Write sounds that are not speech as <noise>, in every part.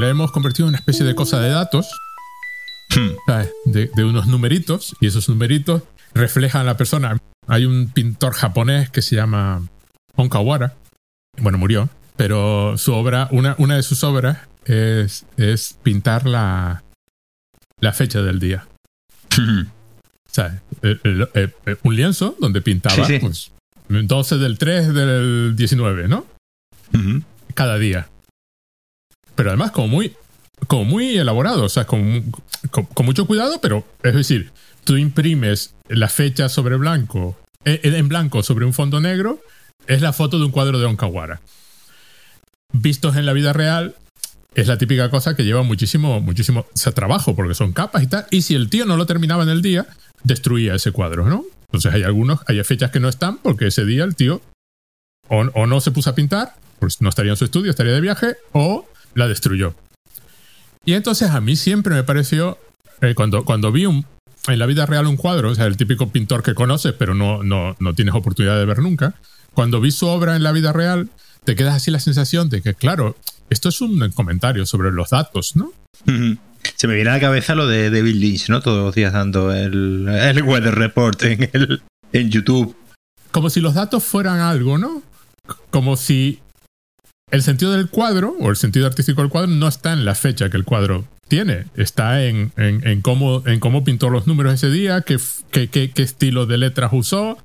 la hemos convertido en una especie de cosa de datos, ¿sabes? De, de unos numeritos, y esos numeritos reflejan a la persona. Hay un pintor japonés que se llama Onkawara, bueno, murió, pero su obra, una, una de sus obras es, es pintar la, la fecha del día. El- un lienzo donde pintaba Sí, sí. Pues, 12 del 3 del 19, ¿no? Ujú. Cada día. Pero además como muy, como muy elaborado, o sea, con, con, mucho cuidado, pero es decir, tú imprimes la fecha sobre blanco, eh, en blanco sobre un fondo negro, es la foto de un cuadro de Onkawara. Vistos en la vida real, es la típica cosa que lleva muchísimo, muchísimo trabajo, porque son capas y tal. Y si el tío no lo terminaba en el día, destruía ese cuadro, ¿no? Entonces hay algunos, hay fechas que no están porque ese día el tío o, o no se puso a pintar, pues no estaría en su estudio, estaría de viaje, o la destruyó. Y entonces a mí siempre me pareció, eh, cuando, cuando vi un, en la vida real un cuadro, o sea, el típico pintor que conoces, pero no, no, no tienes oportunidad de ver nunca, cuando vi su obra en la vida real, te quedas así la sensación de que, claro, esto es un comentario sobre los datos, ¿no? Se me viene a la cabeza lo de David Lynch, ¿no? Todos los días dando el, el weather report en, el, en YouTube. como si los datos fueran algo, ¿no? Como si el sentido del cuadro o el sentido artístico del cuadro no está en la fecha que el cuadro tiene, está en, en- en cómo, en cómo pintó los números ese día, qué, qué- qué- qué estilo de letras usó,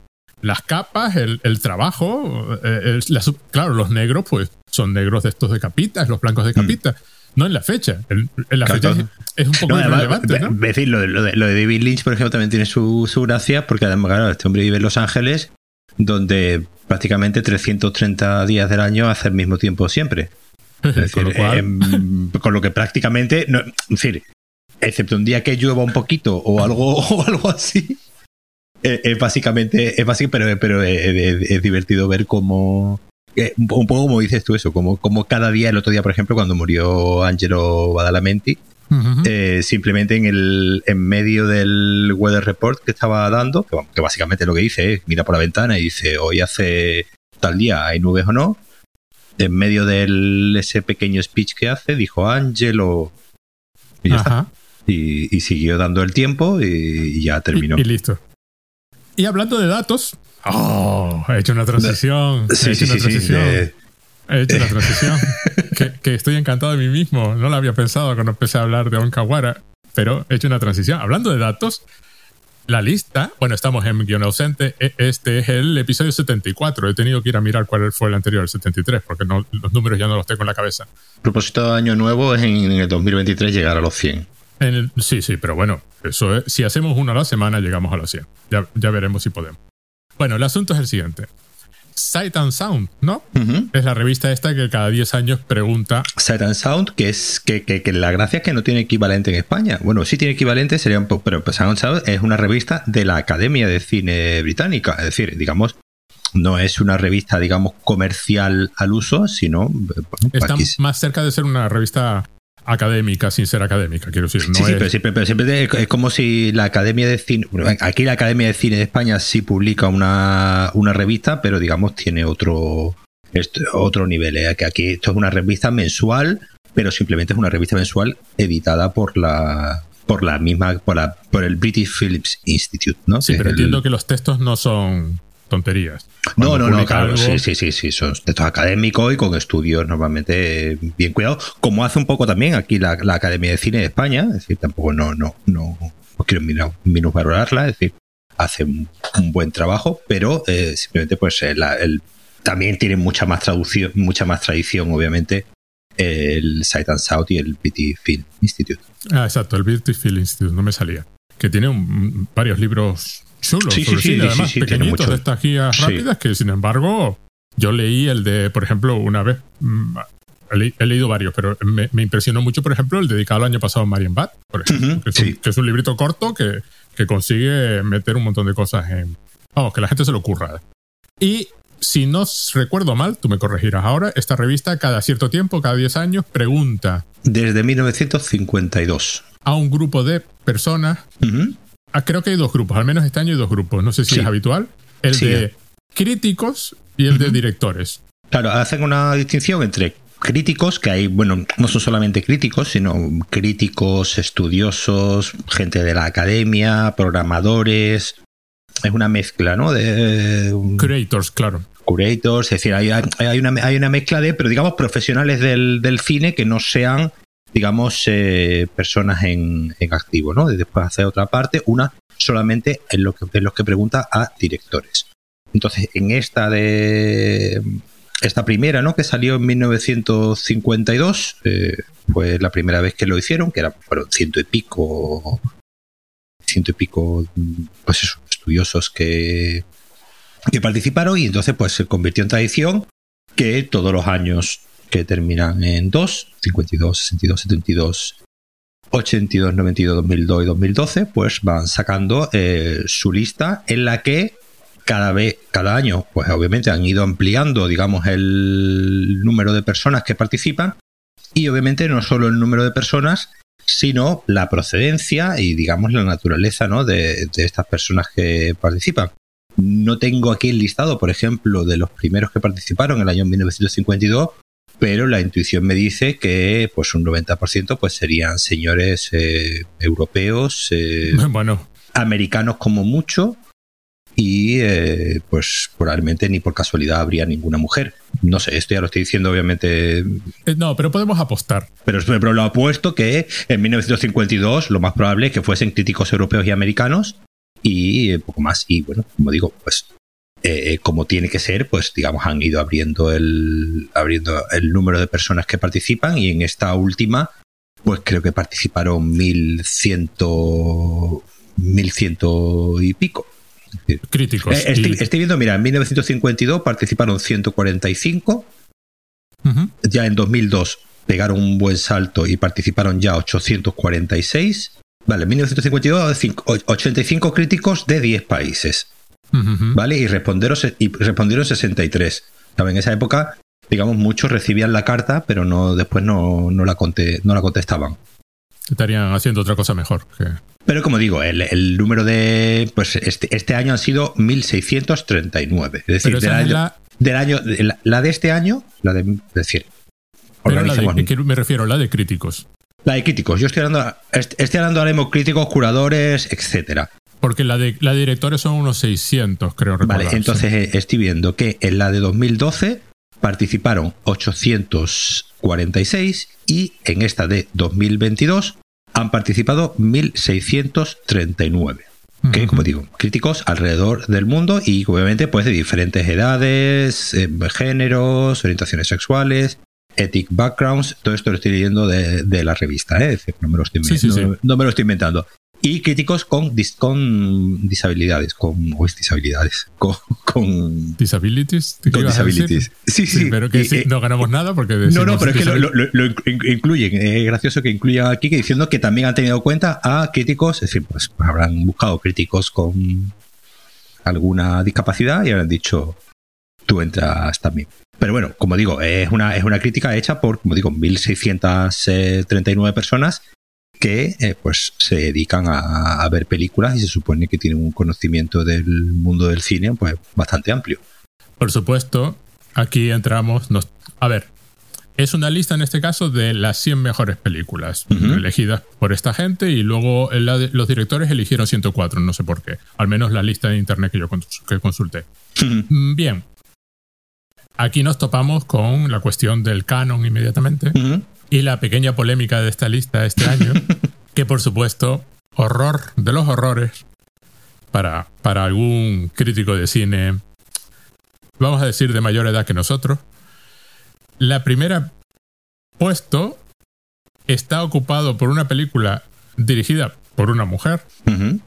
las capas, el, el trabajo. eh, el- la claro, los negros, pues son negros de estos de capitas, los blancos de capitas. No en la fecha. El- en la fecha es, es un poco No, además, irrelevante, ¿no? es decir, lo de, lo, de, lo de David Lynch, por ejemplo, también tiene su, su gracia, porque además, claro, este hombre vive en Los Ángeles, donde prácticamente 330 días del año hace el mismo tiempo siempre. <laughs> Es decir, Con lo cual- em, con lo que prácticamente, no, decir, excepto un día que llueva un poquito o algo, <laughs> o algo así, eh, es básicamente, es básico, pero, pero es, es- es divertido ver cómo, eh, un poco como dices tú eso, como, como cada día, el otro día, por ejemplo, cuando murió Angelo Badalamenti, Eh, simplemente en el en medio del weather report que estaba dando, que, que básicamente lo que dice es mira por la ventana y dice hoy hace tal día hay nubes o no. En medio de ese pequeño speech que hace, dijo Angelo. Y, ya está. Y- y siguió dando el tiempo y, y ya terminó. Y, y listo. Y hablando de datos. Oh, he hecho una transición. he sí, hecho sí, una sí, sí, transición. de- He hecho una <laughs> transición. Que, estoy encantado de mí mismo. No lo había pensado cuando empecé a hablar de Onkawara, pero he hecho una transición. Hablando de datos, la lista, bueno, estamos en guion ausente. e- Este es el episodio 74. He tenido que ir a mirar cuál fue el anterior, el 73, porque no, los números ya no los tengo en la cabeza. propósito de año nuevo es en, en el 2023 llegar a los 100. En el- sí, sí, pero bueno, eso es, si hacemos uno a la semana llegamos a los 100. Ya, ya veremos si podemos. Bueno, el asunto es el siguiente. Sight and Sound, ¿no? Es la revista esta que cada 10 años pregunta. Sight and Sound, que es que, que- que la gracia es que no tiene equivalente en España. Bueno, sí tiene equivalente, sería un poco, pero pues, Sight and Sound es una revista de la Academia de Cine Británica. Es decir, digamos, no es una revista, digamos, comercial al uso, sino bueno, Está aquí- más cerca de ser una revista académica sin ser académica, quiero decir. No sí, pero siempre, pero siempre es es como si la Academia de Cine. bueno, aquí la Academia de Cine de España sí publica una, una revista, pero digamos tiene otro, esto- otro nivel. ¿eh? Que aquí esto es una revista mensual, pero simplemente es una revista mensual editada por la por la misma por, la, por el British Phillips Institute, ¿no? Sí, Que pero el- entiendo que los textos no son tonterías. no, Cuando no, no, claro, algo- sí, sí, sí, sí, son textos académicos y con estudios normalmente eh, bien cuidados, como hace un poco también aquí la, la Academia de Cine de España, es decir, tampoco no, no, no, no quiero minu- minusvalorarla, es decir, hace un, un buen trabajo, pero eh, simplemente pues eh, la- el, también tiene mucha más traducción, mucha más tradición, obviamente, el Sight and Sound y el British Film Institute. Ah, exacto, el British Film Institute, no me salía. Que tiene un- varios libros chulos Sí, sí, sobre sí, además, pequeñitos de estas guías rápidas que, sin embargo, yo leí el de, por ejemplo, una vez. mm, He, le- he leído varios, pero me, me impresionó mucho, por ejemplo, el dedicado al año pasado a Marian Bad, por ejemplo, que, es un, que es un librito corto que, que consigue meter un montón de cosas en. Vamos, que la gente se lo ocurra. Y si no recuerdo mal, tú me corregirás ahora, esta revista cada cierto tiempo, cada 10 años, pregunta Desde 1952. a un grupo de personas. Ah, creo que hay dos grupos, al menos este año hay dos grupos, no sé si Sí. es habitual. El Sí. de críticos y el de directores. Claro, hacen una distinción entre críticos, que hay, bueno, no son solamente críticos, sino críticos, estudiosos, gente de la academia, programadores. Es una mezcla, ¿no? De. Creators, claro. Curators, es decir, hay, hay, una, hay una mezcla de, pero digamos, profesionales del, del cine que no sean, digamos, eh, personas en, en, activo, ¿no? Después hacer otra parte, una solamente en, los que pregunta a directores. Entonces, en esta de esta primera, ¿no? Que salió en 1952, eh, fue la primera vez que lo hicieron, que era, fueron ciento y pico, ciento y pico, pues eso, estudiosos que, que participaron y entonces pues se convirtió en tradición que todos los años que terminan en 2, 52, 62, 72, 82, 92, 2002 y 2012, pues van sacando eh, su lista en la que cada vez, cada año, pues obviamente han ido ampliando, digamos, el número de personas que participan y obviamente no solo el número de personas, sino la procedencia y, digamos, la naturaleza ¿no? de, de estas personas que participan. No tengo aquí el listado, por ejemplo, de los primeros que participaron en el año 1952, pero la intuición me dice que pues un 90% pues serían señores eh, europeos, eh, <laughs> bueno. americanos como mucho, y eh, pues probablemente ni por casualidad habría ninguna mujer. No sé, esto ya lo estoy diciendo obviamente. No, pero podemos apostar. Pero, pero lo apuesto que en 1952 lo más probable es que fuesen críticos europeos y americanos y poco más. Y bueno, como digo, pues eh, como tiene que ser, pues digamos han ido abriendo el abriendo el número de personas que participan y en esta última pues creo que participaron 1100 1100 y pico críticos. Eh, estoy, estoy, viendo, mira, en 1952 participaron 145. Uh -huh. Ya en 2002 pegaron un buen salto y participaron ya 846. Vale, en 1952 85 críticos de 10 países. Uh -huh. ¿Vale? Y respondieron, y respondieron 63. ¿Saben? En esa época, digamos, muchos recibían la carta, pero no después no, no, la, conté, no la contestaban. Estarían haciendo otra cosa mejor. Que... Pero como digo, el, el, número de. Pues este, este año han sido 1639. Es decir, del año, la... del año, la, la, de este año, la de. Es decir. Pero la de, ¿qué me refiero? La de críticos. La de críticos. Yo estoy hablando, estoy hablando ahora mismo críticos, curadores, etcétera. Porque la de, la de directores son unos 600, creo recordar. Vale, entonces sí. estoy viendo que en la de 2012 participaron 846 y en esta de 2022 han participado 1639. Que, uh -huh. como digo, críticos alrededor del mundo y obviamente pues de diferentes edades, eh, géneros, orientaciones sexuales, ethic backgrounds, todo esto lo estoy leyendo de, de la revista, ¿eh? no, me lo estoy, sí, sí, sí. no, me lo estoy inventando y críticos con, dis, con disabilidades, con o disabilidades, <laughs> con, con disabilities, con disabilities. Sí, sí, sí, pero que y, sí, no ganamos nada porque no, no, pero es que lo, lo, lo, incluyen, es gracioso que incluyan aquí que diciendo que también han tenido cuenta a críticos, es decir, pues habrán buscado críticos con alguna discapacidad y habrán dicho tú entras también. Pero bueno, como digo, es una, es una crítica hecha por, como digo, 1.639 personas que eh, pues se dedican a, a, ver películas y se supone que tienen un conocimiento del mundo del cine pues bastante amplio. Por supuesto, aquí entramos, nos, a ver, es una lista en este caso de las 100 mejores películas uh -huh. elegidas por esta gente y luego los directores eligieron 104, no sé por qué, al menos la lista de internet que yo que consulté. Uh -huh. Bien, aquí nos topamos con la cuestión del canon inmediatamente. Uh -huh. Y la pequeña polémica de esta lista este año, <laughs> que por supuesto, horror de los horrores, para, para algún crítico de cine, vamos a decir de mayor edad que nosotros, la primera puesto está ocupado por una película dirigida por una mujer uh -huh.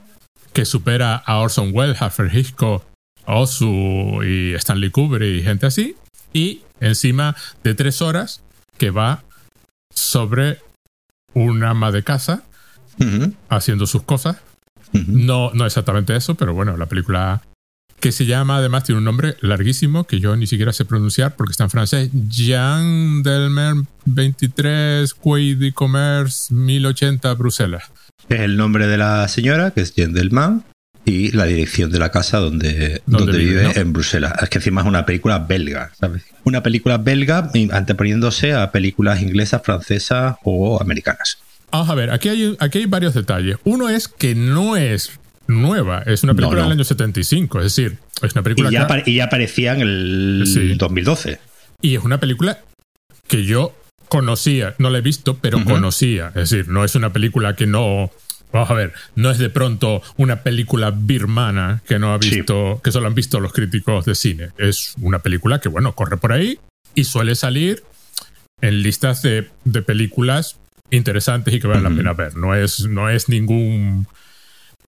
que supera a Orson Welles, Alfred Hitchcock, Ozu y Stanley Kubrick y gente así, y encima de tres horas que va sobre una ama de casa uh -huh. haciendo sus cosas. Uh -huh. No, no exactamente eso, pero bueno, la película que se llama, además tiene un nombre larguísimo que yo ni siquiera sé pronunciar porque está en francés. Jean Delmer 23 Quai de Commerce 1080 Bruselas. Es el nombre de la señora, que es Jean Delman. Y la dirección de la casa donde, Donde donde vive, ¿no? en Bruselas. Es que encima es una película belga, ¿sabes? Una película belga anteponiéndose a películas inglesas, francesas o americanas. Vamos a ver, aquí hay, aquí hay varios detalles. Uno es que no es nueva, es una película no. del año 75, es decir, es una película Y ya, que- apare- y ya aparecía en el Sí. 2012. y es una película que yo conocía, no la he visto, pero conocía, es decir, no es una película que no Vamos a ver, no es de pronto una película birmana que no ha Sí. visto, que solo han visto los críticos de cine. Es una película que, bueno, corre por ahí y suele salir en listas de, de películas interesantes y que valen la pena ver. No es, no es ningún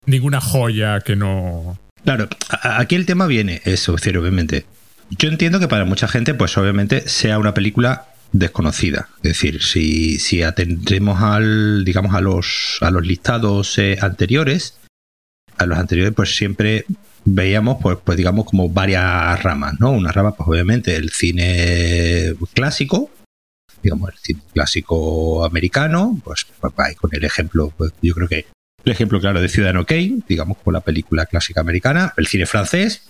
ninguna joya que no. Claro, aquí el tema viene eso, es decir, obviamente. Yo entiendo que para mucha gente, pues obviamente sea una película desconocida. Es decir, si, si atendremos al, digamos, a los, a los listados eh, anteriores, a los anteriores, pues siempre veíamos, pues, pues digamos, como varias ramas, ¿no? Una rama, pues obviamente, el cine clásico, digamos, el cine clásico americano, pues, pues con el ejemplo, pues yo creo que el ejemplo claro de Ciudadano Kane, digamos, como la película clásica americana, el cine francés,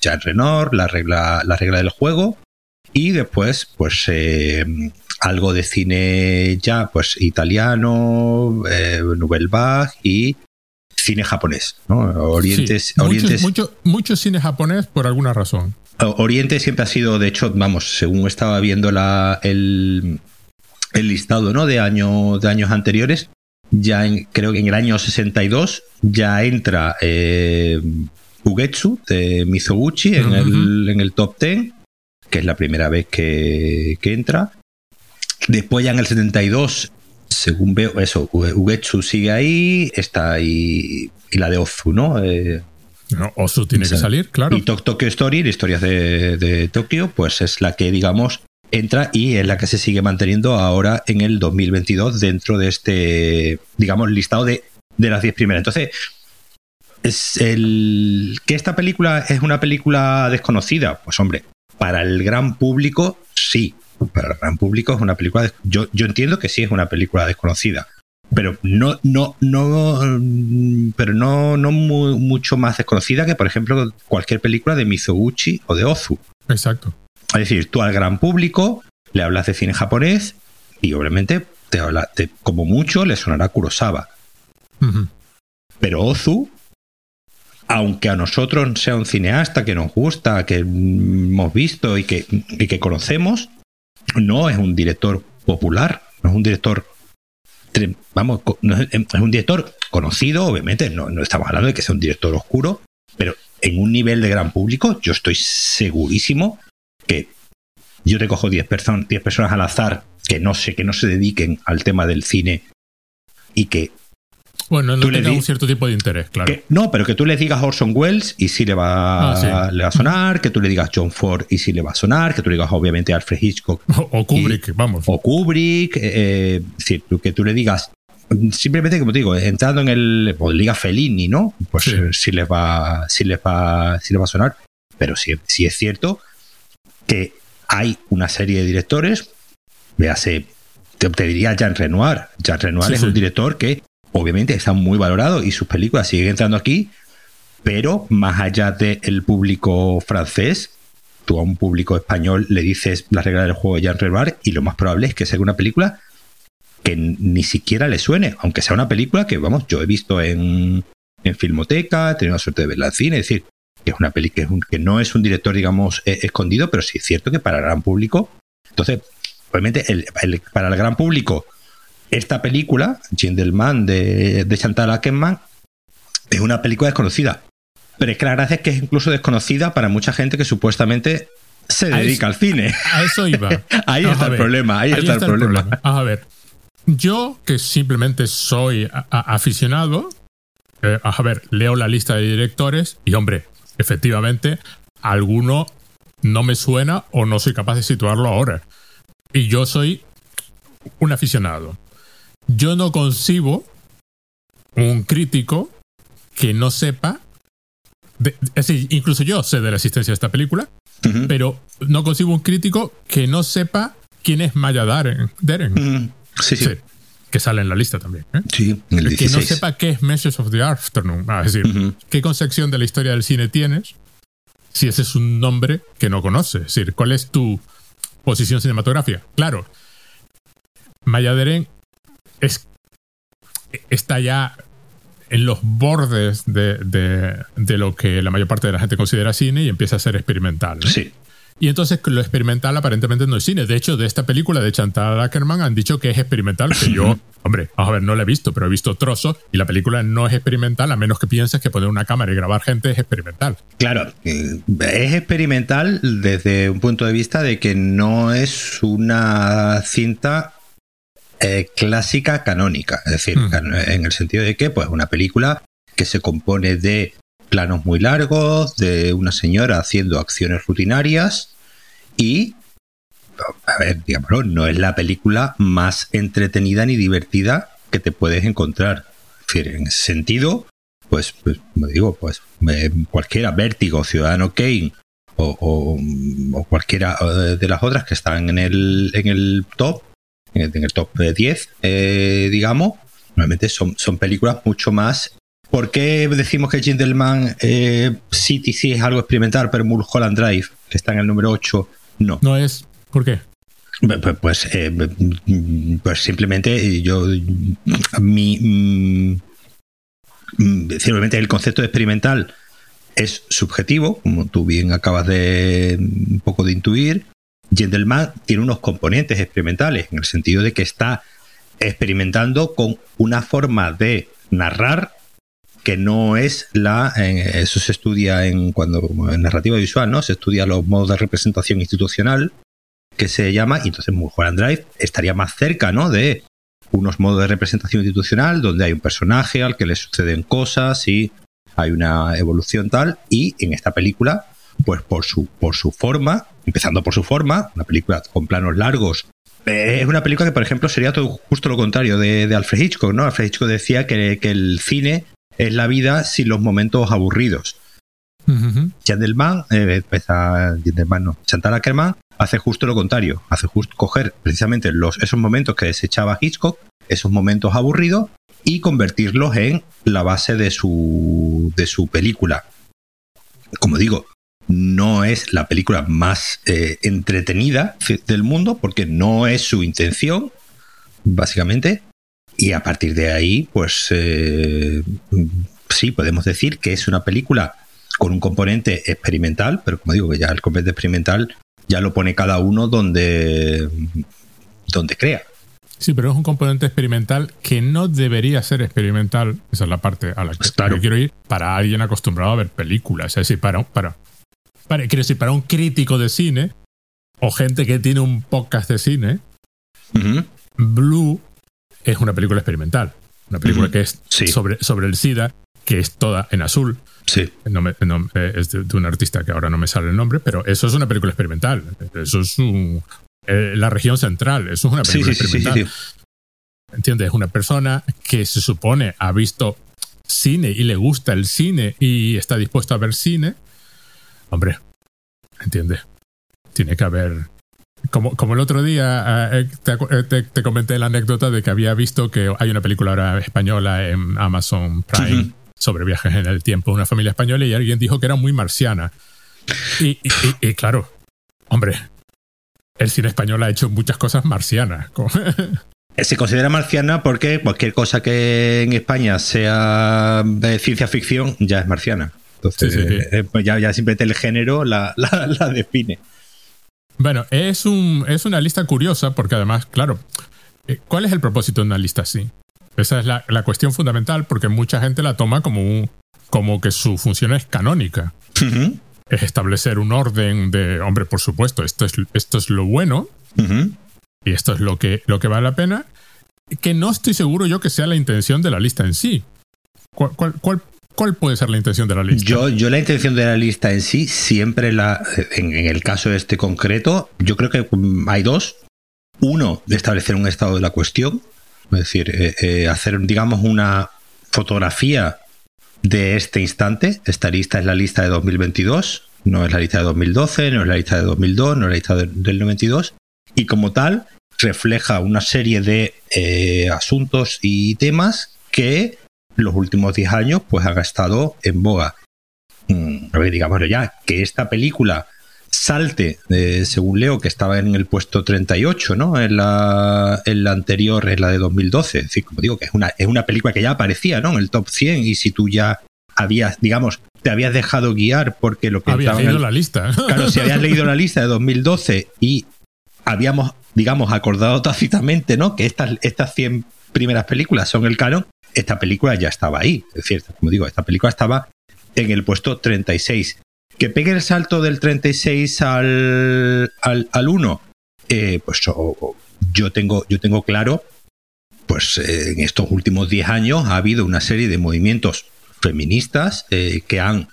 Jean Renoir, la regla, la regla del juego, y después, pues, eh, algo de cine ya, pues, italiano, eh, Nouvelle Vague y cine japonés, ¿no? Orientes, Sí, mucho- Orientes, mucho, mucho cine japonés por alguna razón. Oriente siempre ha sido, de hecho, vamos, según estaba viendo la, el, el listado ¿no? de, año, de años anteriores, ya en- creo que en el año 62 ya entra eh, Ugetsu de Mizoguchi en, el, en el top 10, que es la primera vez que, que entra. Después ya en el 72, según veo, eso, Ugetsu sigue ahí, está ahí, y la de Ozu, ¿no? Eh, No, Osu tiene que salir, claro. y Tok- Tokyo Story, la historia de, de Tokio, pues es la que, digamos, entra y es la que se sigue manteniendo ahora en el 2022 dentro de este, digamos, listado de, de las 10 primeras. Entonces, es el que esta película es una película desconocida, pues hombre, para el gran público sí, para el gran público es una película, yo, yo entiendo que sí es una película desconocida, pero no, no, no, mm, pero no, no mu- mucho más desconocida que, por ejemplo, cualquier película de Mizoguchi o de Ozu. Exacto. Es decir, tú al gran público le hablas de cine japonés y obviamente te habla, te- como mucho le sonará Kurosawa. Pero Ozu, aunque a nosotros sea un cineasta que nos gusta, que hemos visto y que, y que conocemos, no es un director popular, no es un director, vamos, es, un director conocido, obviamente, no, estamos hablando de que sea un director oscuro, pero en un nivel de gran público, yo estoy segurísimo que yo te cojo 10 personas, 10 personas al azar que no sé, que no se dediquen al tema del cine y que Bueno, no tenga un cierto tipo de interés, claro. que- no, pero que tú le digas Orson Welles y sí le va, Ah, sí. le va a sonar, que tú le digas John Ford y sí le va a sonar, que tú le digas obviamente Alfred Hitchcock O, <laughs> o Kubrick, vamos. o Kubrick, eh, eh, es decir, tú- que tú le digas simplemente como te digo, entrando en el o le digas Fellini, ¿no? Pues Sí. eh, sí les va sí les va sí les va a sonar, pero sí, sí es cierto que hay una serie de directores, véase te, te diría Jean Renoir. Jean Renoir es un director que obviamente está muy valorado y sus películas siguen entrando aquí, pero más allá del público francés, tú a un público español le dices la regla del juego de Jean Renoir y lo más probable es que sea una película que ni siquiera le suene, aunque sea una película que, vamos, yo he visto en, en Filmoteca, he tenido la suerte de verla en cine, es decir, que es una peli que, no es un director, digamos, eh, escondido, pero sí es cierto que para el gran público, entonces, obviamente, el- para el gran público, esta película, Gentleman de, de Chantal Ackerman, es una película desconocida. Pero es que la gracia es que es incluso desconocida para mucha gente que supuestamente se dedica al cine. A eso iba. <laughs> Ahí Vamos está el problema, ahí, está, el problema. Vamos a ver. Yo, que simplemente soy aficionado, eh, a ver, leo la lista de directores y, hombre, efectivamente, alguno no me suena o no soy capaz de situarlo ahora. Y yo soy un aficionado. Yo no concibo un crítico que no sepa. de- es decir, incluso yo sé de la existencia de esta película, pero no consigo un crítico que no sepa quién es Maya Deren. Deren. Sí, sí. Sí. que sale en la lista también. ¿eh? Sí, el Que no sepa qué es Messages of the Afternoon, ah, es decir, qué concepción de la historia del cine tienes, si ese es un nombre que no conoces, es decir, cuál es tu posición cinematográfica. Claro, Mayaderen es, está ya en los bordes de, de, lo que la mayor parte de la gente considera cine y empieza a ser experimental. Sí. Y entonces lo experimental aparentemente no es cine. De hecho, de esta película de Chantal Ackerman han dicho que es experimental, que yo, hombre, vamos a ver, no la he visto, pero he visto trozos y la película no es experimental, a menos que pienses que poner una cámara y grabar gente es experimental. Claro, es experimental desde un punto de vista de que no es una cinta eh, clásica canónica, es decir, mm. en el sentido de que, pues, una película que se compone de planos muy largos, de una señora haciendo acciones rutinarias, y, a ver, digámoslo, no es la película más entretenida ni divertida que te puedes encontrar. Es decir, en ese sentido, pues, pues como digo, pues eh, cualquiera, Vértigo, Ciudadano Kane o, cualquiera eh, de las otras que están en el, en el top, en el, top 10, eh, digamos, normalmente son, son películas mucho más ¿Por qué decimos que Gentleman City sí es algo experimental, pero Mulholland Drive, que está en el número 8, no. No es. ¿Por qué? Pues, pues, eh, pues simplemente yo mi mm, simplemente el concepto de experimental es subjetivo, como tú bien acabas de un poco de intuir. Gentleman tiene unos componentes experimentales, en el sentido de que está experimentando con una forma de narrar que no es la eso se estudia en cuando en narrativa visual no se estudia los modos de representación institucional que se llama entonces Mulholland Drive estaría más cerca no de unos modos de representación institucional donde hay un personaje al que le suceden cosas y hay una evolución tal y en esta película pues por su por su forma empezando por su forma una película con planos largos eh, es una película que, por ejemplo, sería todo justo lo contrario de, Alfred Hitchcock, ¿no? Alfred Hitchcock decía que, que el cine es la vida sin los momentos aburridos. Uh Chantal Ackerman hace justo lo contrario, hace justo coger precisamente los, esos momentos que desechaba Hitchcock, esos momentos aburridos, y convertirlos en la base de su, de su película. Como digo, no es la película más eh, entretenida del mundo, porque no es su intención, básicamente, y a partir de ahí, pues eh, sí, podemos decir que es una película con un componente experimental, pero como digo, que ya el componente experimental ya lo pone cada uno donde, donde crea. Sí, pero es un componente experimental que no debería ser experimental. Esa es la parte a la que, pues quiero ir para alguien acostumbrado a ver películas. Es decir, para, para, para, quiero decir, para un crítico de cine o gente que tiene un podcast de cine, Blue es una película experimental. Una película que es sobre, sobre el SIDA, que es toda en azul. Sí. Es de, un artista que ahora no me sale el nombre, pero eso es una película experimental. Eso es eh, la región central. Eso es una película experimental. ¿Entiendes? Es una persona que se supone ha visto cine y le gusta el cine y está dispuesto a ver cine. Hombre, ¿entiendes? Tiene que haber como, como el otro día eh, eh, eh, te, comenté la anécdota de que había visto que hay una película ahora española en Amazon Prime sobre viajes en el tiempo, una familia española, y alguien dijo que era muy marciana. Y, claro, hombre, el cine español ha hecho muchas cosas marcianas. <laughs> Se considera marciana porque cualquier cosa que en España sea de ciencia ficción ya es marciana. Entonces, pues ya, ya simplemente el género <laughs> la, la define. Bueno, es, un, es una lista curiosa porque además, claro, eh, ¿cuál es el propósito de una lista así? Esa es la, cuestión fundamental porque mucha gente la toma como, un, como que su función es canónica. Es establecer un orden de, hombre, por supuesto, esto es, esto es lo bueno y esto es lo que, lo que vale la pena, que no estoy seguro yo que sea la intención de la lista en sí. ¿Cuál, cuál, cuál ¿Cuál puede ser la intención de la lista? Yo, yo la intención de la lista en sí, siempre la, en, el caso este concreto, yo creo que hay dos. Uno, de establecer un estado de la cuestión, es decir, eh, eh, hacer, digamos, una fotografía de este instante. Esta lista es la lista de 2022, no es la lista de 2012, no es la lista de 2002, no es la lista del 92. Y como tal, refleja una serie de eh, asuntos y temas que los últimos 10 años pues han estado en boga. Mm, digamos ya, que esta película salte, eh, según leo, que estaba en el puesto 38, ¿no? En la, en la anterior, en la de 2012. Es decir, como digo, que es una, es una película que ya aparecía, ¿no? En el top 100 y si tú ya habías, digamos, te habías dejado guiar porque lo que habías leído la lista. <laughs> Claro, si habías leído la lista de 2012 y habíamos, digamos, acordado tácitamente, ¿no? Que estas, estas 100 primeras películas son el canon, esta película ya estaba ahí. Es cierto, como digo, esta película estaba en el puesto 36. Que pegue el salto del 36 al, al, 1, eh, pues yo, tengo, yo tengo claro, pues eh, en estos últimos 10 años ha habido una serie de movimientos feministas eh, que han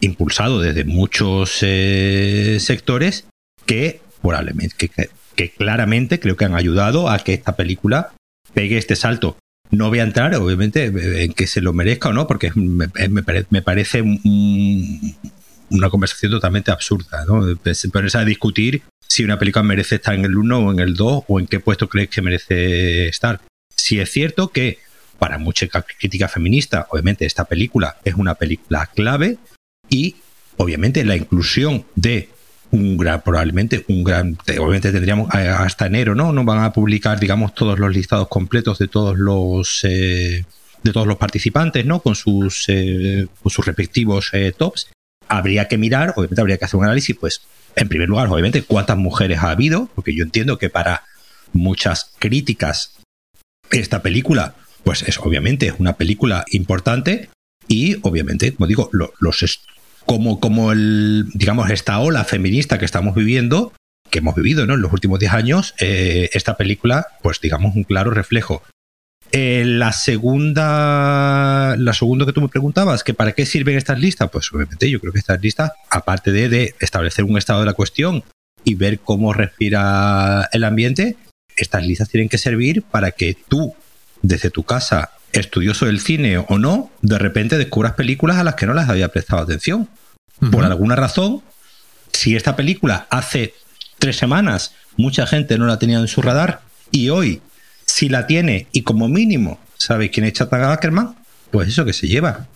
impulsado desde muchos sectores que probablemente que, que, claramente creo que han ayudado a que esta película pegue este salto. No voy a entrar, obviamente, en que se lo merezca o no, porque me, parece una conversación totalmente absurda, ¿no? Ponerse a discutir si una película merece estar en el 1 o en el 2 o en qué puesto crees que merece estar. Si es cierto que para mucha crítica feminista, obviamente esta película es una película clave y obviamente la inclusión de un gran, probablemente un gran, obviamente tendríamos eh, hasta enero, ¿no? No van a publicar, digamos, todos los listados completos de todos los eh, de todos los participantes, ¿no? Con sus eh, con sus respectivos tops. Habría que mirar, obviamente habría que hacer un análisis, pues, en primer lugar, obviamente, cuántas mujeres ha habido, porque yo entiendo que para muchas críticas esta película, pues es obviamente una película importante y obviamente, como digo, los, como, como el, digamos, esta ola feminista que estamos viviendo, que hemos vivido ¿no? en los últimos 10 años, eh, esta película, pues digamos, un claro reflejo. Eh, la segunda, la segunda que tú me preguntabas, que para qué sirven estas listas, pues obviamente yo creo que estas listas, aparte de, de establecer un estado de la cuestión y ver cómo respira el ambiente, estas listas tienen que servir para que tú, desde tu casa, estudioso del cine o no, de repente descubras películas a las que no las había prestado atención. Por alguna razón, si esta película hace tres semanas mucha gente no la tenía en su radar y hoy si la tiene y como mínimo sabe quién es Chata Ackerman, pues eso que se lleva.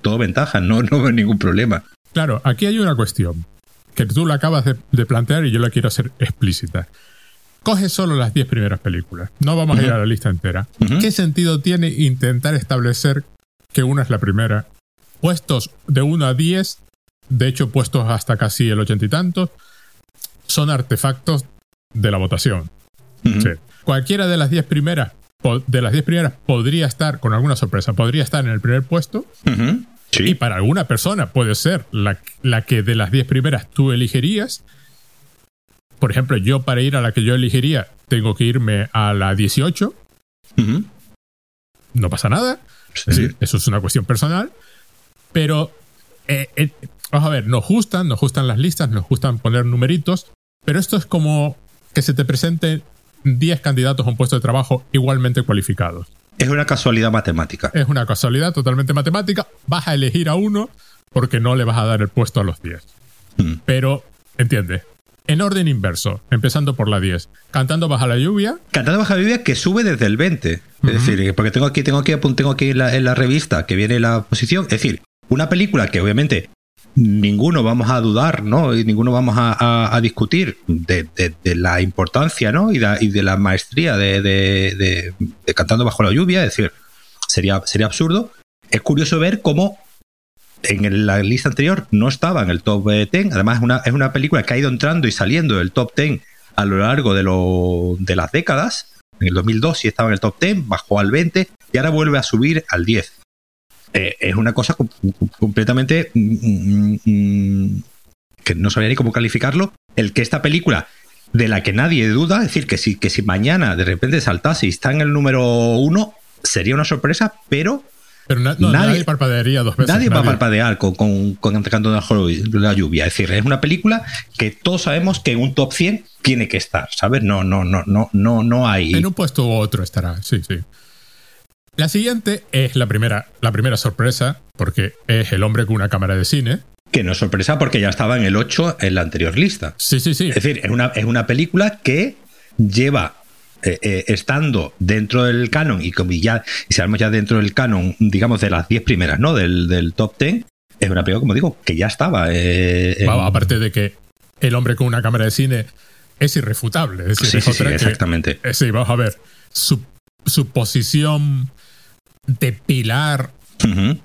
Todo ventaja, no, no veo ningún problema. Claro, aquí hay una cuestión que tú la acabas de plantear y yo la quiero hacer explícita coge solo las 10 primeras películas. No vamos a ir a la lista entera. ¿Qué sentido tiene intentar establecer que una es la primera? Puestos de 1 a 10, de hecho puestos hasta casi el ochenta y tantos, son artefactos de la votación. Cualquiera de las 10 primeras, de las 10 primeras podría estar, con alguna sorpresa, podría estar en el primer puesto. Y para alguna persona puede ser la, la que de las 10 primeras tú elegirías por ejemplo, yo para ir a la que yo elegiría tengo que irme a la 18. No pasa nada. Es decir, eso es una cuestión personal. Pero, eh, eh, vamos a ver, nos gustan, nos gustan las listas, nos gustan poner numeritos, pero esto es como que se te presenten 10 candidatos a un puesto de trabajo igualmente cualificados. Es una casualidad matemática. Es una casualidad totalmente matemática. Vas a elegir a uno porque no le vas a dar el puesto a los 10. Mm. Pero, entiende, en orden inverso, empezando por la 10. Cantando bajo la lluvia. Cantando bajo la lluvia que sube desde el 20. Es decir, porque tengo aquí, tengo aquí, tengo aquí en la, revista que viene la posición. Es decir, una película que obviamente ninguno vamos a dudar, ¿no? Y ninguno vamos a, discutir de, la importancia, ¿no? Y, de, la maestría de, Cantando bajo la lluvia. Es decir, sería, sería absurdo. Es curioso ver cómo en la lista anterior no estaba en el top 10. Eh, Además, es una, es una película que ha ido entrando y saliendo del top 10 a lo largo de, lo, de las décadas. En el 2002 sí estaba en el top 10, bajó al 20 y ahora vuelve a subir al 10. Eh, es una cosa completamente mm, mm, mm, que no sabía ni cómo calificarlo. El que esta película, de la que nadie duda, es decir, que si, que si mañana de repente saltase y está en el número 1, sería una sorpresa, pero pero nadie, parpadearía dos veces. Nadie, va a parpadear con, con, con la lluvia. Es decir, es una película que todos sabemos que en un top 100 tiene que estar, ¿sabes? No, no, no, no, no, no hay. En un puesto u otro estará, sí, sí. La siguiente es la primera, la primera sorpresa, porque es el hombre con una cámara de cine. Que no es sorpresa porque ya estaba en el 8 en la anterior lista. Sí, sí, sí. Es decir, es una, es una película que lleva eh, eh, estando dentro del canon y como ya, y si ya dentro del canon, digamos, de las 10 primeras, ¿no? Del, del top 10, es una película, como digo, que ya estaba. Eh, en- Aparte de que el hombre con una cámara de cine es irrefutable. Es decir, Sí, es sí, sí, otra que- exactamente. sí, vamos a ver. Su, su posición de pilar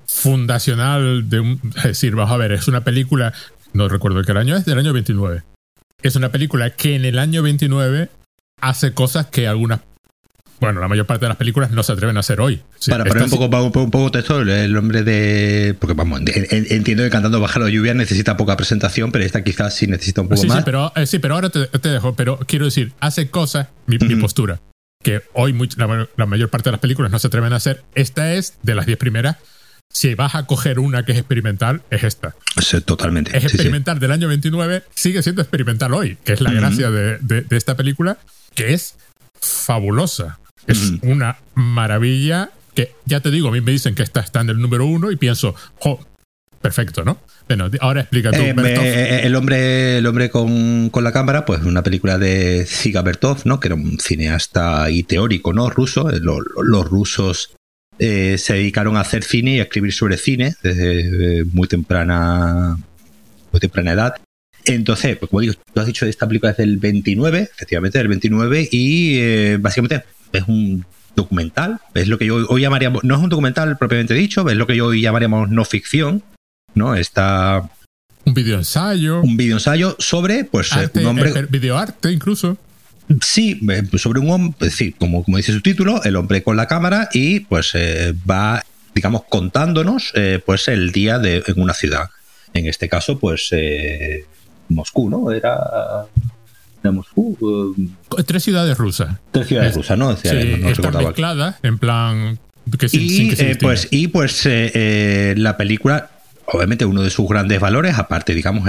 fundacional de un. Es decir, vamos a ver, es una película. No recuerdo qué año es, del año 29. Es una película que en el año 29 hace cosas que algunas. Bueno, la mayor parte de las películas no se atreven a hacer hoy. Sí, para poner un poco, un poco, un poco texto, el- hombre de. Porque vamos, en- en- entiendo que cantando Baja la lluvia necesita poca presentación, pero esta quizás sí necesita un poco Sí, más. sí, pero, eh, sí, pero ahora te, te dejo. Pero quiero decir, hace cosas, mi, postura, que hoy much- la, ma- la mayor parte de las películas no se atreven a hacer. Esta es de las 10 primeras. Si vas a coger una que es experimental, es esta. Sí, totalmente. Es experimental del año 29, sigue siendo experimental hoy, que es la gracia de, de- de esta película, que es fabulosa. Es una maravilla que, ya te digo, a mí me dicen que esta está en el número uno y pienso, jo, perfecto, ¿no? Bueno, ahora explica tú, Eh, Bertov. eh, el hombre, el hombre con, con la cámara, pues una película de Ziga Bertov, ¿no? Que era un cineasta y teórico, ¿no? Ruso. Eh, lo- lo- los rusos eh, se dedicaron a hacer cine y a escribir sobre cine desde eh, muy temprana, muy temprana edad. Entonces, pues como digo, tú has dicho esta película es del 29, efectivamente del 29, y eh, básicamente es un documental, es lo que yo hoy llamaríamos, no es un documental propiamente dicho, es lo que yo hoy llamaríamos no ficción, ¿no? Está un video ensayo, un video ensayo sobre pues eh, arte, un hombre eh, videoarte incluso. sí sobre un hombre es decir como, como dice su título el hombre con la cámara y pues eh, va digamos contándonos eh, pues el día de en una ciudad en este caso pues eh, Moscú no era Moscú eh, Tres ciudades rusas. tres ciudades Es- rusas no, Decía, Sí, no- no están recordaba. mezcladas en plan que sin, y, sin que se eh, pues, y pues eh, eh, la película, obviamente uno de sus grandes valores, aparte, digamos,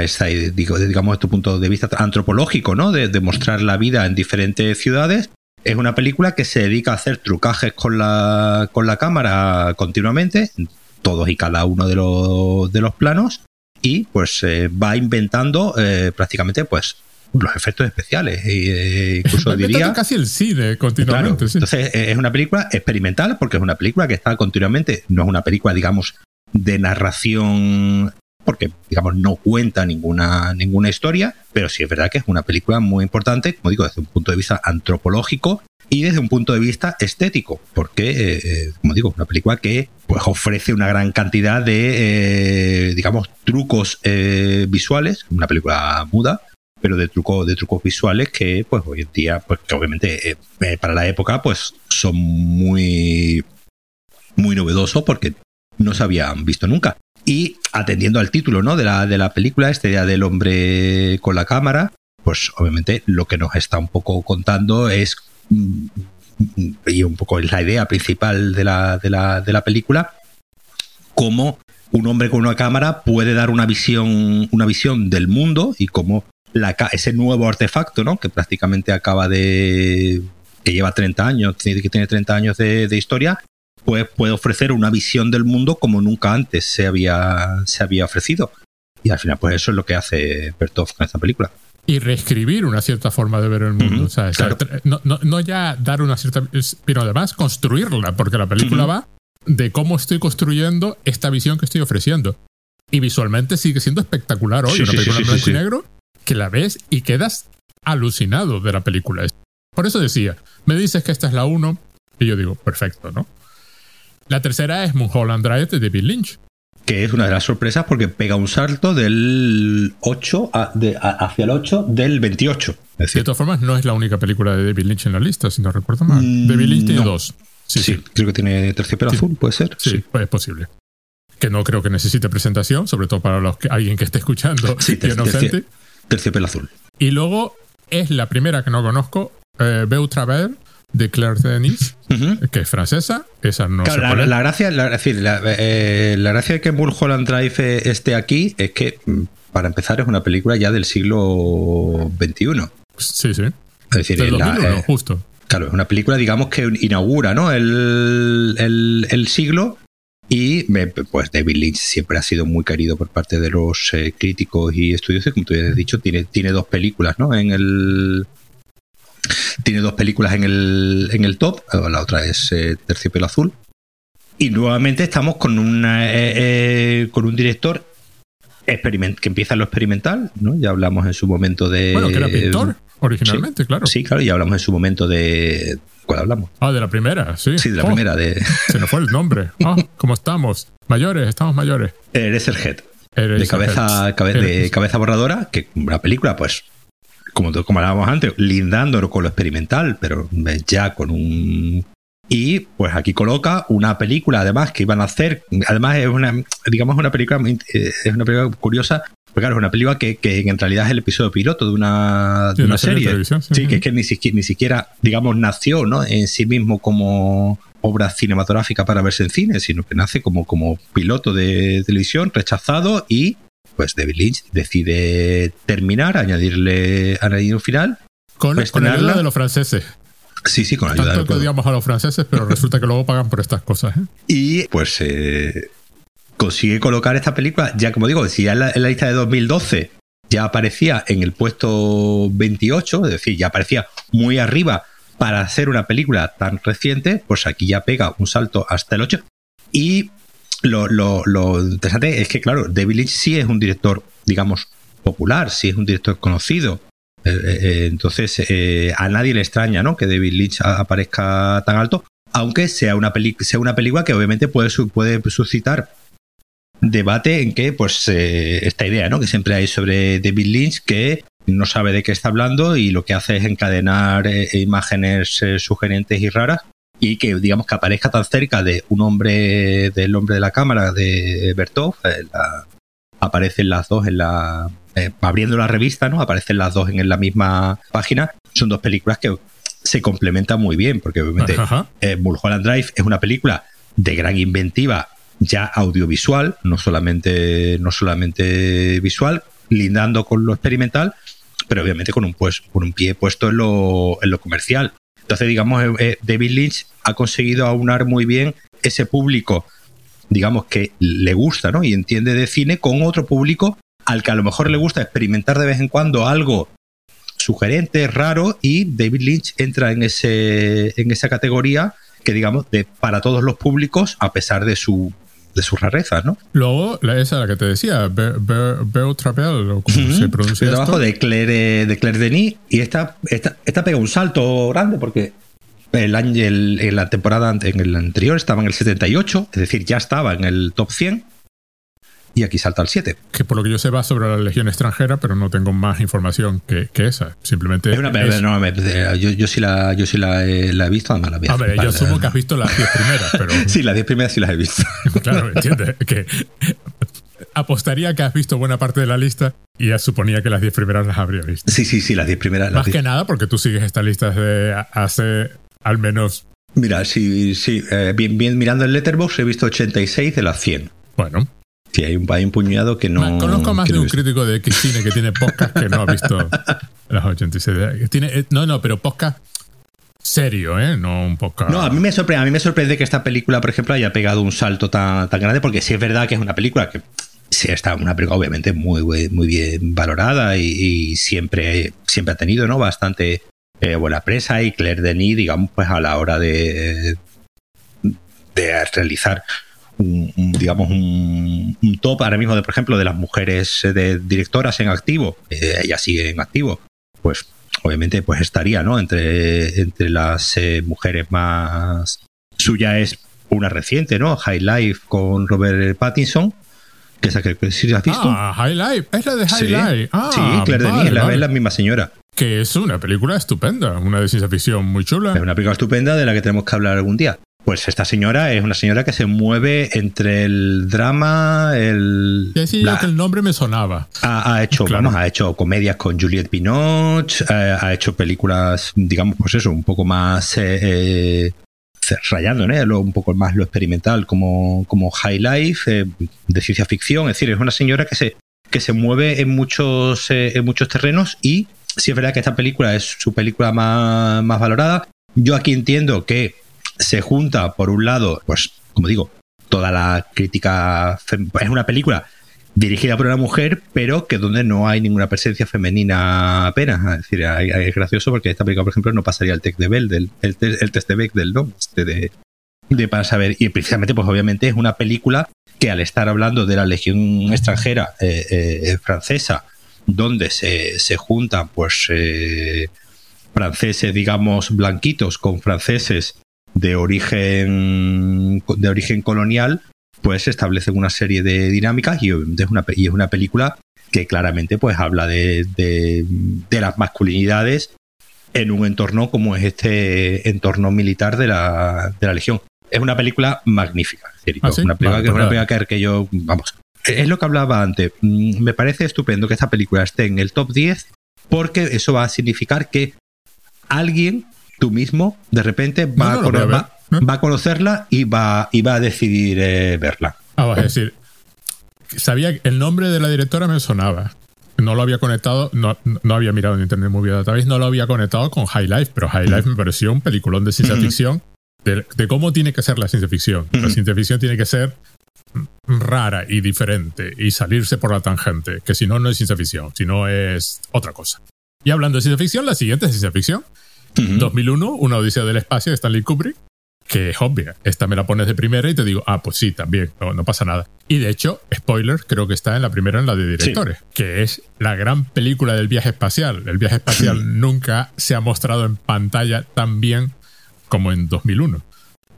digo, digamos, este punto de vista antropológico, ¿no? De, de mostrar la vida en diferentes ciudades, es una película que se dedica a hacer trucajes con la, con la cámara continuamente, en todos y cada uno de los, de los planos, y pues eh, va inventando eh, prácticamente pues los efectos especiales. Eh, incluso diría... casi el cine Claro, continuamente. sí. entonces es una película experimental porque es una película que está continuamente, no es una película, digamos, de narración, porque, digamos, no cuenta ninguna, ninguna historia, pero sí es verdad que es una película muy importante, como digo, desde un punto de vista antropológico y desde un punto de vista estético, porque, eh, como digo, es una película que pues, ofrece una gran cantidad de, eh, digamos, trucos eh, visuales, una película muda, pero de trucos de trucos visuales que pues hoy en día pues que obviamente eh, para la época pues son muy muy novedosos porque no se habían visto nunca. Y atendiendo al título no de la de la película este día del hombre con la cámara pues obviamente lo que nos está un poco contando es mm, y un poco es la idea principal de la, de la, de la película cómo un hombre con una cámara puede dar una visión una visión del mundo y cómo ese nuevo artefacto, ¿no? Que prácticamente acaba de. que lleva 30 años, que tiene 30 años de, de historia, pues puede ofrecer una visión del mundo como nunca antes se había, se había ofrecido. Y al final, pues eso es lo que hace Bertov con esta película. Y reescribir una cierta forma de ver el mundo. Ujú, o sea, claro. tra- no, no- no ya dar una cierta. Pero además construirla, porque la película va de cómo estoy construyendo esta visión que estoy ofreciendo. Y visualmente sigue siendo espectacular hoy. Sí, una sí, película sí, blanco y negro que la ves y quedas alucinado de la película. Por eso decía, me dices que esta es la 1 y yo digo, perfecto, ¿no? La tercera es Mulholland Drive de David Lynch. Que es una de las sorpresas porque pega un salto del 8 a- de- a- hacia el 8 del 28. Es De todas formas, no es la única película de David Lynch en la lista, si no recuerdo mal. Mm, David Lynch tiene no. dos. Sí, sí, sí, creo que tiene terciopelo Sí. azul, puede ser. sí, pues es posible. Que no creo que necesite presentación, sobre todo para los que, alguien que esté escuchando <laughs> Sí, y ter- inocente. tercio- terciopelo azul. Y luego es la primera que no conozco, eh, Beau Travers, de Claire Denis, Ujú. que es francesa. Esa no Claro, sé la, la gracia, la, es decir, la, eh, la gracia de que Mulholland Drive eh, esté aquí es que, mm, para empezar, es una película ya del siglo XXI. Sí, sí. Es decir, Del la- 2001, eh, justo. claro, es una película, digamos, que inaugura ¿no? el, el- el siglo y me- pues David Lynch siempre ha sido muy querido por parte de los eh, críticos y estudiosos. Como tú ya has dicho, tiene, tiene dos películas ¿no? en el Tiene dos películas en el, en el top, la otra es eh, Terciopelo Azul. Y nuevamente estamos con, una, eh, eh, con un director experiment que empieza en lo experimental, ¿no? Ya hablamos en su momento de... Bueno, que era pintor originalmente, claro. Sí, claro, ya hablamos en su momento de... ¿Cuál hablamos? Ah, de la primera, sí. Sí, de la Oh, primera, de... <laughs> Se nos fue el nombre. Ah, ¿cómo estamos? Mayores, estamos mayores. Eres el Head. Eres de cabeza, el- cabe- de cabeza borradora, que una película, pues, como, como hablábamos antes, lindando con lo experimental, pero ya con un... Y pues aquí coloca una película, además, que iban a hacer, además es una, digamos, una película, eh, es una película curiosa, porque claro, es una película que, que en realidad es el episodio piloto de una, de una serie de sí. Sí, que es que ni siquiera, ni siquiera, digamos, nació ¿no? en sí mismo como obra cinematográfica para verse en cine, sino que nace como, como piloto de televisión rechazado y pues David Lynch decide terminar, añadirle añadir un final. Con, pues con ayuda de los franceses. Sí, sí, con ayuda Tanto que de odiamos a los franceses, pero <laughs> resulta que luego pagan por estas cosas. ¿eh? Y pues eh, consigue colocar esta película, ya como digo, si ya en la, en la lista de 2012 ya aparecía en el puesto 28, es decir, ya aparecía muy arriba para hacer una película tan reciente, pues aquí ya pega un salto hasta el 8. Y lo, lo- lo interesante es que, claro, David Lynch sí es un director, digamos, popular, sí es un director conocido. Eh, eh, eh, entonces, eh, a nadie le extraña ¿no? que David Lynch aparezca tan alto, aunque sea una, peli- sea una película que obviamente puede, puede suscitar debate en que, pues, esta idea ¿no? que siempre hay sobre David Lynch, que no sabe de qué está hablando y lo que hace es encadenar imágenes sugerentes y raras y que digamos que aparezca tan cerca de un hombre del hombre de la cámara de Bertov eh, la- aparecen las dos en la eh, abriendo la revista no aparecen las dos en la misma página son dos películas que se complementan muy bien porque obviamente Ajá. eh, Mulholland Drive es una película de gran inventiva ya audiovisual, no solamente, no solamente visual, lindando con lo experimental, pero obviamente con un, pues, con un pie puesto en lo, en lo comercial. Entonces, digamos, eh, eh, David Lynch ha conseguido aunar muy bien ese público, digamos, que le gusta ¿no? y entiende de cine con otro público al que a lo mejor le gusta experimentar de vez en cuando algo sugerente, raro, y David Lynch entra en, ese, en esa categoría que, digamos, de para todos los públicos, a pesar de su de sus rarezas, ¿no? Luego, la, esa la que te decía, Be- Be- Beau Travel, o como se pronuncia el trabajo de Claire, de Claire Denis, y esta, esta, esta pega un salto grande porque el año, el- en la temporada, en el anterior estaba en el 78, es decir, ya estaba en el top 100, y aquí salta al 7. Que por lo que yo sé va sobre la legión extranjera, pero no tengo más información que, que esa. Simplemente. Es una, es- no, me- yo, yo sí la, yo sí la, he, la he visto, además la vi un par yo asumo que has visto las 10 primeras, pero. <laughs> Sí, las 10 primeras sí las he visto. <laughs> Claro, ¿me entiendes? Que apostaría que has visto buena parte de la lista y ya suponía que las 10 primeras las habría visto. Sí, sí, sí, las 10 primeras. las Más 10 que nada porque tú sigues esta lista desde hace al menos. Mira, sí, sí, eh, bien, bien mirando el Letterboxd he visto 86 de las 100. Bueno, Sí, hay un, hay un puñado que no. Conozco más que de un crítico de cine que tiene podcast que no ha visto <laughs> las 86. de- Tiene, eh, no, no, pero podcast serio, ¿eh? No un podcast. No, a mí me sorprende, a mí me sorprende que esta película, por ejemplo, haya pegado un salto tan, tan grande, porque sí es verdad que es una película que sí está una película obviamente muy, muy bien valorada y, y siempre, siempre ha tenido ¿no? bastante eh, buena presa y Claire Denis, digamos, pues a la hora de, de realizar un, un, digamos un, un top ahora mismo de por ejemplo de las mujeres eh, de directoras en activo eh, ella sigue en activo pues obviamente pues estaría no entre entre las eh, mujeres más suya es una reciente no High Life con Robert Pattinson que esa que sí la has visto Ah, High Life. Es la de High sí, Life. Ah, sí Claire vale, Denis es la, vale. es la misma señora Que es una película estupenda. Una de ciencia ficción muy chula. Es una película estupenda de la que tenemos que hablar algún día. Pues esta señora es una señora que se mueve entre el drama, el. Ya decía la- yo que el nombre me sonaba. ha, ha hecho, Claro. vamos, ha hecho comedias con Juliette Binoche, eh, ha hecho películas, digamos, pues eso, un poco más eh, eh, rayando, ¿no? Lo- un poco más lo experimental, como, como High Life, eh, de ciencia ficción. Es decir, es una señora que se, que se mueve en muchos, eh, en muchos terrenos y sí es verdad que esta película es su película más, más valorada. Yo aquí entiendo que se junta, por un lado, pues, como digo, toda la crítica. Es una película dirigida por una mujer, pero que donde no hay ninguna presencia femenina apenas. Es decir, es gracioso porque esta película, por ejemplo, no pasaría el test de Bell, el, test de Bechdel, ¿no? Este de, de, para saber. Y precisamente, pues obviamente es una película que al estar hablando de la legión extranjera eh, eh, francesa, donde se, se juntan, pues, eh, franceses, digamos, blanquitos con franceses de origen, de origen colonial, pues establecen una serie de dinámicas y es una, y es una película que claramente pues habla de, de, las masculinidades en un entorno como es este entorno militar de la, de la Legión. Es una película magnífica. ¿Ah, una película, que, una película que, que yo, vamos, es lo que hablaba antes. Mm, me parece estupendo que esta película esté en el top 10 porque eso va a significar que alguien, tú mismo, de repente va, a, conocerla y va, y va a decidir eh, verla. Ah, es decir, sabía el nombre de la directora me sonaba. No lo había conectado, no, no había mirado en Internet Movie Database, no lo había conectado con High Life, pero High Life me pareció un peliculón de ciencia ficción de, cómo tiene que ser la ciencia ficción. La ciencia ficción tiene que ser rara y diferente y salirse por la tangente, que si no, no es ciencia ficción, si no es otra cosa. Y hablando de ciencia ficción, la siguiente es ciencia ficción. 2001, Una Odisea del Espacio de Stanley Kubrick, que es obvia. Esta me la pones de primera y te digo, ah, pues sí, también, no, pasa nada. Y de hecho, spoiler, creo que está en la primera en la de directores, que es la gran película del viaje espacial. El viaje espacial nunca se ha mostrado en pantalla tan bien como en 2001.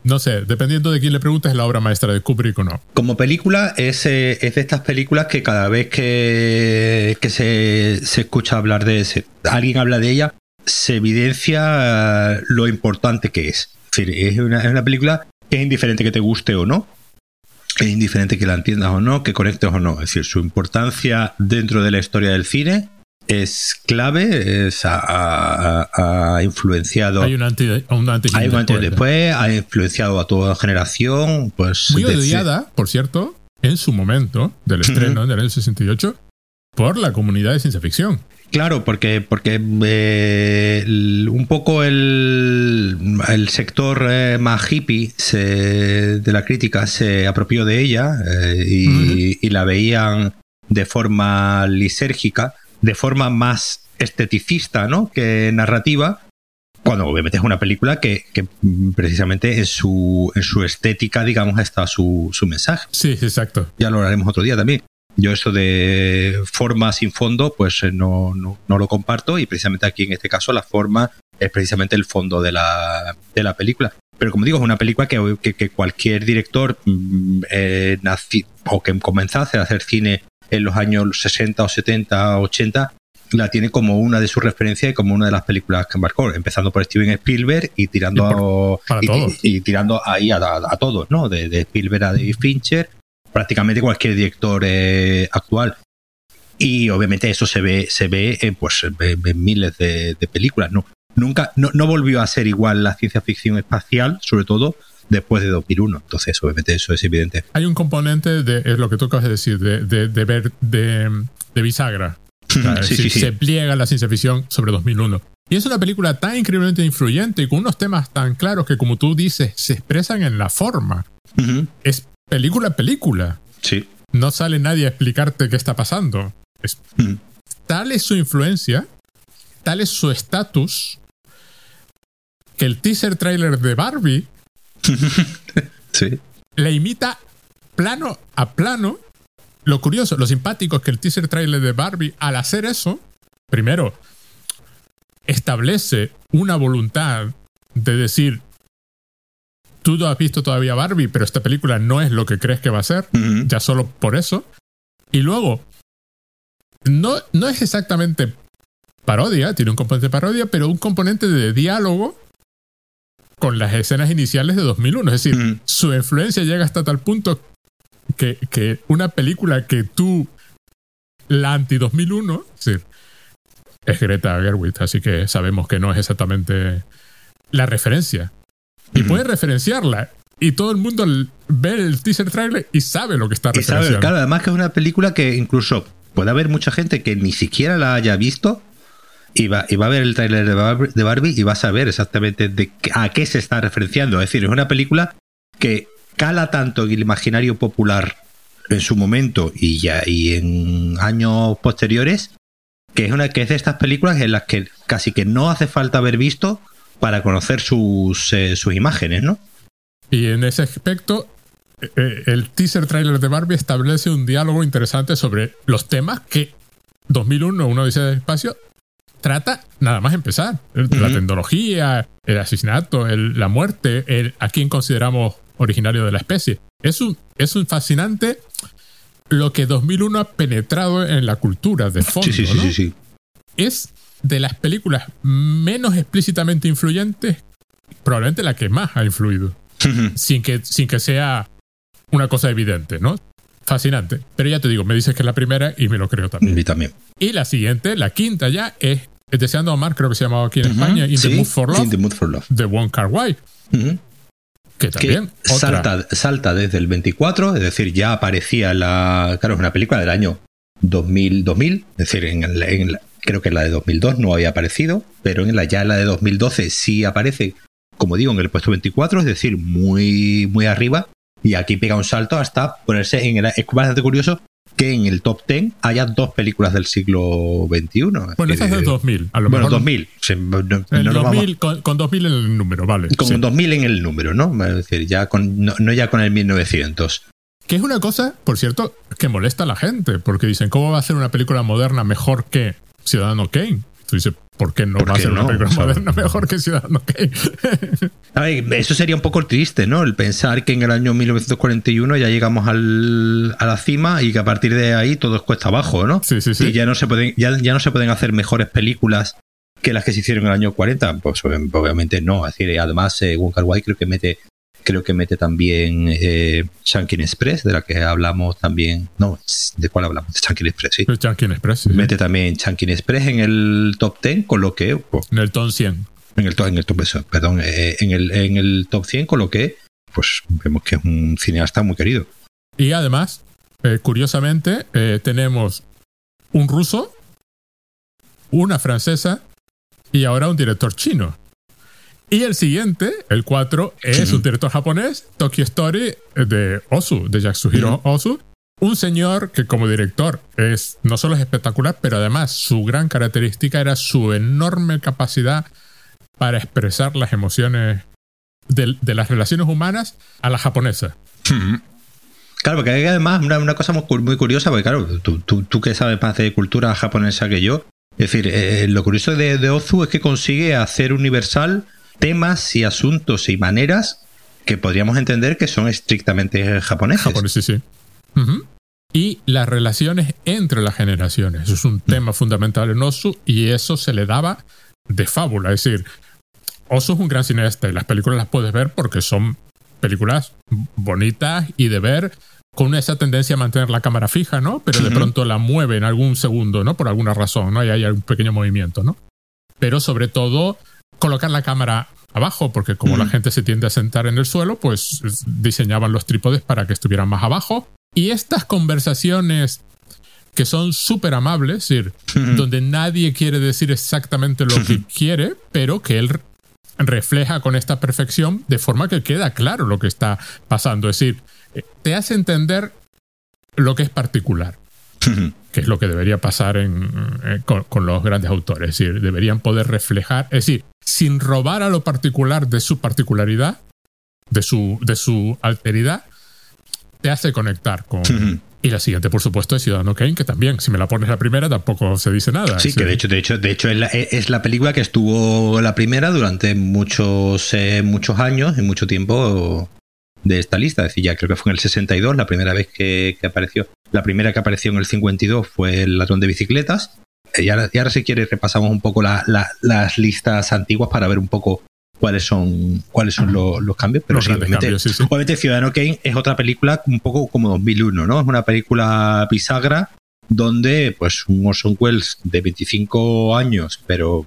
No sé, dependiendo de quién le preguntes, es la obra maestra de Kubrick o no. Como película, es, eh, es de estas películas que cada vez que, que se, se escucha hablar de ese, alguien habla de ella, se evidencia lo importante que es. Es, decir, es, una, es una película que es indiferente que te guste o no, es indiferente que la entiendas o no, que conectes o no. Es decir, su importancia dentro de la historia del cine es clave, es, ha, influenciado. Hay un antes, un antes, hay un antes después, ha influenciado a toda generación. Pues, Muy odiada, por cierto, en su momento del estreno, en el 68, por la comunidad de ciencia ficción. Claro, porque, porque eh, un poco el, el sector eh, más hippie de la crítica se apropió de ella eh, y, y, la veían de forma lisérgica de forma más esteticista ¿no? que narrativa, cuando obviamente es una película que, precisamente en su, en su estética, digamos, está su, su mensaje. Sí, exacto. Ya lo haremos otro día también. Yo eso de forma sin fondo, pues eh, no, no, lo comparto y precisamente aquí en este caso la forma es precisamente el fondo de la, de la película. Pero como digo, es una película que, que, cualquier director mm, eh, o que comenzase a hacer cine en los años 60 o 70, 80, la tiene como una de sus referencias y como una de las películas que embarcó, empezando por Steven Spielberg y tirando, y, tirando ahí a, todos, ¿no? De, Spielberg a David Fincher, prácticamente cualquier director eh, actual. Y obviamente eso se ve, se ve en, pues, en, miles de, películas, ¿no? Nunca, no, no volvió a ser igual la ciencia ficción espacial, sobre todo, después de 2001. Entonces, obviamente, eso es evidente. Hay un componente de, es lo que tú acabas de decir, de, de, ver, de, bisagra. <laughs> Se pliega la ciencia ficción sobre 2001. Y es una película tan increíblemente influyente y con unos temas tan claros que, como tú dices, se expresan en la forma. Es película película. Sí. No sale nadie a explicarte qué está pasando. Es, Tal es su influencia, tal es su estatus, que el teaser trailer de Barbie <laughs> sí. Le imita plano a plano. Lo curioso, lo simpático es que el teaser trailer de Barbie, al hacer eso, primero, establece una voluntad de decir, tú no has visto todavía Barbie, pero esta película no es lo que crees que va a ser, ya solo por eso. Y luego, no, no es exactamente parodia, tiene un componente de parodia, pero un componente de diálogo con las escenas iniciales de 2001. Es decir, su influencia llega hasta tal punto que, que una película que tú, la anti-2001, es, es Greta Gerwig, así que sabemos que no es exactamente la referencia. Y puede referenciarla. Y todo el mundo ve el teaser trailer y sabe lo que está referenciando. claro, además que es una película que incluso puede haber mucha gente que ni siquiera la haya visto y va, a ver el tráiler de Barbie y va a saber exactamente de a qué se está referenciando. Es decir, es una película que cala tanto en el imaginario popular en su momento y ya y en años posteriores, que es una que es de estas películas en las que casi que no hace falta haber visto para conocer sus, eh, sus imágenes, ¿no? Y en ese aspecto, eh, eh, el teaser trailer de Barbie establece un diálogo interesante sobre los temas que 2001, uno dice del espacio, trata nada más empezar. La tecnología, el asesinato, la muerte, el, a quien consideramos originario de la especie. Es un, es un fascinante lo que 2001 ha penetrado en la cultura de fondo. Sí, sí, sí, sí, Es de las películas menos explícitamente influyentes, probablemente la que más ha influido. sin, que, sin que sea una cosa evidente, ¿no? Fascinante. Pero ya te digo, me dices que es la primera y me lo creo también. Y también. Y la siguiente, la quinta ya, es Deseando Amar, creo que se llamaba aquí en España, In, the Mood for Love, In the Mood for Love. De Wong Kar Wai. Que también. salta, salta desde el 24, es decir, ya aparecía la. Claro, es una película del año 2000, 2000 es decir, en, en creo que en la de 2002 no había aparecido, pero en la ya en la de 2012 sí aparece, como digo, en el puesto 24, es decir, muy, muy arriba. Y aquí pega un salto hasta ponerse en el. Es bastante curioso que en el top 10 haya dos películas del siglo XXI. Bueno, esa es del 2000. A lo bueno, mejor 2000. no, 2000 con, con, 2000 en el número, vale. Con 2000 en el número, ¿no? Es decir, ya con, no, ya con el 1900. Que es una cosa, por cierto, que molesta a la gente, porque dicen, ¿cómo va a ser una película moderna mejor que Ciudadano Kane? Tú dices, ¿por qué no va a ser una película moderna mejor que Ciudadano Kane? <laughs> eso sería un poco triste, ¿no? El pensar que en el año 1941 ya llegamos al, a la cima y que a partir de ahí todo es cuesta abajo, ¿no? Sí, sí, sí. Y ya no se pueden, ya, ya no se pueden hacer mejores películas que las que se hicieron en el año 40. Pues obviamente no. Es decir, además, eh, Wong Kar Wai creo que mete creo que mete también eh, Shankin Express, de la que hablamos también. No, ¿de cuál hablamos? De Shankin Express, sí. Shankin Express, sí. Mete también Shankin Express en el top 10, con lo que. Pues, en el top 100. En el, en el top, perdón, eh, en, el, en el top 100, con lo que, pues vemos que es un cineasta muy querido. Y además, eh, curiosamente, eh, tenemos un ruso, una francesa y ahora un director chino. Y el siguiente, el 4, es un director japonés, Tokyo Story, de Osu, de Yasuhiro Osu. Un señor que como director es no solo es espectacular, pero además su gran característica era su enorme capacidad para expresar las emociones de, las relaciones humanas a la japonesa. Claro, porque hay además una, cosa muy, curiosa, porque claro, tú, tú, que sabes más de cultura japonesa que yo, es decir, eh, lo curioso de, de, Ozu es que consigue hacer universal temas y asuntos y maneras que podríamos entender que son estrictamente japoneses. Sí. Y las relaciones entre las generaciones. Eso es un tema fundamental en Osu y eso se le daba de fábula. Es decir, Osu es un gran cineasta y las películas las puedes ver porque son películas bonitas y de ver con esa tendencia a mantener la cámara fija, ¿no? Pero de pronto la mueve en algún segundo, ¿no? Por alguna razón, ¿no? Y hay un pequeño movimiento, ¿no? Pero sobre todo colocar la cámara abajo, porque como la gente se tiende a sentar en el suelo, pues diseñaban los trípodes para que estuvieran más abajo. Y estas conversaciones que son súper amables, es decir, donde nadie quiere decir exactamente lo que <laughs> quiere, pero que él refleja con esta perfección de forma que queda claro lo que está pasando. Es decir, eh, te hace entender lo que es particular que es lo que debería pasar en, eh, con, los grandes autores. Es decir, deberían poder reflejar, es decir, sin robar a lo particular de su particularidad, de su, de su alteridad, te hace conectar con... <laughs> Y la siguiente, por supuesto, es Ciudadano Kane, que también, si me la pones la primera, tampoco se dice nada. Sí, que de hecho, de hecho, de hecho es la, es la película que estuvo la primera durante muchos, eh, muchos años y mucho tiempo de esta lista. Es decir, ya creo que fue en el 62, la primera vez que, apareció. La primera que apareció en el 52 fue el ladrón de bicicletas. Y ahora, y ahora si quieres repasamos un poco las listas antiguas para ver un poco cuáles son cuáles son los, cambios. Pero obviamente, Ciudadano Kane es otra película un poco como 2001, ¿no? Es una película bisagra donde pues un Orson Welles de 25 años, pero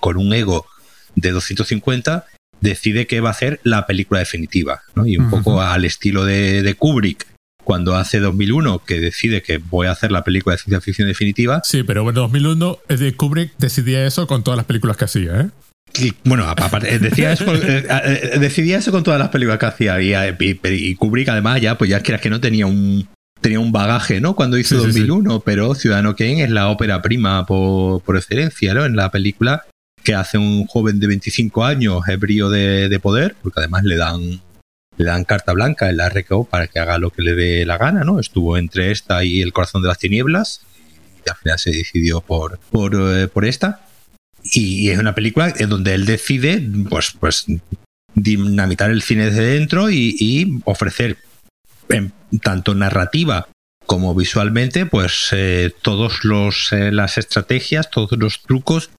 con un ego de 250, decide que va a hacer la película definitiva, ¿no? Y un poco al estilo de, Kubrick, cuando hace 2001 que decide que voy a hacer la película de ciencia ficción definitiva. Sí, pero bueno, 2001 de Kubrick decidía eso con todas las películas que hacía, ¿eh? bueno, aparte, decía eso, eh, eh, decidía eso con todas las películas que hacía y, y, Kubrick además ya, pues ya quieras que no tenía un tenía un bagaje, ¿no? Cuando hizo 2001, pero Ciudadano Kane es la ópera prima por, por excelencia, ¿no? En la película que hace un joven de 25 años ebrio de, de poder, porque además le dan le dan carta blanca en la RKO para que haga lo que le dé la gana, ¿no? Estuvo entre esta y El corazón de las tinieblas y al final se decidió por, por, eh, por esta. Y, es una película en donde él decide, pues, pues dinamitar el cine desde dentro y, ofrecer tanto narrativa como visualmente, pues eh, todos los eh, las estrategias, todos los trucos,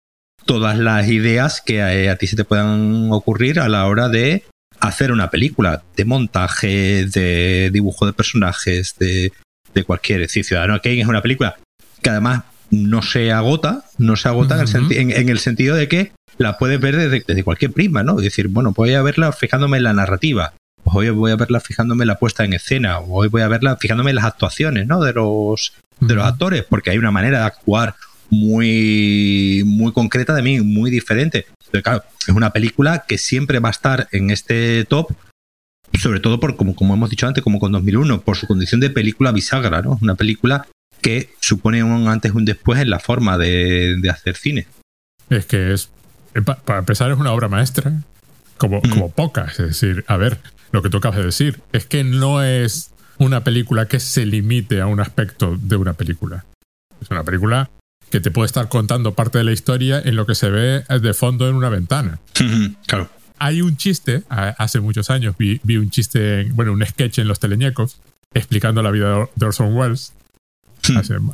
todas las ideas que a, a, ti se te puedan ocurrir a la hora de hacer una película de montaje, de dibujo de personajes, de, de cualquier. Es decir, Ciudadano Kane es una película que además no se agota, no se agota en, el sentido de que la puedes ver desde, cualquier prisma, ¿no? Es decir, bueno, voy a verla fijándome en la narrativa, hoy voy a verla fijándome en la puesta en escena, hoy voy a verla fijándome en las actuaciones, ¿no? De los, de los actores, porque hay una manera de actuar muy, muy concreta de mí, muy diferente. Pero claro, es una película que siempre va a estar en este top, sobre todo por, como, como hemos dicho antes, como con 2001, por su condición de película bisagra, ¿no? Una película que supone un antes y un después en la forma de, hacer cine. Es que es, eh, para empezar, es una obra maestra, como, como pocas. Es decir, a ver, lo que tú acabas de decir, es que no es una película que se limite a un aspecto de una película. Es una película que te puede estar contando parte de la historia en lo que se ve de fondo en una ventana. claro. Hay un chiste, hace muchos años vi, un chiste, bueno, un sketch en los teleñecos explicando la vida de Orson Welles.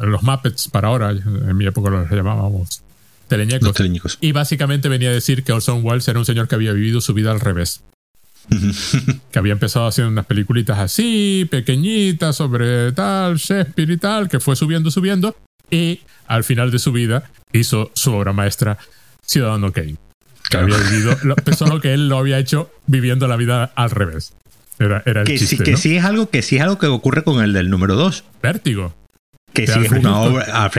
los Muppets para ahora, en mi época los llamábamos teleñecos. teleñecos. Y básicamente venía a decir que Orson Welles era un señor que había vivido su vida al revés. <laughs> que había empezado haciendo unas peliculitas así, pequeñitas, sobre tal, Shakespeare y tal, que fue subiendo, subiendo, y al final de su vida hizo su obra maestra, Ciudadano Kane. Que había vivido, solo <laughs> que él lo había hecho viviendo la vida al revés. Era, era el que, chiste, sí, que sí es algo que sí es algo que ocurre con el del número 2. Vértigo. Que sí es una obra.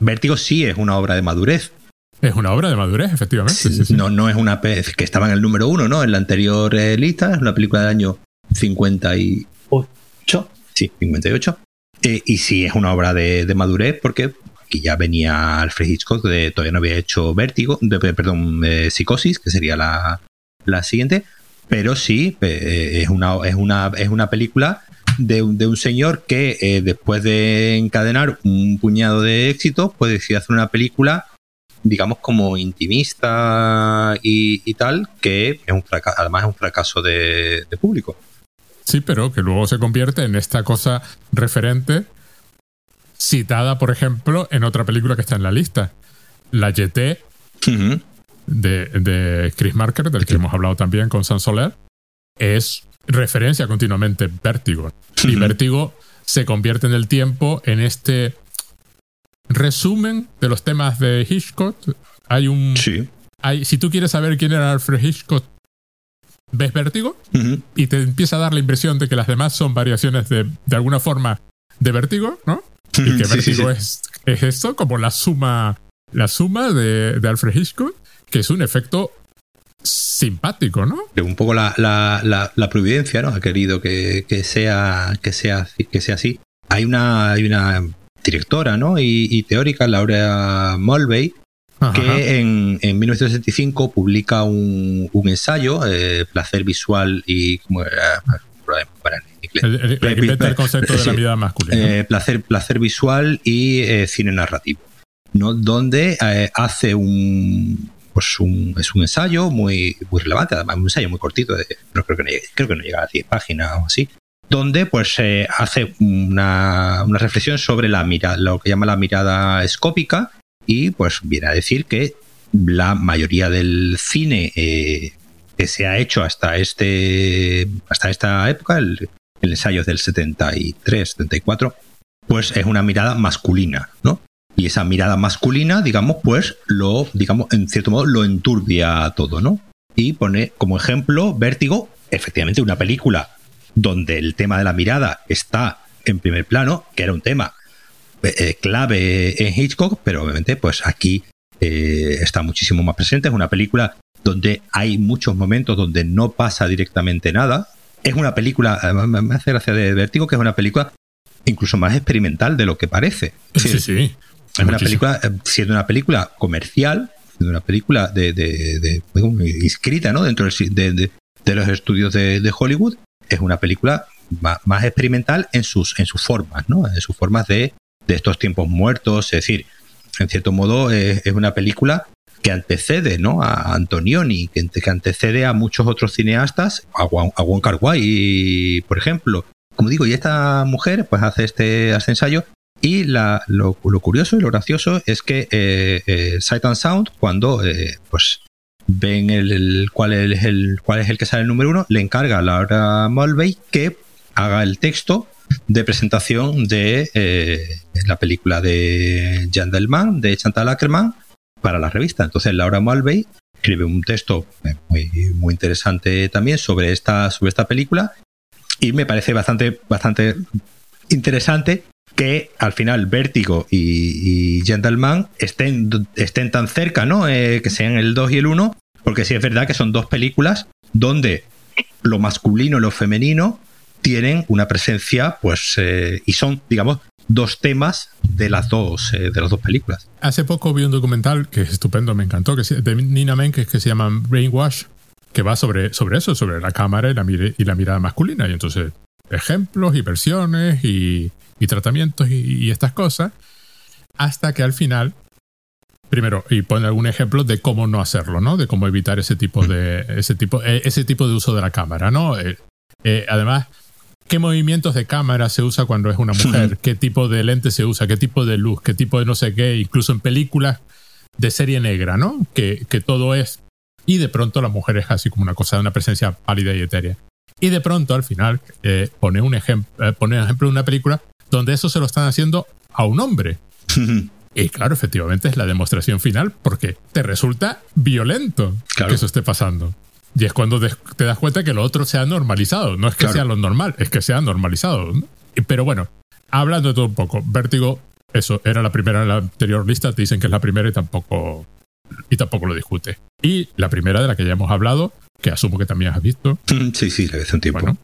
Vértigo sí es una obra de madurez. Es una obra de madurez, efectivamente. no, no es una que estaba en el número 1, ¿no? En la anterior eh, lista, es una película del año 58. Sí, 58. Eh, y sí es una obra de, madurez porque aquí ya venía Alfred Hitchcock, de, todavía no había hecho Vértigo, de, perdón, eh, Psicosis, que sería la, siguiente, pero sí eh, es, una, es, una, es una película de, un señor que después de encadenar un puñado de éxitos, pues decide hacer una película digamos como intimista y, tal, que es un además es un fracaso de público. Sí, pero que luego se convierte en esta cosa referente citada, por ejemplo, en otra película que está en la lista. La YT de, Chris Marker, del que hemos hablado también con San Soler, es referencia continuamente Vértigo. Y Vértigo se convierte en el tiempo en este resumen de los temas de Hitchcock. Hay un. Sí. Hay, si tú quieres saber quién era Alfred Hitchcock, ves vértigo y te empieza a dar la impresión de que las demás son variaciones de, de alguna forma de vértigo, ¿no? Y que vértigo Es, es esto, como la suma, la suma de, de, Alfred Hitchcock, que es un efecto simpático, ¿no? Un poco la, la, la, providencia, ¿no? Ha querido que, que, sea, que, sea, que sea así. Hay una, hay una directora, ¿no? Y, y teórica, Laura Mulvey, que en, en, 1965 publica un, un ensayo, eh, Placer Visual y... como el, el, concepto de la mirada masculina. Eh, placer, placer visual y eh, cine narrativo, ¿no? donde hace un, pues un, es un ensayo muy, muy relevante, además un ensayo muy cortito, de, creo, que no, creo que no llega a 10 páginas o así, donde pues hace una, una, reflexión sobre la mirada, lo que llama la mirada escópica y pues viene a decir que la mayoría del cine eh, que se ha hecho hasta este hasta esta época, el, ensayo del 73, 74, pues es una mirada masculina, ¿no? Y esa mirada masculina, digamos, pues lo, digamos, en cierto modo lo enturbia todo, ¿no? Y pone como ejemplo Vértigo, efectivamente una película donde el tema de la mirada está en primer plano, que era un tema eh, clave en Hitchcock, pero obviamente pues aquí eh, está muchísimo más presente. Es una película donde hay muchos momentos donde no pasa directamente nada. Es una película, me hace gracia de Vértigo, que es una película incluso más experimental de lo que parece. Sí, sí. Es una película, eh, siendo una película comercial, siendo una película de, de, de, inscrita ¿no? dentro de, de los estudios de, Hollywood, es una película más, experimental en sus, en sus formas, ¿no? En sus formas de, de estos tiempos muertos. Es decir, en cierto modo es, una película que antecede ¿no? a Antonioni, que, antecede a muchos otros cineastas, a, Wong por ejemplo. Como digo, y esta mujer pues hace este, ensayo y la, lo, curioso y lo gracioso es que eh, eh, Sight and Sound, cuando eh, pues ven el, cuál, es el, cuál es el que sale el número uno, le encarga a Laura Mulvey que haga el texto de presentación de eh, la película de Jan Delman, de Chantal Ackerman, para la revista. Entonces Laura Mulvey escribe un texto muy, muy interesante también sobre esta, sobre esta película y me parece bastante, bastante interesante que al final Vértigo y, Gentleman estén, estén tan cerca, ¿no? Eh, que sean el 2 y el 1, porque sí es verdad que son dos películas donde lo masculino y lo femenino tienen una presencia, pues, eh, y son, digamos, dos temas de las dos, eh, de las dos películas. Hace poco vi un documental que es estupendo, me encantó, que es de Nina Men, que, se llama Brainwash, que va sobre, sobre eso, sobre la cámara y la, y la mirada masculina. Y entonces, ejemplos y versiones y, y tratamientos y, estas cosas, hasta que al final, primero, y pone algún ejemplo de cómo no hacerlo, ¿no? De cómo evitar ese tipo de, ese tipo, eh, ese tipo de uso de la cámara, ¿no? Además, qué movimientos de cámara se usa cuando es una mujer, qué tipo de lente se usa, qué tipo de luz, qué tipo de no sé qué, incluso en películas de serie negra, ¿no? Que, que todo es... Y de pronto la mujer es así como una cosa de una presencia pálida y etérea. Y de pronto al final pone un ejemplo, pone un ejemplo de una película donde eso se lo están haciendo a un hombre. y claro, efectivamente es la demostración final porque te resulta violento que eso esté pasando. Y es cuando te das cuenta que lo otro se ha normalizado. No es que sea lo normal, es que se ha normalizado. Pero bueno, hablando de todo un poco, Vértigo, eso, era la primera en la anterior lista, te dicen que es la primera y tampoco, y tampoco lo discute. Y la primera de la que ya hemos hablado, que asumo que también has visto. Sí, sí, le hace un tiempo. Bueno,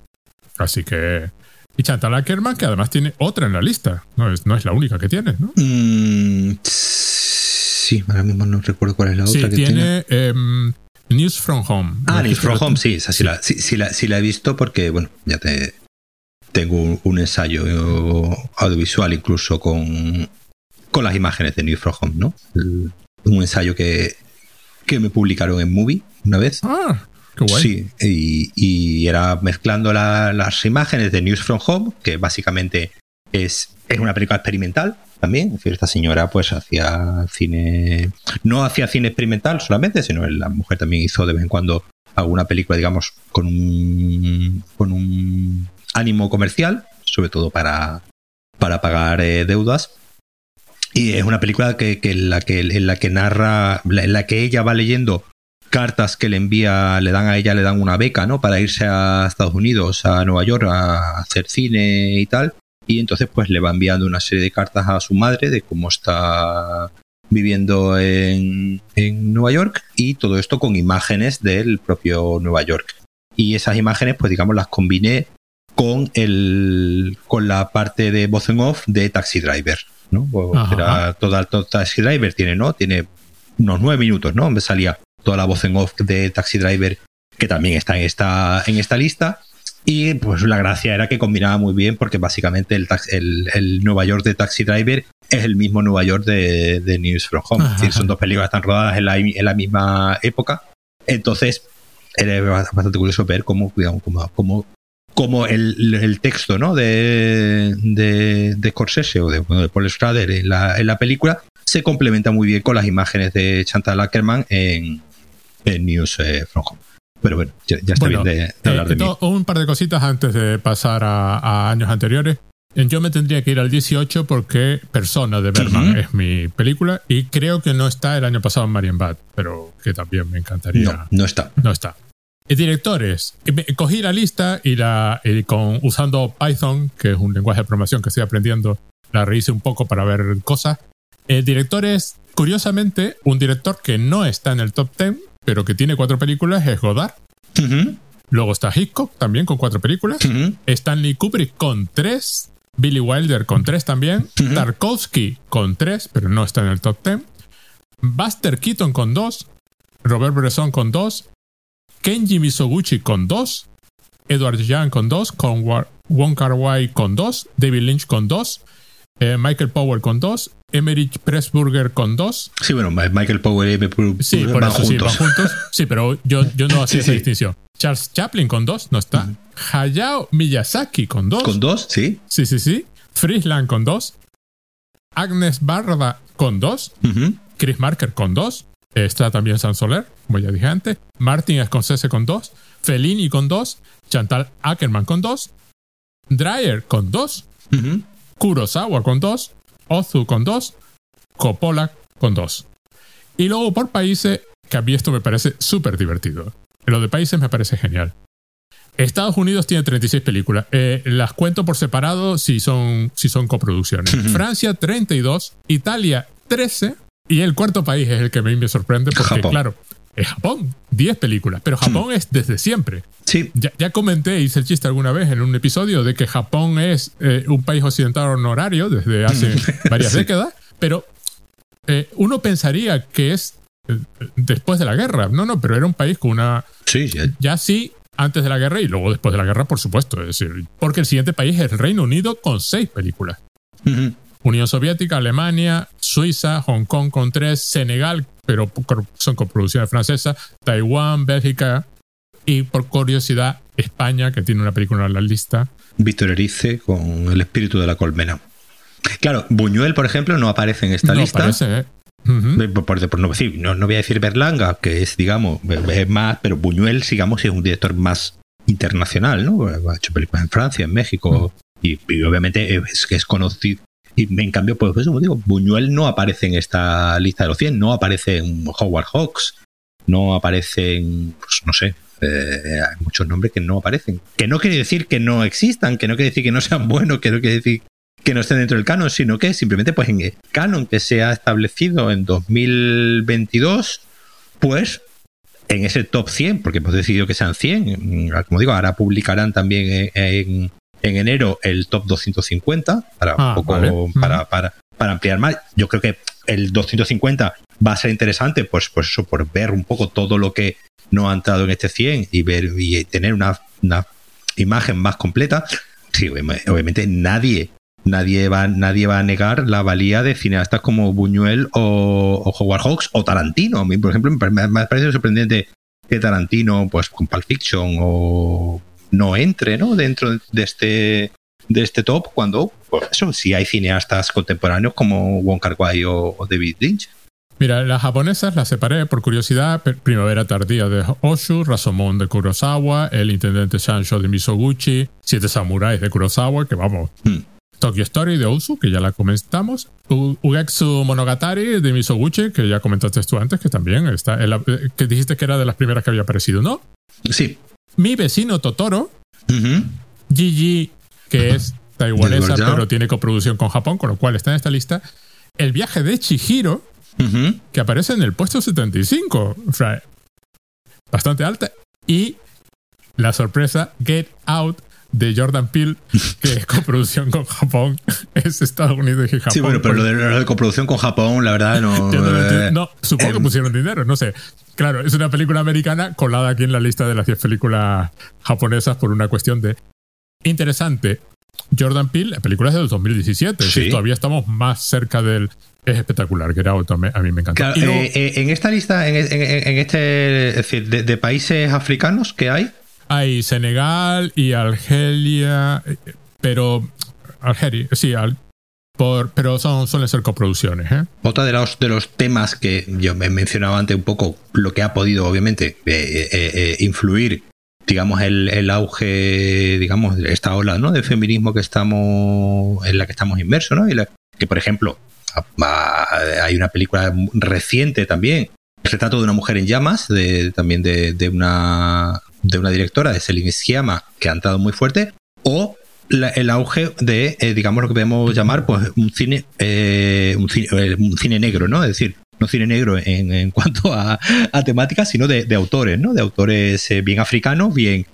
así que y Chantal Ackerman, que además tiene otra en la lista. No es, no es la única que tiene, ¿no? Mm, sí, ahora mismo no recuerdo cuál es la otra que tiene. Em, News from Home. Ah, News from Home, sí, esa sí, La, sí, la, sí, la, he visto porque, bueno, ya te tengo un, ensayo audiovisual incluso con, con las imágenes de News from Home, ¿no? un ensayo que, que me publicaron en Movie una vez. Ah, Sí, y, era mezclando las imágenes de News from Home, que básicamente es, es una película experimental también. Esta señora pues hacía cine, no hacía cine experimental solamente, sino la mujer también hizo de vez en cuando alguna película, digamos, con un, con un ánimo comercial, sobre todo para, para pagar eh, deudas. Y es una película que, que, en, la que, en la que narra, en la que ella va leyendo cartas que le envía, le dan a ella, le dan una beca, ¿no? Para irse a Estados Unidos, a Nueva York, a hacer cine y tal. Y entonces, pues le va enviando una serie de cartas a su madre de cómo está viviendo en, en Nueva York y todo esto con imágenes del propio Nueva York. Y esas imágenes, pues digamos, las combiné con el con la parte de voz en off de Taxi Driver, ¿no? Era toda, Taxi Driver tiene, ¿no? Tiene unos nueve minutos, ¿no? Me salía toda la voz en off de Taxi Driver, que también está en esta, en esta lista. Y pues la gracia era que combinaba muy bien porque básicamente el, el, Nueva York de Taxi Driver es el mismo Nueva York de, News from Home. Es decir, son dos películas tan rodadas en la, en la misma época. Entonces, era bastante curioso ver cómo, digamos, cómo, el, el, texto ¿no? de, de, de Scorsese o de, de Paul Schrader en la, en la película se complementa muy bien con las imágenes de Chantal Ackerman en, en News eh, from Home. Pero bueno, ya, está bien de, hablar de mí. Un par de cositas antes de pasar a, años anteriores. Yo me tendría que ir al 18 porque Persona de Berman es mi película y creo que no está el año pasado en Marian Bad, pero que también me encantaría. No, no está. No está. Y directores. Cogí la lista y, la, con, usando Python, que es un lenguaje de programación que estoy aprendiendo, la rehice un poco para ver cosas. El director es, curiosamente, un director que no está en el top 10 pero que tiene cuatro películas es Godard. Luego está Hitchcock también con cuatro películas. Stanley Kubrick con tres. Billy Wilder con 3 también. Tarkovsky con 3, pero no está en el top 10, Buster Keaton con 2, Robert Bresson con 2, Kenji Misoguchi con 2, Edward Young con 2, con Wa- Wong Kar Wai con 2, David Lynch con 2, eh, Michael Powell con 2, Emmerich Pressburger con 2. Sí, bueno, Michael Powell y. Pur- Sí, por van eso sí, van juntos. juntos. Sí, pero yo, yo no <laughs> hacía Sí, esa sí. distinción. Charles Chaplin con 2, no está. Hayao Miyazaki con 2. Con dos, sí. Sí, sí, sí. Friesland con 2. Agnes Barda con 2. Ujú. Chris Marker con 2. Está también San Soler, como ya dije antes. Martin Scorsese con 2. Fellini con 2. Chantal Ackerman con 2. Dreyer con 2. Ujú. Kurosawa con 2. Ozu con 2. Coppola con 2. Y luego por países, que a mí esto me parece súper divertido. Lo de países me parece genial. Estados Unidos tiene 36 películas. Eh, las cuento por separado si son, si son coproducciones. Francia 32, Italia 13 y el cuarto país es el que a mí me sorprende porque, Japón. claro, es Japón, 10 películas. Pero Japón es desde siempre. Sí. Ya, ya comenté, hice el chiste alguna vez en un episodio de que Japón es eh, un país occidental honorario desde hace <laughs> varias Sí. décadas, pero eh, uno pensaría que es eh, después de la guerra. No, no, pero era un país con una... Sí, sí. Ya sí, antes de la guerra y luego después de la guerra, por supuesto. Es decir, porque el siguiente país es el Reino Unido con seis películas. Ujú. Unión Soviética, Alemania, Suiza, Hong Kong con tres, Senegal, pero son coproducciones francesas, Taiwán, Bélgica y por curiosidad España, que tiene una película en la lista. Víctor Erice con El espíritu de la colmena. Claro, Buñuel, por ejemplo, no aparece en esta no lista. parece, ¿eh? Eh, Por, por- por no, decir, no, no voy a decir Berlanga, que es, digamos, es más, pero Buñuel, digamos, es un director más internacional, ¿no? Ha hecho películas en Francia, en México, y, y obviamente es conocido. Y en cambio, pues eso, como digo, Buñuel no aparece en esta lista de los 100, no aparece en Howard Hawks, no aparece en, pues no sé, eh, hay muchos nombres que no aparecen. Que no quiere decir que no existan, que no quiere decir que no sean buenos, que no quiere decir que no estén dentro del canon, sino que simplemente pues en el canon que se ha establecido en 2022, pues en ese top 100, porque hemos decidido que sean 100, mm, como digo, ahora publicarán también en- en enero el top 250 para Ah, un poco vale. para, para, para ampliar más. Yo creo que el 250 va a ser interesante, pues, pues eso, por ver un poco todo lo que no ha entrado en este 100 y ver y tener una, una imagen más completa. Sí, obvi- obviamente nadie nadie va, nadie va a negar la valía de cineastas como Buñuel o, o Howard Hawks o Tarantino. A mí, por ejemplo, me, me parece sorprendente que Tarantino, pues con Pulp Fiction o no entre ¿no? dentro de este de este top cuando pues eso sí hay cineastas contemporáneos como Wong Kar Wai o, o David Lynch Mira, las japonesas las separé por curiosidad. Primavera tardía de Oshu, Rasomon de Kurosawa, El intendente Shansho de Misoguchi, Siete samuráis de Kurosawa, que vamos, Hmm. Tokyo Story de Ozu, que ya la comentamos, U- Ugetsu Monogatari de Misoguchi, que ya comentaste tú antes, que también está, en la- eh, que dijiste que era de las primeras que había aparecido, ¿no? sí Mi vecino Totoro, Ujú. Gigi, que es taiwanesa, pero tiene coproducción con Japón, con lo cual está en esta lista. El viaje de Chihiro, que aparece en el puesto 75, o sea, bastante alta. Y la sorpresa, Get Out de Jordan Peele, que es coproducción con Japón, <laughs> es Estados Unidos y Japón. sí bueno pero lo de, lo de coproducción con Japón la verdad no, Yo no eh. No, supongo que em, pusieron dinero, no sé. Claro, es una película americana colada aquí en la lista de las 10 películas japonesas por una cuestión de... Interesante. Jordan Peele, la película es del 2017, es decir, Sí. todavía estamos más cerca del... Es espectacular, Get Out, a mí- a mí me encanta. Claro, Y luego- eh, eh, en esta lista, en, en- en este, es decir, de, de países africanos que hay, Hay Senegal y Argelia, pero Algeria, sí, al- por, pero son suelen ser coproducciones, ¿eh? Otra de los, de los temas que yo me mencionaba antes un poco, lo que ha podido obviamente eh, eh, eh, influir, digamos, el, el auge, digamos, esta ola ¿no? de feminismo que estamos, en la que estamos inmersos, ¿no? Y la- que, por ejemplo, hay una película reciente también, el retrato de una mujer en llamas, de, también de, de una, de una directora, de Celine Sciamma, que ha entrado muy fuerte, o la- el auge de, eh, digamos, lo que podemos llamar pues un cine, eh, un cine, eh, un cine negro, ¿no? Es decir, no cine negro en, en cuanto a, a temáticas, sino de, de autores, ¿no? De autores eh, bien africanos, bien,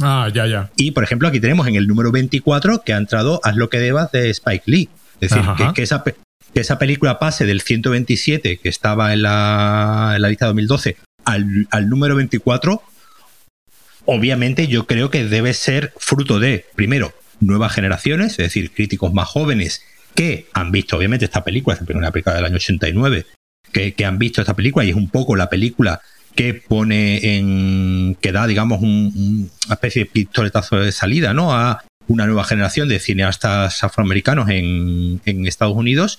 Ah, ya, ya. Y, por ejemplo, aquí tenemos en el número 24 que ha entrado Haz lo que debas de Spike Lee. Es decir, que, que, esa, que esa película pase del 127 que estaba en la, en la lista 2012 al, al número 24, obviamente yo creo que debe ser fruto de, primero, nuevas generaciones, es decir, críticos más jóvenes que han visto, obviamente, esta película, es una película del año 89, que, han visto esta película y es un poco la película que pone en. que da, digamos, un, una especie de pistoletazo de salida, ¿no? A una nueva generación de cineastas afroamericanos en, en Estados Unidos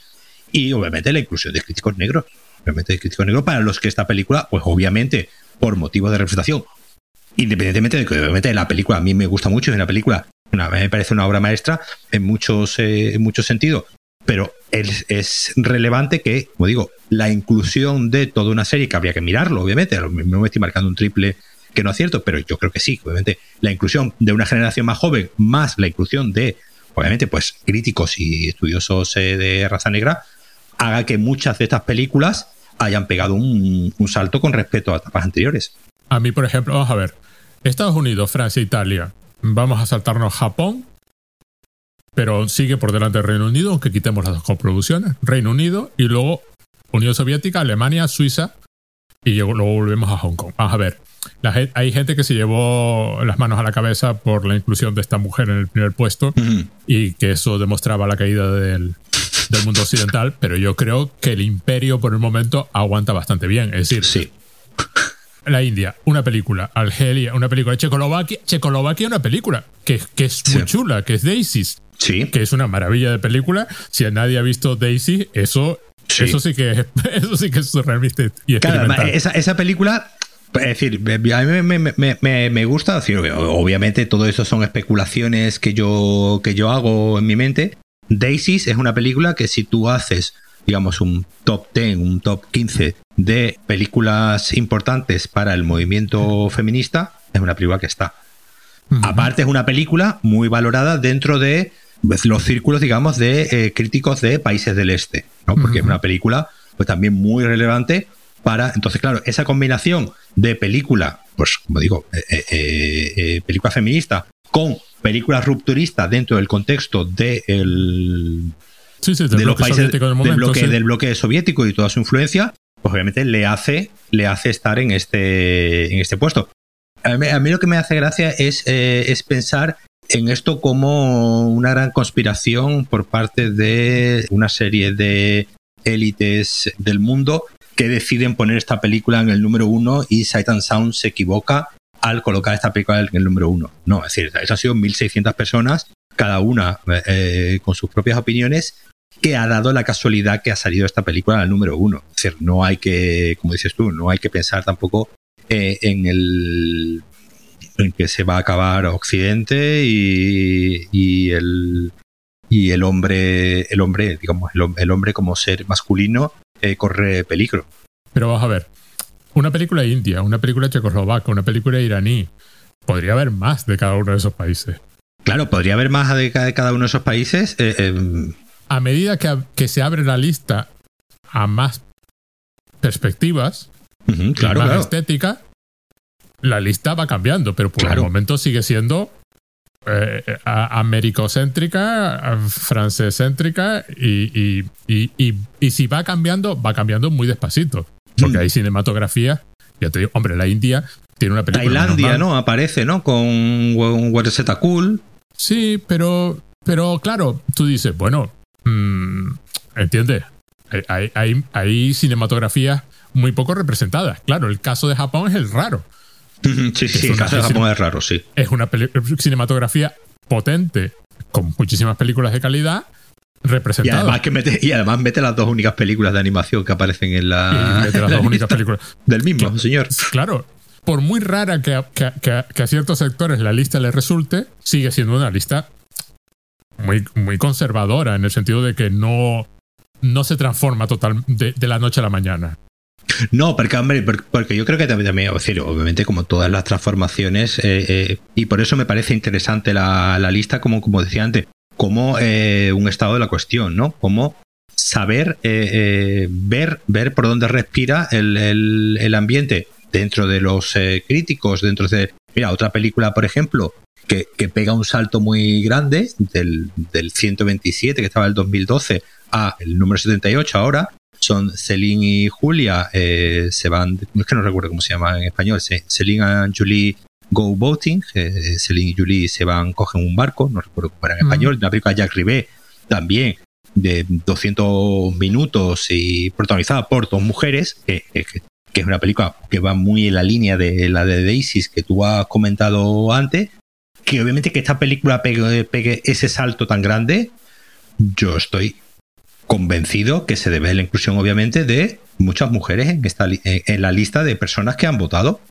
y obviamente la inclusión de críticos negros. Obviamente de críticos negros para los que esta película, pues obviamente, por motivos de representación, independientemente de que obviamente la película a mí me gusta mucho, es una película, me parece una obra maestra en muchos, eh, muchos sentidos, pero es, es, relevante que, como digo, la inclusión de toda una serie, que habría que mirarlo, obviamente, no me estoy marcando un triple que no acierto, pero yo creo que sí, obviamente, la inclusión de una generación más joven, más la inclusión de, obviamente, pues críticos y estudiosos eh, de raza negra, haga que muchas de estas películas hayan pegado un, un salto con respecto a etapas anteriores. A mí, por ejemplo, vamos a ver, Estados Unidos, Francia, Italia, vamos a saltarnos Japón, pero sigue por delante del Reino Unido, aunque quitemos las dos coproducciones, Reino Unido y luego Unión Soviética, Alemania, Suiza y luego volvemos a Hong Kong. Vamos a ver, la, hay gente que se llevó las manos a la cabeza por la inclusión de esta mujer en el primer puesto -huh. y que eso demostraba la caída del, del mundo occidental, pero yo creo que el imperio por el momento aguanta bastante bien. Es decir, sí. La India, una película, Argelia, una película, Checoslovaquia, Checoslovaquia, una película que, que es muy sí. chula, que es Daisies. Sí. Que es una maravilla de película. Si nadie ha visto Daisy, eso, sí. eso sí que <laughs> eso sí que es realmente y claro, esa, esa película es decir, a mí me, me, me, me, gusta, decir, obviamente todo eso son especulaciones que yo, que yo hago en mi mente. Daisies es una película que si tú haces, digamos, un top 10, un top 15 de películas importantes para el movimiento feminista, es una película que está. Uh -huh. Aparte es una película muy valorada dentro de los círculos, digamos, de eh, críticos de países del este, ¿no? Porque uh -huh. es una película pues también muy relevante para entonces claro esa combinación de película pues como digo eh, eh, eh, película feminista con película rupturista dentro del contexto de el, sí, sí, de los países del, momento, del, bloque, sí. del bloque soviético y toda su influencia pues obviamente le hace le hace estar en este en este puesto a mí, a mí lo que me hace gracia es, es pensar en esto como una gran conspiración por parte de una serie de élites del mundo que deciden poner esta película en el número uno y Sight and Sound se equivoca al colocar esta película en el número uno. No, es decir, eso han sido 1.600 personas, cada una eh, con sus propias opiniones, que ha dado la casualidad que ha salido esta película al número uno. Es decir, no hay que, como dices tú, no hay que pensar tampoco eh, en el en que se va a acabar Occidente y, y el y el hombre, el hombre, digamos, el, el hombre como ser masculino eh, corre peligro. Pero vamos a ver, una película india, una película checoslovaca, una película iraní, podría haber más de cada uno de esos países. Claro, podría haber más de cada uno de esos países. Eh, eh... A medida que, que, se abre la lista a más perspectivas, uh -huh, claro, más claro. estética, la lista va cambiando, pero por claro. el momento sigue siendo eh, americocéntrica, francescéntrica y, y, y, y, si va cambiando, va cambiando muy despacito. Porque mm. hay cinematografía, ya te digo, hombre, la India tiene una película. Tailandia, ¿no? Aparece, ¿no? Con Warseta Cool. Sí, pero, pero claro, tú dices, bueno, mmm, ¿entiendes? Hay, hay, hay cinematografías muy poco representadas. Claro, el caso de Japón es el raro. Sí, sí, el caso de Japón es raro, sí. Es una cinematografía potente, con muchísimas películas de calidad, representadas. Y además, que mete, y además mete las dos únicas películas de animación que aparecen en la. Y mete las <laughs> dos únicas películas. Del mismo, que, señor. Claro. Por muy rara que a, que, que, que a, ciertos sectores la lista les resulte, sigue siendo una lista muy, muy conservadora, en el sentido de que no, no se transforma total de, de la noche a la mañana. No, porque, hombre, porque yo creo que también, también decir, obviamente, como todas las transformaciones, eh, eh, y por eso me parece interesante la, la lista, como, como decía antes, como eh, un estado de la cuestión, ¿no? Como saber ver, ver por dónde respira el, el, el, ambiente dentro de los críticos, dentro de Mira, otra película, por ejemplo, que, pega un salto muy grande del, del 127, que estaba en el 2012, a el número 78 ahora, son Celine y Julia, eh, se van, es que no recuerdo cómo se llama en español, Celine y Julie Go Boating, eh, Celine y Julie se van, cogen un barco, no recuerdo cómo era en español, una película Jack Rivet también de 200 minutos y protagonizada por dos mujeres, que, es una película que va muy en la línea de la de Daisy que tú has comentado antes, que obviamente que esta película pegue ese salto tan grande, yo estoy convencido que se debe a la inclusión, obviamente, de muchas mujeres en, esta, en la lista de personas que han votado.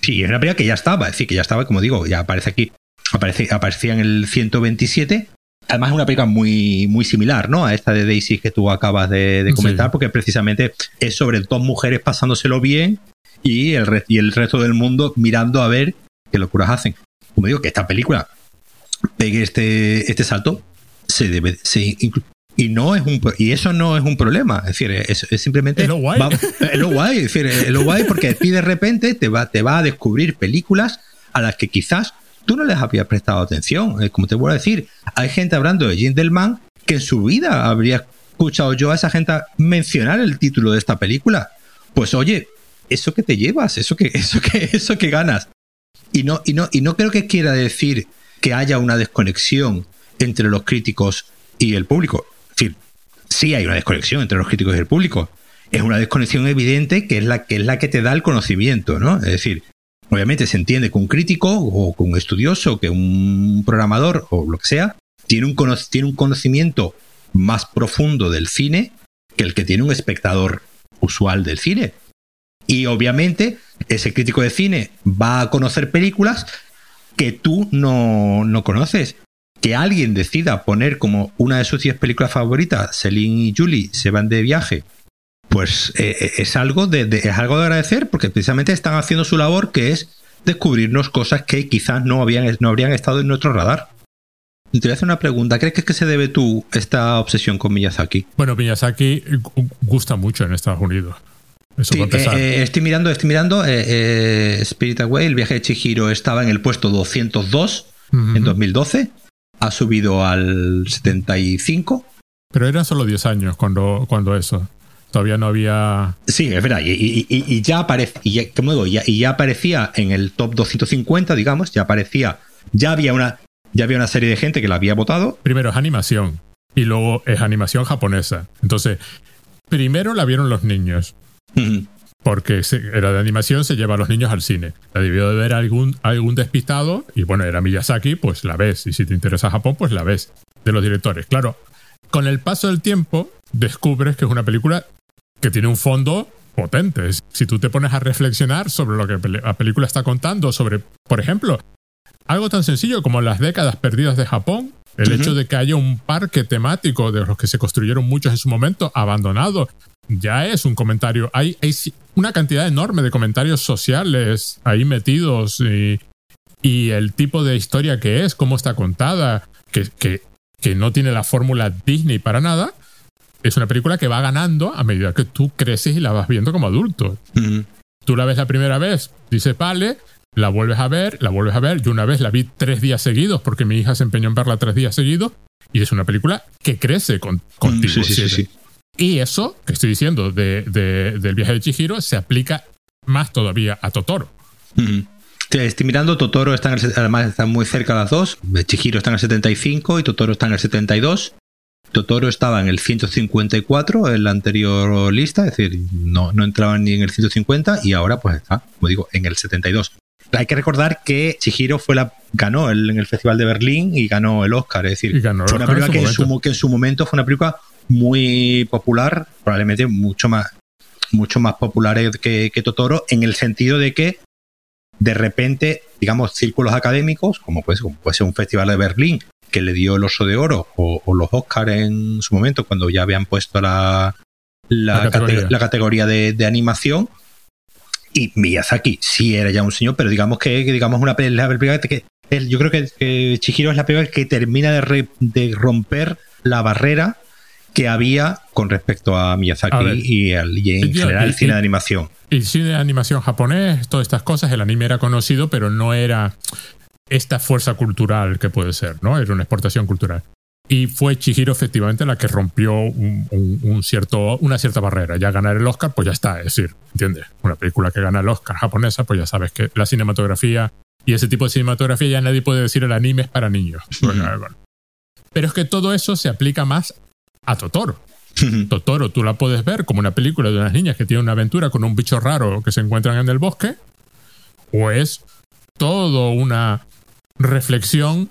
Sí, es una película que ya estaba, es decir, que ya estaba, como digo, ya aparece aquí, aparece, aparecía en el 127. Además, es una película muy, muy similar, ¿no? A esta de Daisy que tú acabas de, comentar, porque precisamente es sobre dos mujeres pasándoselo bien y el, y el resto del mundo mirando a ver qué locuras hacen. Como digo, que esta película pegue este, este salto, se debe, se, y no es un y eso no es un problema es decir es, simplemente es lo guay. es lo guay es decir es lo guay porque ti de repente te va te va a descubrir películas a las que quizás tú no les habías prestado atención. Como te voy a decir hay gente hablando de Gentleman que en su vida habría escuchado yo a esa gente mencionar el título de esta película. Pues oye eso que te llevas eso que eso que <laughs> eso que ganas y no y no y no creo que quiera decir que haya una desconexión entre los críticos y el público sí hay una desconexión entre los críticos y el público. Es una desconexión evidente que es la que, es la que te da el conocimiento, ¿no? Es decir, obviamente se entiende que un crítico o que un estudioso, que un programador o lo que sea, tiene un, tiene un conocimiento más profundo del cine que el que tiene un espectador usual del cine. Y obviamente ese crítico de cine va a conocer películas que tú no, no conoces que alguien decida poner como una de sus 10 películas favoritas, Celine y Julie se van de viaje, pues eh, eh, es, algo de, es algo de agradecer porque precisamente están haciendo su labor que es descubrirnos cosas que quizás no, habían, no habrían estado en nuestro radar. te voy a hacer una pregunta. ¿Crees que es que se debe tú esta obsesión con Miyazaki? Bueno, Miyazaki gusta mucho en Estados Unidos. Eso eh, estoy mirando, estoy mirando. Spirit Away, el viaje de Chihiro, estaba en el puesto 202 en 2012 ha subido al 75. Pero eran solo 10 años cuando, cuando eso. Todavía no había. Sí, es verdad. Y, ya aparecía, y ya, y ya aparecía en el top 250, digamos, ya aparecía. Ya había una. Ya había una serie de gente que la había votado. Primero es animación. Y luego es animación japonesa. Entonces, primero la vieron los niños <laughs> porque era de animación, se lleva a los niños al cine. La debió de ver algún, algún despistado y bueno, era Miyazaki, pues la ves. Y si te interesa Japón, pues la ves. De los directores. Claro, con el paso del tiempo descubres que es una película que tiene un fondo potente. Si tú te pones a reflexionar sobre lo que la película está contando, sobre, por ejemplo, algo tan sencillo como las décadas perdidas de Japón, el hecho de que haya un parque temático de los que se construyeron muchos en su momento abandonado, ya es un comentario. Hay, hay una cantidad enorme de comentarios sociales ahí metidos y, y el tipo de historia que es, cómo está contada, que, que, que no tiene la fórmula Disney para nada. Es una película que va ganando a medida que tú creces y la vas viendo como adulto. Tú la ves la primera vez, dices, vale, la vuelves a ver, la vuelves a ver. Yo una vez la vi tres días seguidos porque mi hija se empeñó en verla tres días seguidos y es una película que crece con, contigo. Sí, sí, sí, y eso que estoy diciendo de, del viaje de Chihiro se aplica más todavía a Totoro. Estoy mirando, Totoro está además están muy cerca las dos. Chihiro está en el 75 y Totoro está en el 72. Totoro estaba en el 154 en la anterior lista, es decir, no, no entraba ni en el 150 y ahora pues está, como digo, en el 72. Hay que recordar que Chihiro fue la, ganó en el Festival de Berlín y ganó el Oscar, es decir, fue una película que, en que en su momento fue una película muy popular, probablemente mucho más, mucho más popular que, Totoro, en el sentido de que de repente, digamos, círculos académicos, como puede, como puede ser un festival de Berlín, que le dio el oso de oro, o, los Oscars en su momento, cuando ya habían puesto la, la, categoría, de, animación. Y Miyazaki sí era ya un señor, pero digamos que, digamos una película que, yo creo que, Chihiro es la película que termina de, de romper la barrera que había con respecto a Miyazaki y, en general el cine de animación. El cine de animación japonés, todas estas cosas, el anime era conocido, pero no era esta fuerza cultural que puede ser, ¿no? Era una exportación cultural. Y fue Chihiro efectivamente la que rompió un, cierto, una cierta barrera. Ya ganar el Oscar, pues ya está. Es decir, ¿entiendes? Una película que gana el Oscar japonesa, pues ya sabes que la cinematografía y ese tipo de cinematografía ya nadie puede decir el anime es para niños. Pero es que todo eso se aplica más a Totoro. <laughs> Totoro tú la puedes ver como una película de unas niñas que tienen una aventura con un bicho raro que se encuentran en el bosque, o es todo una reflexión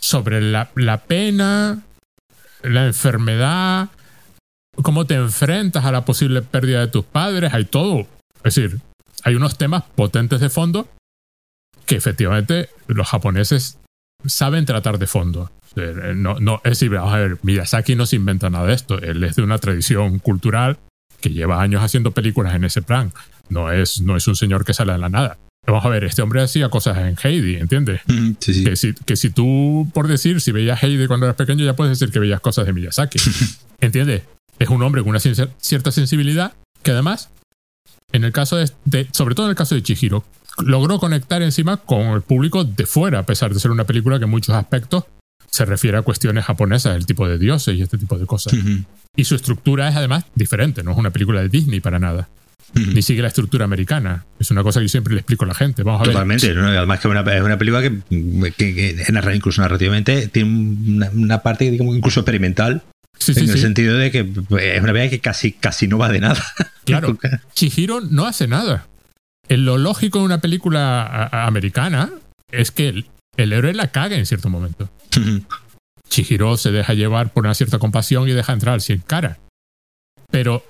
sobre la, pena, la enfermedad, cómo te enfrentas a la posible pérdida de tus padres, hay todo. Es decir, hay unos temas potentes de fondo que efectivamente los japoneses saben tratar de fondo. No, no, es decir, vamos a ver, Miyazaki no se inventa nada de esto. Él es de una tradición cultural que lleva años haciendo películas en ese plan. No es, no es un señor que sale de la nada. Vamos a ver, este hombre hacía cosas en Heidi, ¿entiendes? Que, si, que si tú, por decir, si veías Heidi cuando eras pequeño, ya puedes decir que veías cosas de Miyazaki. <laughs> ¿Entiendes? Es un hombre con una cierta sensibilidad que además, en el caso de, sobre todo en el caso de Chihiro, logró conectar encima con el público de fuera, a pesar de ser una película que en muchos aspectos se refiere a cuestiones japonesas, el tipo de dioses y este tipo de cosas. Y su estructura es además diferente, no es una película de Disney para nada ni sigue la estructura americana. Es una cosa que yo siempre le explico a la gente. Vamos a Totalmente. Además que es una película que, que, incluso narrativamente tiene una, parte incluso experimental. en el sentido de que es una película que casi, casi no va de nada. <laughs> Claro. Chihiro no hace nada. En lo lógico de una película americana es que el, héroe la caga en cierto momento. Chihiro se deja llevar por una cierta compasión y deja entrar al sin cara. Pero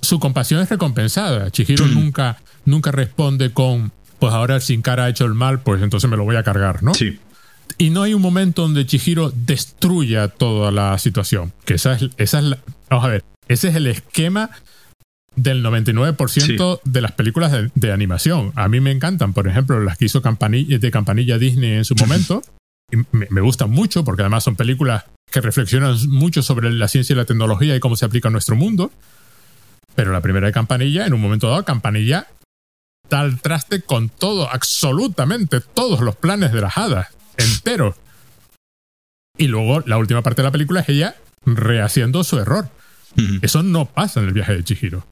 su compasión es recompensada. Chihiro nunca, nunca responde con, pues ahora el sin cara ha hecho el mal, pues entonces me lo voy a cargar, ¿no? Sí. Y no hay un momento donde Chihiro destruya toda la situación. Que esa es, esa es vamos a ver, ese es el esquema del 99% de las películas de, animación. A mí me encantan, por ejemplo, las que hizo campanilla, de Campanilla Disney en su momento. me, me, gustan mucho porque además son películas que reflexionan mucho sobre la ciencia y la tecnología y cómo se aplica a nuestro mundo. Pero la primera de Campanilla, en un momento dado, Campanilla da el traste con todo, absolutamente todos los planes de las hadas, enteros. Y luego la última parte de la película es ella rehaciendo su error. Eso no pasa en el viaje de Chihiro.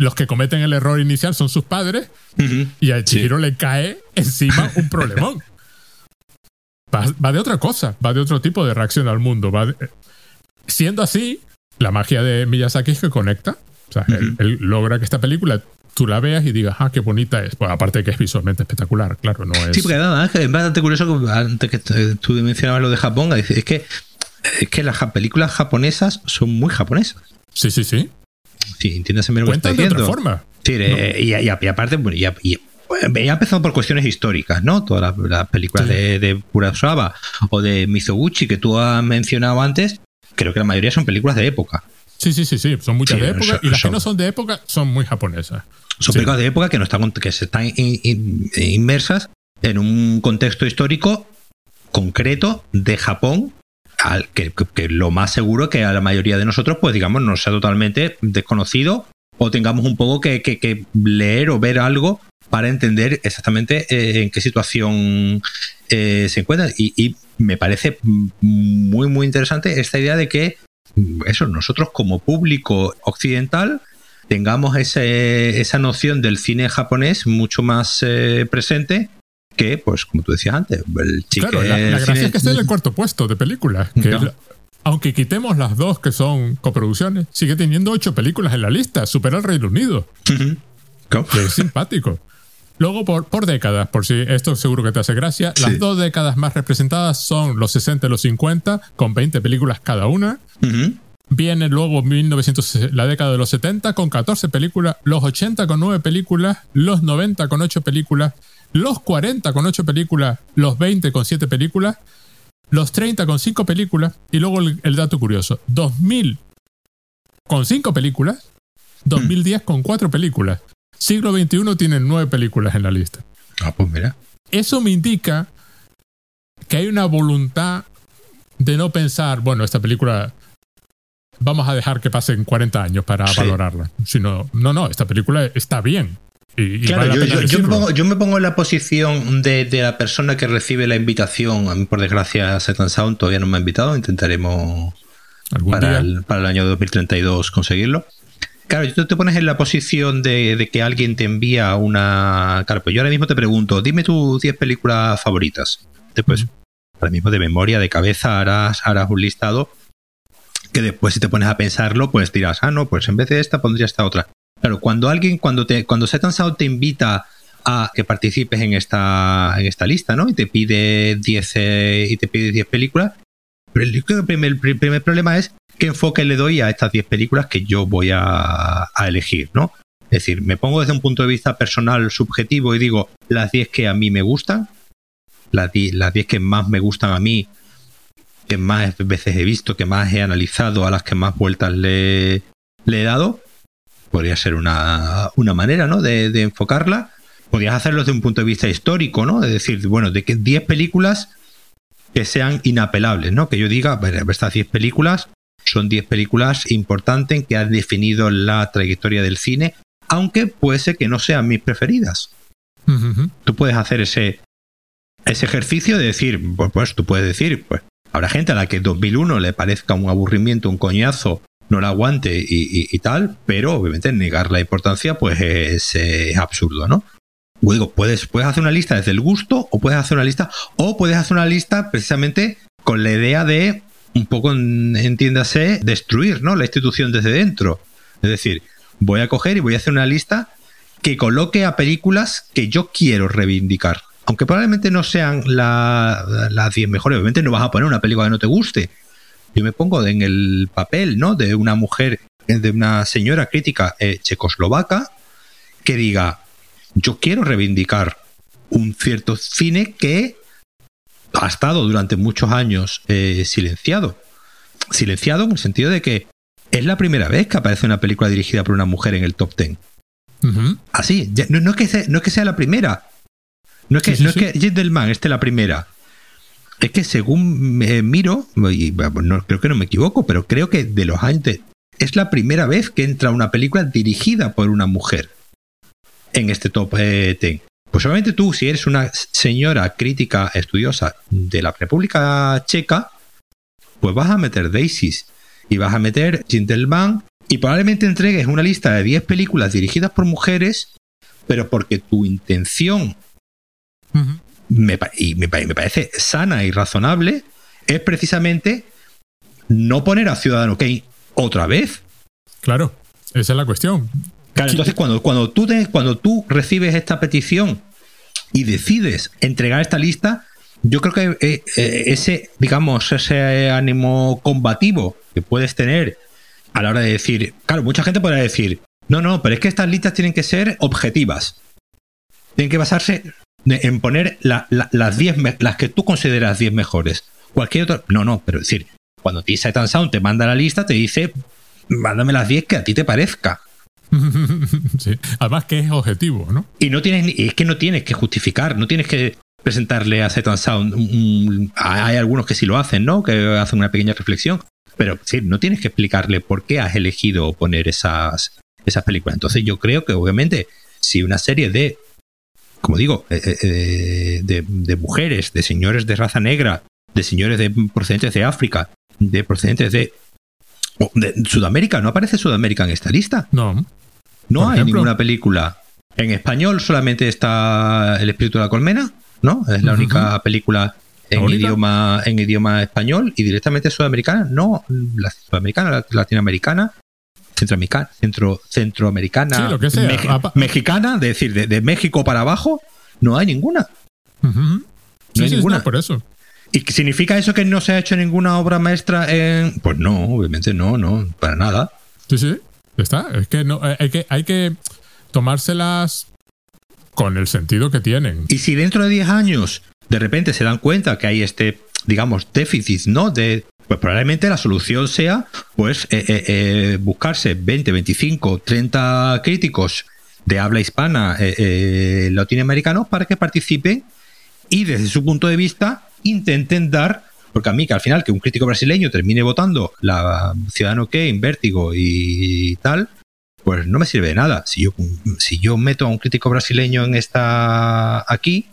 Los que cometen el error inicial son sus padres y a Chihiro le cae encima un <laughs> problemón. Va, de otra cosa, va de otro tipo de reacción al mundo. Va Siendo así, la magia de Miyazaki es que conecta o sea, él, logra que esta película tú la veas y digas, ah, qué bonita es. Pues aparte de que es visualmente espectacular, claro, no es. Sí, porque además es bastante curioso antes que tú mencionabas lo de Japón, es que, es que las películas japonesas son muy japonesas. Sí, sí, sí. Sí, entiéndase lo que de otra forma. Sí, y, aparte, bueno, ya empezado por cuestiones históricas, ¿no? Todas las, películas de, de Kurosawa o de Mizoguchi que tú has mencionado antes, creo que la mayoría son películas de época. Sí, sí, sí, sí. Son muchas de época y las que no son de época son muy japonesas. Son películas de época que, no están, que se están inmersas en un contexto histórico concreto de Japón al que, lo más seguro que a la mayoría de nosotros, pues digamos, no sea totalmente desconocido o tengamos un poco que, leer o ver algo para entender exactamente eh, en qué situación eh, se encuentra. y, me parece muy, muy interesante esta idea de que eso, nosotros como público occidental tengamos ese, esa noción del cine japonés mucho más eh, presente que, pues, como tú decías antes, el Claro, la, gracia es que esté en el cuarto puesto de películas. aunque quitemos las dos que son coproducciones, sigue teniendo ocho películas en la lista, supera al Reino Unido. Que es simpático. Luego, por, por décadas, por si esto seguro que te hace gracia, las dos décadas más representadas son los 60 y los 50, con 20 películas cada una. Viene luego 1900, la década de los 70 con 14 películas, los 80 con 9 películas, los 90 con 8 películas, los 40 con 8 películas, los 20 con 7 películas, los 30 con 5 películas y luego el, dato curioso, 2000 con 5 películas, 2010 con 4 películas. Siglo XXI tiene nueve películas en la lista. Ah, pues mira. Eso me indica que hay una voluntad de no pensar, bueno, esta película vamos a dejar que pasen 40 años para valorarla. Sino, no, no, esta película está bien. Y, claro, yo, me pongo, en la posición de, la persona que recibe la invitación. A mí, por desgracia, Satan Sound todavía no me ha invitado. Intentaremos para el, para el, año 2032 conseguirlo. Claro, tú te pones en la posición de, que alguien te envía una. Claro, pues yo ahora mismo te pregunto, dime tus 10 películas favoritas. Después, ahora mismo de memoria, de cabeza, harás, harás un listado que después, si te pones a pensarlo, pues dirás, ah, no, pues en vez de esta pondría esta otra. Claro, cuando alguien, cuando te, cuando Satan Sound te invita a que participes en esta, en esta lista, ¿no? Y te pide 10 eh, y te pide 10 películas. Pero el, primer, problema es qué enfoque le doy a estas 10 películas que yo voy a, elegir, ¿no? Es decir, me pongo desde un punto de vista personal, subjetivo, y digo las 10 que a mí me gustan, las 10 que más me gustan a mí, que más veces he visto, que más he analizado, a las que más vueltas le he dado, podría ser una, manera, ¿no? De, enfocarla. Podrías hacerlo desde un punto de vista histórico, ¿no? Es decir, bueno, de que 10 películas que sean inapelables, ¿no? Que yo diga, estas 10 películas son 10 películas importantes que han definido la trayectoria del cine, aunque puede ser que no sean mis preferidas. Tú puedes hacer ese, ese ejercicio de decir, pues, pues tú puedes decir, pues habrá gente a la que 2001 le parezca un aburrimiento, un coñazo, no la aguante y, tal, pero obviamente negar la importancia pues es, absurdo, ¿no? Digo, puedes, puedes hacer una lista desde el gusto o puedes hacer una lista o puedes hacer una lista precisamente con la idea de un poco, entiéndase, destruir ¿no? la institución desde dentro. Es decir, voy a coger y voy a hacer una lista que coloque a películas que yo quiero reivindicar. Aunque probablemente no sean las 10 mejores, obviamente no vas a poner una película que no te guste, yo me pongo en el papel, ¿no? De una mujer, de una señora crítica eh, checoslovaca que diga, yo quiero reivindicar un cierto cine que ha estado durante muchos años eh, silenciado. Silenciado en el sentido de que es la primera vez que aparece una película dirigida por una mujer en el top ten. Así, no, es que sea, no es que sea la primera. No es que, no es que Gentleman esté la primera es que según miro, y no, creo que no me equivoco, pero creo que de los años es la primera vez que entra una película dirigida por una mujer en este top 10. Eh, pues obviamente tú, si eres una señora crítica estudiosa de la República Checa, pues vas a meter Daisies y vas a meter Gentleman y probablemente entregues una lista de 10 películas dirigidas por mujeres, pero porque tu intención me, y me, parece sana y razonable, es precisamente no poner a Ciudadano Kane otra vez. Claro, esa es la cuestión. Claro, entonces cuando, cuando, tú cuando tú recibes esta petición y decides entregar esta lista, yo creo que eh, eh, ese, digamos, ese ánimo combativo que puedes tener a la hora de decir, claro, mucha gente podrá decir, no, no, pero es que estas listas tienen que ser objetivas. Tienen que basarse en poner las 10 las que tú consideras 10 mejores. Cualquier otro. No, no, pero es decir, cuando ti Satan Sound te manda la lista, te dice, mándame las 10 que a ti te parezca. <laughs> sí. Además que es objetivo, ¿no? Y no tienes es que no tienes que justificar, no tienes que presentarle a Satan Sound. hay algunos que sí lo hacen, ¿no? Que hacen una pequeña reflexión. Pero sí, no tienes que explicarle por qué has elegido poner esas, esas películas. Entonces yo creo que obviamente si una serie de como digo, eh, eh, eh, de, mujeres, de señores de raza negra, de señores de procedentes de África, de procedentes de, de Sudamérica. ¿No aparece Sudamérica en esta lista? No. No hay ninguna película. En español solamente está El espíritu de la colmena, ¿no? Es la única película en idioma, en idioma español y directamente sudamericana. No, la sudamericana, la latinoamericana centroamericana, centro, centroamericana mexicana, es decir, de, México para abajo, no hay ninguna. No hay ninguna. por eso. ¿Y significa eso que no se ha hecho ninguna obra maestra en.? Pues no, obviamente no, no, para nada. Sí, sí. Está. Es que no, eh, hay que, hay que tomárselas con el sentido que tienen. Y si dentro de 10 años de repente se dan cuenta que hay este, digamos, déficit, ¿no? De pues probablemente la solución sea pues eh, eh, eh, buscarse 20, 25, 30 críticos de habla hispana latinoamericanos para que participen y desde su punto de vista intenten dar Porque a mí, que al final, que un crítico brasileño termine votando la Ciudadano Kane, Vértigo y tal, pues no me sirve de nada. Si yo, si yo meto a un crítico brasileño en esta aquí,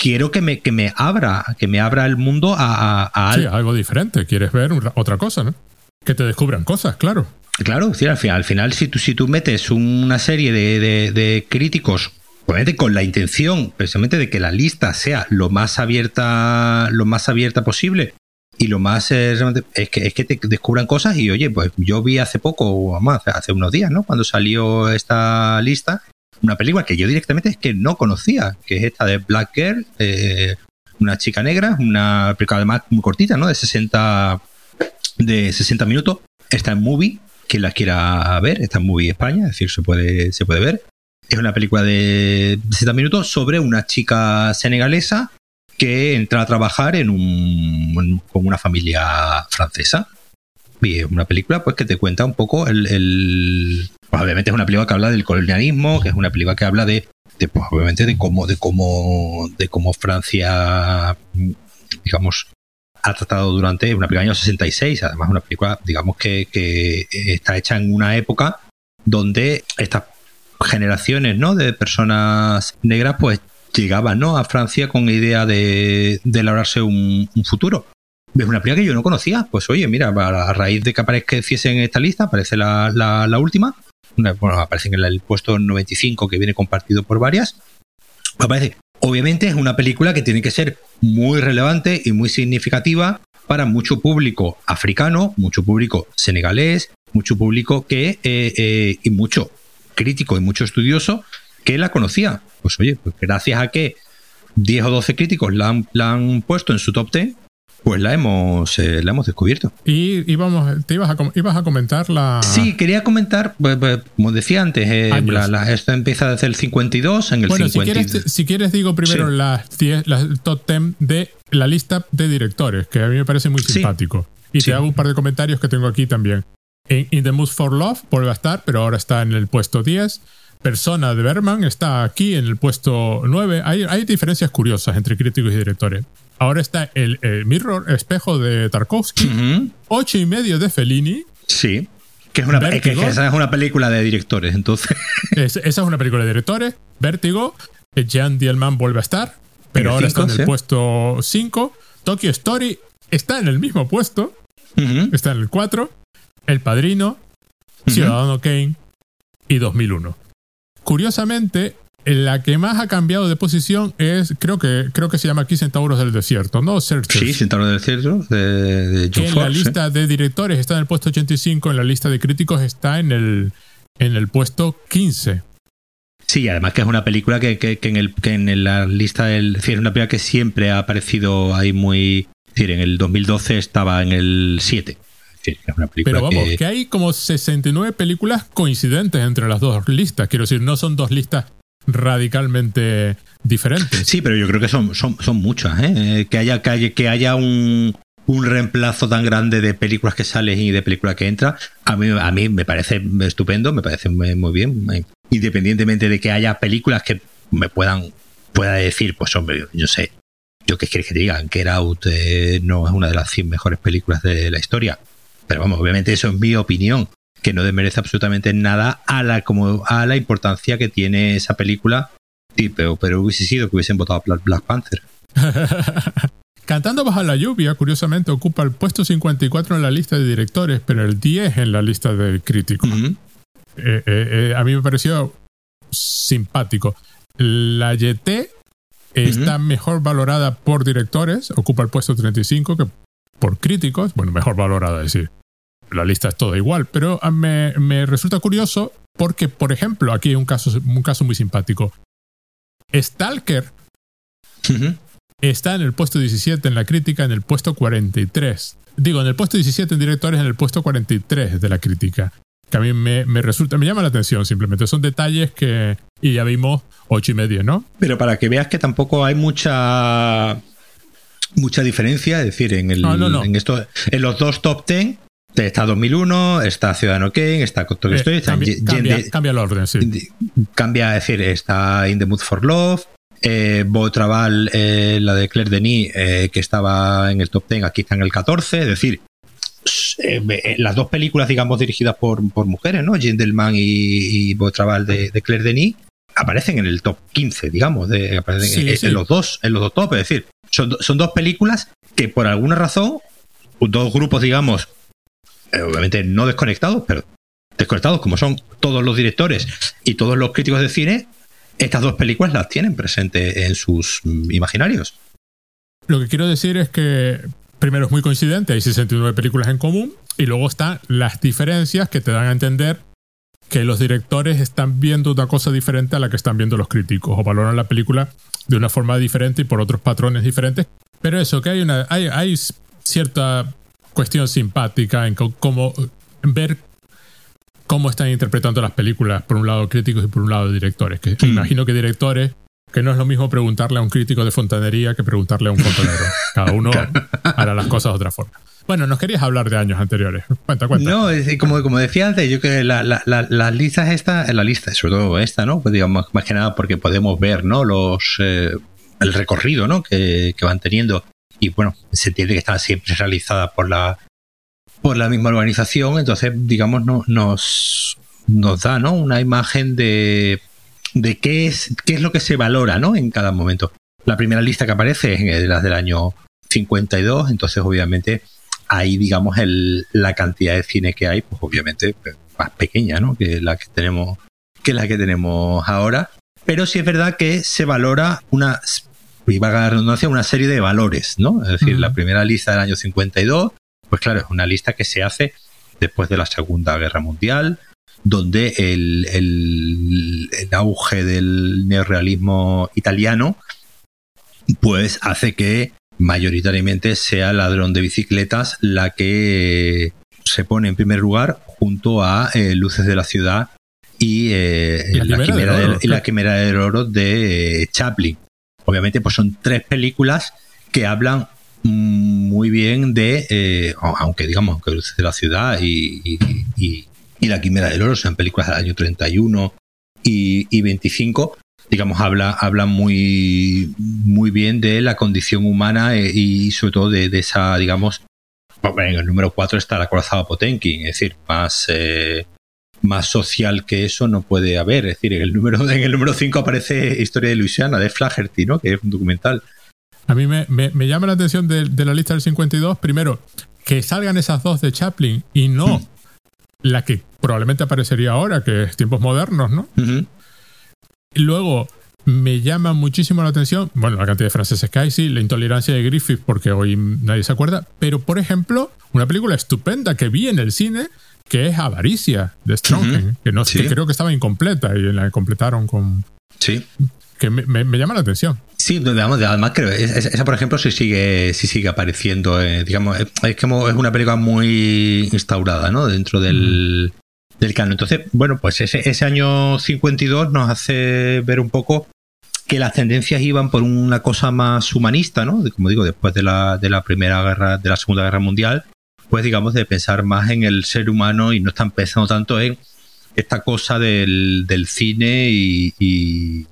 quiero que me, que me abra, que me abra el mundo a, algo diferente. Quieres ver otra cosa, ¿no? Que te descubran cosas, claro. Claro, sí, al final, al final si, tú, si tú metes una serie de, de, críticos, con la intención precisamente de que la lista sea lo más abierta, lo más abierta posible y lo más eh, es que, es que te descubran cosas y oye, pues yo vi hace poco, vamos, hace unos días, ¿no? Cuando salió esta lista, una película que yo directamente es que no conocía, que es esta de Black Girl, eh, una chica negra, una película además muy cortita, ¿no? De 60 de 60 minutos, está en movie quien la quiera ver, está en Movie España, es decir, se puede, se puede ver. Es una película de 60 minutos sobre una chica senegalesa que entra a trabajar en un, con una familia francesa. Y una película pues que te cuenta un poco el, pues, obviamente es una película que habla del colonialismo, que es una película que habla de, de pues, obviamente de cómo, de cómo, de cómo Francia digamos ha tratado durante una película del año 66, además una película, digamos, que, está hecha en una época donde estas generaciones ¿no? de personas negras pues llegaban ¿no? a Francia con la idea de, de labrarse un, futuro. Es una película que yo no conocía. Pues oye, mira, a raíz de que apareciese en esta lista, aparece la, la, última. Bueno, aparece en el puesto 95 que viene compartido por varias. Aparece Obviamente es una película que tiene que ser muy relevante y muy significativa para mucho público africano, mucho público senegalés, mucho público que eh, eh, y mucho crítico y mucho estudioso que la conocía. Pues oye, pues gracias a que 10 o 12 críticos la han, la han puesto en su top 10, pues la hemos, eh, la hemos descubierto. Y íbamos, te ibas a, ibas a comentar la. Sí, quería comentar, pues, pues, como decía antes, eh, esto empieza desde el 52, en el bueno, Si quieres, si quieres, digo primero las, top 10 de la lista de directores, que a mí me parece muy simpático. Y te hago un par de comentarios que tengo aquí también. In, In the Mood for Love vuelve a estar, pero ahora está en el puesto 10. Persona de Berman está aquí en el puesto 9. Hay, hay diferencias curiosas entre críticos y directores. Ahora está el, Mirror Espejo de Tarkovsky, ocho y medio de Fellini. Sí. Que, es una, esa es una película de directores, entonces. <laughs> esa es una película de directores. Vértigo. Jean Dielman vuelve a estar, pero ahora está en el puesto 5. Tokyo Story está en el mismo puesto. Está en el 4. El Padrino. Ciudadano Kane. Y 2001. Curiosamente, la que más ha cambiado de posición es, creo que, creo que se llama aquí Centauros del Desierto, ¿no? Sí, Centauros del Desierto, de, John que en la lista de directores está en el puesto 85, en la lista de críticos está en el, en el puesto 15. Sí, además que es una película que, que, en, el, que en la lista del. Es una película que siempre ha aparecido ahí muy. Es decir, en el 2012 estaba en el 7. Pero vamos, que... hay como 69 películas coincidentes entre las dos listas. Quiero decir, no son dos listas radicalmente diferentes. Sí, pero yo creo que son, son, son muchas. ¿eh? Que haya, que haya un, un reemplazo tan grande de películas que salen y de películas que entran, a mí, a mí me parece estupendo, me parece muy bien. Independientemente de que haya películas que me puedan pueda decir, pues hombre, yo, sé, yo qué quieres que te digan, que Out eh, no es una de las 100 mejores películas de la historia. Pero vamos, obviamente eso es mi opinión, que no desmerece absolutamente nada a la, como, a la importancia que tiene esa película. Sí, pero, pero hubiese sido que hubiesen votado a Black Panther. <laughs> Cantando bajo la lluvia, curiosamente, ocupa el puesto 54 en la lista de directores, pero el 10 en la lista de críticos. Eh, eh, eh, a mí me pareció simpático. La YT está mejor valorada por directores, ocupa el puesto 35 que por críticos. Bueno, mejor valorada, es decir la lista es toda igual, pero ah, me, resulta curioso porque, por ejemplo, aquí hay un caso, un caso muy simpático. Stalker está en el puesto 17 en la crítica, en el puesto 43. Digo, en el puesto 17 en directores, en el puesto 43 de la crítica. Que a mí me, resulta, me llama la atención simplemente. Son detalles que. Y ya vimos ocho y medio, ¿no? Pero para que veas que tampoco hay mucha mucha diferencia, es decir, en el en esto en los dos top 10 Está 2001, está Ciudadano Kane, está Tokyo Story, cambia, cambia, el orden, sí. Cambia, es decir, está In the Mood for Love, Eh, Beau Traval, eh, la de Claire Denis, eh, que estaba en el top 10, aquí está en el 14. Es decir, eh, eh, las dos películas, digamos, dirigidas por, por mujeres, ¿no? Gentleman y, y Beau Traval de, de Claire Denis, aparecen en el top 15, digamos, de, aparecen Sí, en, los dos, en los dos top. Es decir, son, son dos películas que por alguna razón, dos grupos, digamos, eh, obviamente no desconectados, pero desconectados como son todos los directores y todos los críticos de cine, estas dos películas las tienen presentes en sus mm, imaginarios. Lo que quiero decir es que primero es muy coincidente, hay 69 películas en común, y luego están las diferencias que te dan a entender que los directores están viendo una cosa diferente a la que están viendo los críticos, o valoran la película de una forma diferente y por otros patrones diferentes. Pero eso, que hay una hay cierta cuestión simpática en cómo ver cómo están interpretando las películas, por un lado críticos y por un lado directores. Que Hmm. imagino que directores que no es lo mismo preguntarle a un crítico de fontanería que preguntarle a un fontanero. <laughs> Cada uno hará las cosas de otra forma. Bueno, nos querías hablar de años anteriores. Cuenta, cuenta. No, es como, como decía antes, yo creo que la- la- la- las listas estas, la lista, sobre todo esta, ¿no? Pues digamos, más que nada porque podemos ver, ¿no? Los eh, el recorrido, ¿no? Que, que van teniendo. Y bueno, se entiende que están siempre realizadas por la por la misma organización, entonces, digamos, no, nos, nos da, ¿no? Una imagen de, de qué es, qué es lo que se valora, ¿no? En cada momento. La primera lista que aparece es la del año 52, entonces, obviamente, ahí, digamos, la cantidad de cine que hay, pues obviamente pues, más pequeña, ¿no? Que la que tenemos, que la que tenemos ahora. Pero sí es verdad que se valora una, y valga la redundancia, una serie de valores, ¿no? Es decir, la primera lista del año 52, pues claro, es una lista que se hace después de la Segunda Guerra Mundial, donde el, el, el auge del neorrealismo italiano, pues hace que mayoritariamente sea Ladrón de Bicicletas la que se pone en primer lugar junto a eh, Luces de la Ciudad y, eh, La del. Quimera del Oro de eh, Chaplin. Obviamente, pues son tres películas que hablan muy bien de, eh, aunque digamos que Luces de la Ciudad y, y- La Quimera del Oro son películas del año 31 y, y 25, digamos, habla, habla muy, muy bien de la condición humana eh, y sobre todo de, esa, digamos, bueno, en el número 4 está la corazada Potenkin, es decir, más, eh, más social que eso no puede haber. Es decir, en el número, en el número 5 aparece Historia de Luisiana, de Flaherty, ¿no? que es un documental. A mí me, me- me llama la atención de, de la lista del 52, primero, que salgan esas dos de Chaplin y no Hmm. la que probablemente aparecería ahora, que es tiempos modernos, ¿no? Luego me llama muchísimo la atención, bueno, la cantidad de franceses que hay, sí, la intolerancia de Griffith, porque hoy nadie se acuerda, pero por ejemplo, una película estupenda que vi en el cine, que es Avaricia, de Stronghen, Ujú. que, no, Sí. que creo que estaba incompleta y la completaron con... Sí. que me, me- me llama la atención. Sí, digamos, además creo, es- es- esa por ejemplo sí sigue, sí sigue apareciendo, eh, digamos, es, como es una película muy instaurada, ¿no? Dentro del, del canon. Entonces, bueno, pues ese, ese año 52 nos hace ver un poco que las tendencias iban por una cosa más humanista, ¿no? Como digo, después de la, de la primera guerra, de la segunda guerra mundial, pues digamos de pensar más en el ser humano y no están pensando tanto en esta cosa del, cine y, y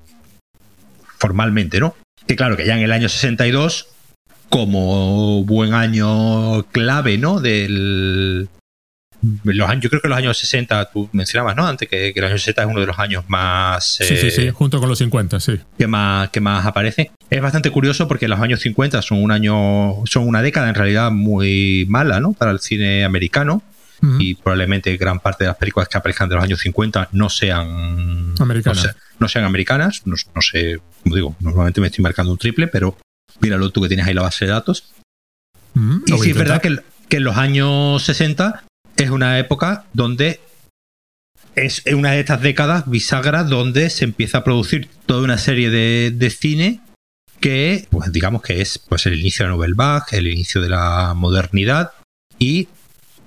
formalmente, ¿no? Que claro, que ya en el año 62, como buen año clave, ¿no? Del. Los años, yo creo que los años 60, tú mencionabas, ¿no? Antes que, que los años 60 es uno de los años más. Sí, sí, eh, sí, junto con los 50, sí. que más, que más aparece. Es bastante curioso porque los años 50 son un año, son una década en realidad muy mala, ¿no? Para el cine americano. Y probablemente gran parte de las películas que aparezcan de los años 50 no sean Americanas. No, se- no sean americanas. No, no sé, como digo, normalmente me estoy marcando un triple, pero míralo tú que tienes ahí la base de datos. Y sí es verdad que, que en los años 60 es una época donde es una de estas décadas bisagras donde se empieza a producir toda una serie de, de cine que, pues digamos que es pues el inicio de la Nouvelle Vague, el inicio de la modernidad y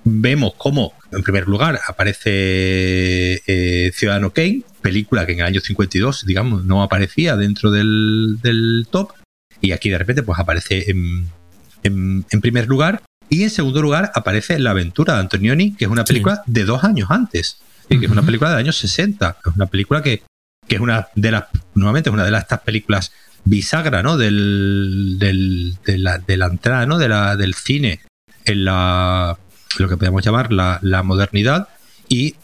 vemos cómo, en primer lugar, aparece eh, Ciudadano Kane, película que en el año 52, digamos, no aparecía dentro del, del top y aquí de repente pues aparece en, en, en primer lugar. Y en segundo lugar aparece La aventura de Antonioni, que es una Sí. película de dos años antes. Y que es una película del año 60. Es una película que, que es una de las, nuevamente, es una de las, estas películas bisagra, ¿no? Del, del, de, la, de la entrada, ¿no? De la, del cine en la, lo que podemos llamar la, la modernidad y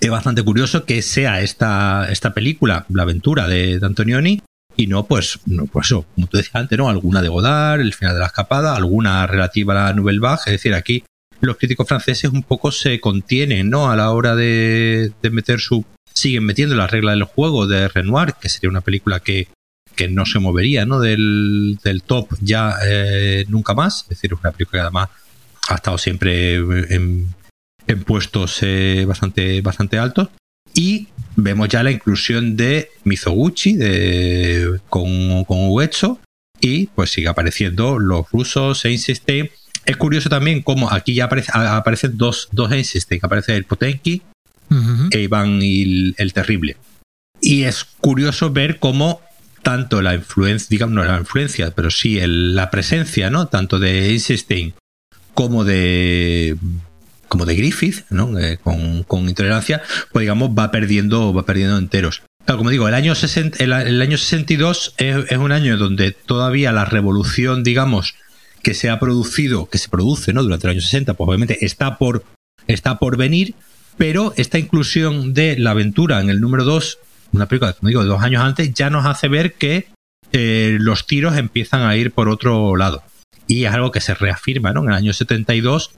es bastante curioso que sea esta, esta película, La aventura de, de Antonioni, y no, pues, no, pues eso, como tú decías antes, ¿no? Alguna de Godard, El final de la escapada, alguna relativa a la Nouvelle Vague, es decir, aquí los críticos franceses un poco se contienen, ¿no? A la hora de, de meter su... siguen metiendo la regla del juego de Renoir, que sería una película que, que no se movería, ¿no? Del, del top ya eh, nunca más, es decir, una película que además ha estado siempre en, en puestos eh, bastante, bastante altos. Y vemos ya la inclusión de Mizoguchi de, con, con Uetsu y pues sigue apareciendo los rusos, Einstein. Es curioso también cómo aquí ya aparece, aparecen dos, dos Einstein, aparece el Potenki Ujú. e Iván y el, el Terrible. Y es curioso ver cómo tanto la influencia, digamos, no la influencia, pero sí el- la presencia, ¿no? Tanto de Einstein como de como de Griffith, ¿no? Eh, con, intolerancia, pues digamos, va perdiendo, va perdiendo enteros. Claro, como digo, el año, 60 el, el año 62 es, es un año donde todavía la revolución, digamos, que se ha producido, que se produce, ¿no? Durante el año 60, pues obviamente está por, está por venir, pero esta inclusión de la aventura en el número 2, una película, como digo, de dos años antes, ya nos hace ver que eh, los tiros empiezan a ir por otro lado. Y es algo que se reafirma, ¿no? En el año 72,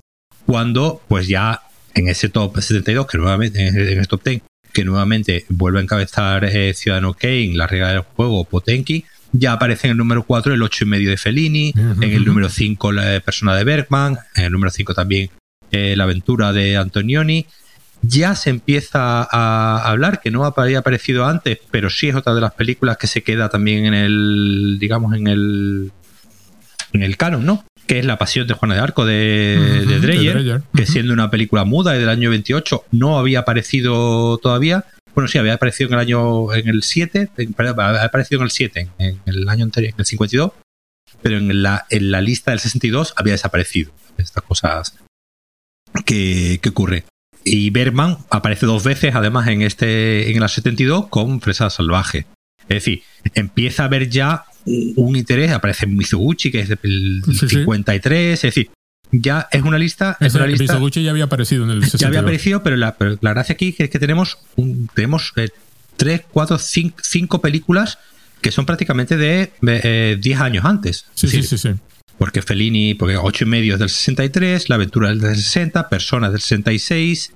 cuando, pues ya en ese top 72, que nuevamente, en ese top 10, que nuevamente vuelve a encabezar eh, Ciudadano Kane, la regla del juego, Potenki, ya aparece en el número 4 el 8 y medio de Fellini, en el número 5 la persona de Bergman, en el número 5 también eh, la aventura de Antonioni. Ya se empieza a hablar, que no había aparecido antes, pero sí es otra de las películas que se queda también en el, digamos, en el, en el canon, ¿no? Que es La Pasión de Juana de Arco de, Dreyer, Dreyer. que siendo una película muda y del año 28 no había aparecido todavía. Bueno, sí, había aparecido en el año, en el 7, en- perdón, había aparecido en el 7, en el año anterior, en el 52, pero en la, en la lista del 62 había desaparecido. Estas cosas que, que ocurre. Y Bergman aparece dos veces, además, en este en el 72 con Fresa Salvaje. Es decir, empieza a haber ya un interés, aparece Mizuguchi, que es del Sí, sí. 53, es decir, ya es una lista, es Ese una lista Mizoguchi ya había aparecido en el 62. ya había aparecido, pero la, pero la gracia aquí es que tenemos, un- tenemos eh, tres, cuatro, cinco, cinco películas que son prácticamente de eh, 10 años antes. Sí, Es sí, decir, sí, sí. Porque Fellini, porque 8 y medio es del 63, La aventura es del 60, Personas del 66,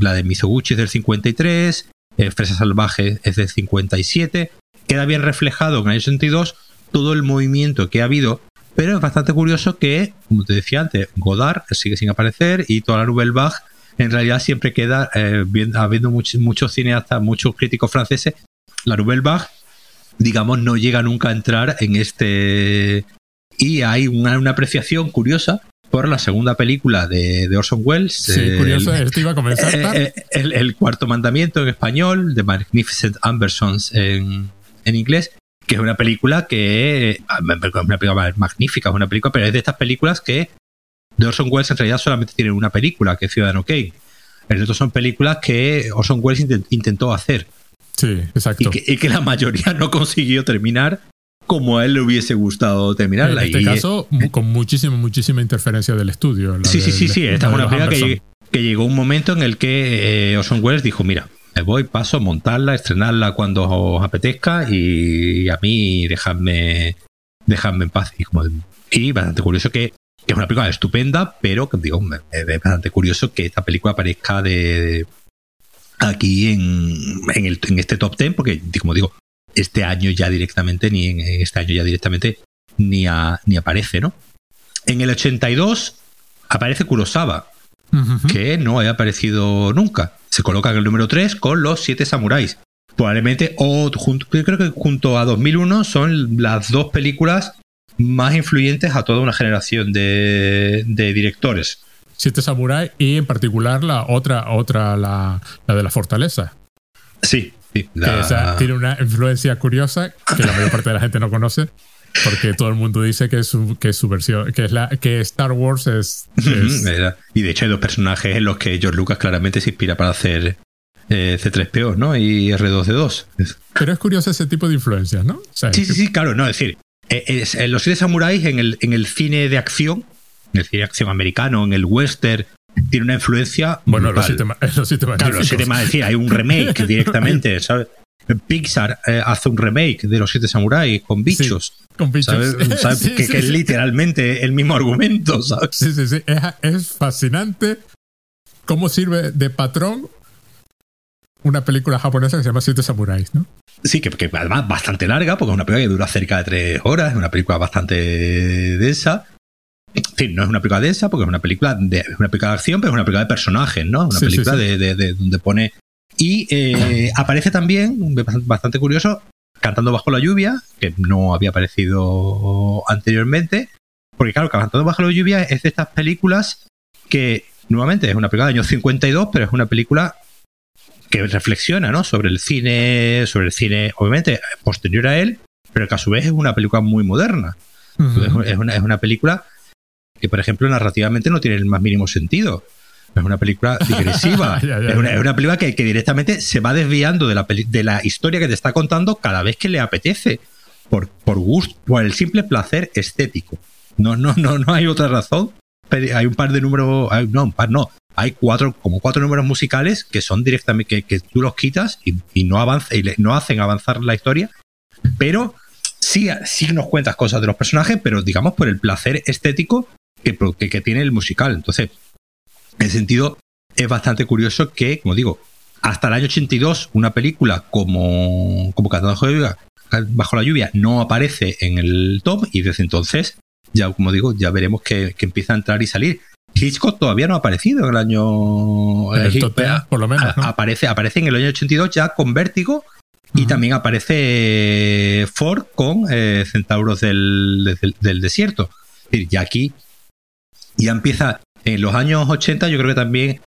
la de Mizoguchi es del 53, eh, Fresa Salvaje es del 57. Queda bien reflejado en el año 62 todo el movimiento que ha habido, pero es bastante curioso que, como te decía antes, Godard sigue sin aparecer y toda la Nouvelle Vague en realidad siempre queda, eh, bien- habiendo muchos, muchos cineastas, muchos críticos franceses, la Nouvelle Vague, digamos, no llega nunca a entrar en este y hay una, una apreciación curiosa por la segunda película de, de Orson Welles. Sí, el- curioso, <laughs> esto iba a comenzar eh, eh, el, el cuarto mandamiento en español, de Magnificent Ambersons en, en inglés, que es una película que eh, una película magnífica, es una película, pero es de estas películas que de Orson Welles en realidad solamente tienen una película, que es Ciudadano Kane. El resto son películas que Orson Welles intent- intentó hacer Sí, y exacto. que, y que la mayoría no consiguió terminar como a él le hubiese gustado En terminarla. este Y, caso, mu- con muchísima, muchísima interferencia del estudio. la Sí, sí, sí, sí. Esta es una película que llegó un momento en el que eh, Orson Welles dijo, mira, me voy, paso, montarla, estrenarla cuando os apetezca y, a mí dejadme, dejadme en paz. Y, como, y bastante curioso que, que es una película estupenda, pero que digo, es bastante curioso que esta película aparezca de aquí en, en, el, en este top 10, porque como digo, este año ya directamente, ni en este año ya directamente, ni, a- ni aparece, ¿no? En el 82 aparece Kurosawa, Ujú, ujú. que no había aparecido nunca. Se coloca en el número 3 con Los Siete Samuráis. Probablemente, o junto, creo que junto a 2001 son las dos películas más influyentes a toda una generación de, de directores. Siete Samurai y en particular la otra, otra la, la de la fortaleza. Sí, sí. Que la- esa tiene una influencia curiosa que la mayor parte de la gente no conoce. Porque todo el mundo dice que es su, que es su versión, que es la que Star Wars es, es- Y de hecho hay dos personajes en los que George Lucas claramente se inspira para hacer eh, C3PO, ¿no? Y R2D2. Pero es curioso ese tipo de influencias, ¿no? sí, sí, sí, claro, no, es decir, eh, los siete samuráis en el, en el cine de acción, en el cine de acción americano, en el western, tiene una influencia. Bueno, los siete, <laughs> los siete Claro, los siete decir, hay un remake <laughs> directamente, ¿sabes? Pixar eh, hace un remake de los siete samuráis con bichos. con bichos. ¿sabes? <laughs> que, es literalmente el mismo argumento, ¿sabes? Sí, sí, sí. Es, es fascinante cómo sirve de patrón una película japonesa que se llama Siete Samuráis, ¿no? Sí, que, que, además bastante larga, porque es una película que dura cerca de tres horas, es una película bastante densa. En fin, no es una película densa porque es una película de, una película de acción, pero es una película de personajes, ¿no? Una película De, donde pone. Y eh, <laughs> aparece también, bastante curioso, Cantando bajo la lluvia, que no había aparecido anteriormente. Porque, claro, Cantando bajo la lluvia es de estas películas que, nuevamente, es una película de año 52, pero es una película que reflexiona ¿no? sobre el cine, sobre el cine, obviamente, posterior a él, pero que a su vez es una película muy moderna. es, una, es una película que, por ejemplo, narrativamente no tiene el más mínimo sentido. Es una película <laughs> digresiva. es, una, película que, directamente se va desviando de la, de la historia que te está contando cada vez que le apetece. Por, por gusto, por el simple placer estético. No, no, no, no hay otra razón. Hay un par de números, no, un par no, hay cuatro, como cuatro números musicales que son directamente, que, tú los quitas y, no avanza, y no hacen avanzar la historia, pero sí, sí nos cuentas cosas de los personajes, pero digamos por el placer estético que, que, tiene el musical. Entonces, en sentido, es bastante curioso que, como digo, hasta el año 82, una película como, como la, lluvia, bajo la lluvia no aparece en el top y desde entonces, ya como digo, ya veremos que, que empieza a entrar y salir. Hitchcock todavía no ha aparecido en el año. Eh, por lo menos. Aparece, aparece en el año 82 ya con Vértigo y también aparece Ford con eh, Centauros del, Desierto. Es decir, ya aquí ya empieza. En los años 80, yo creo que también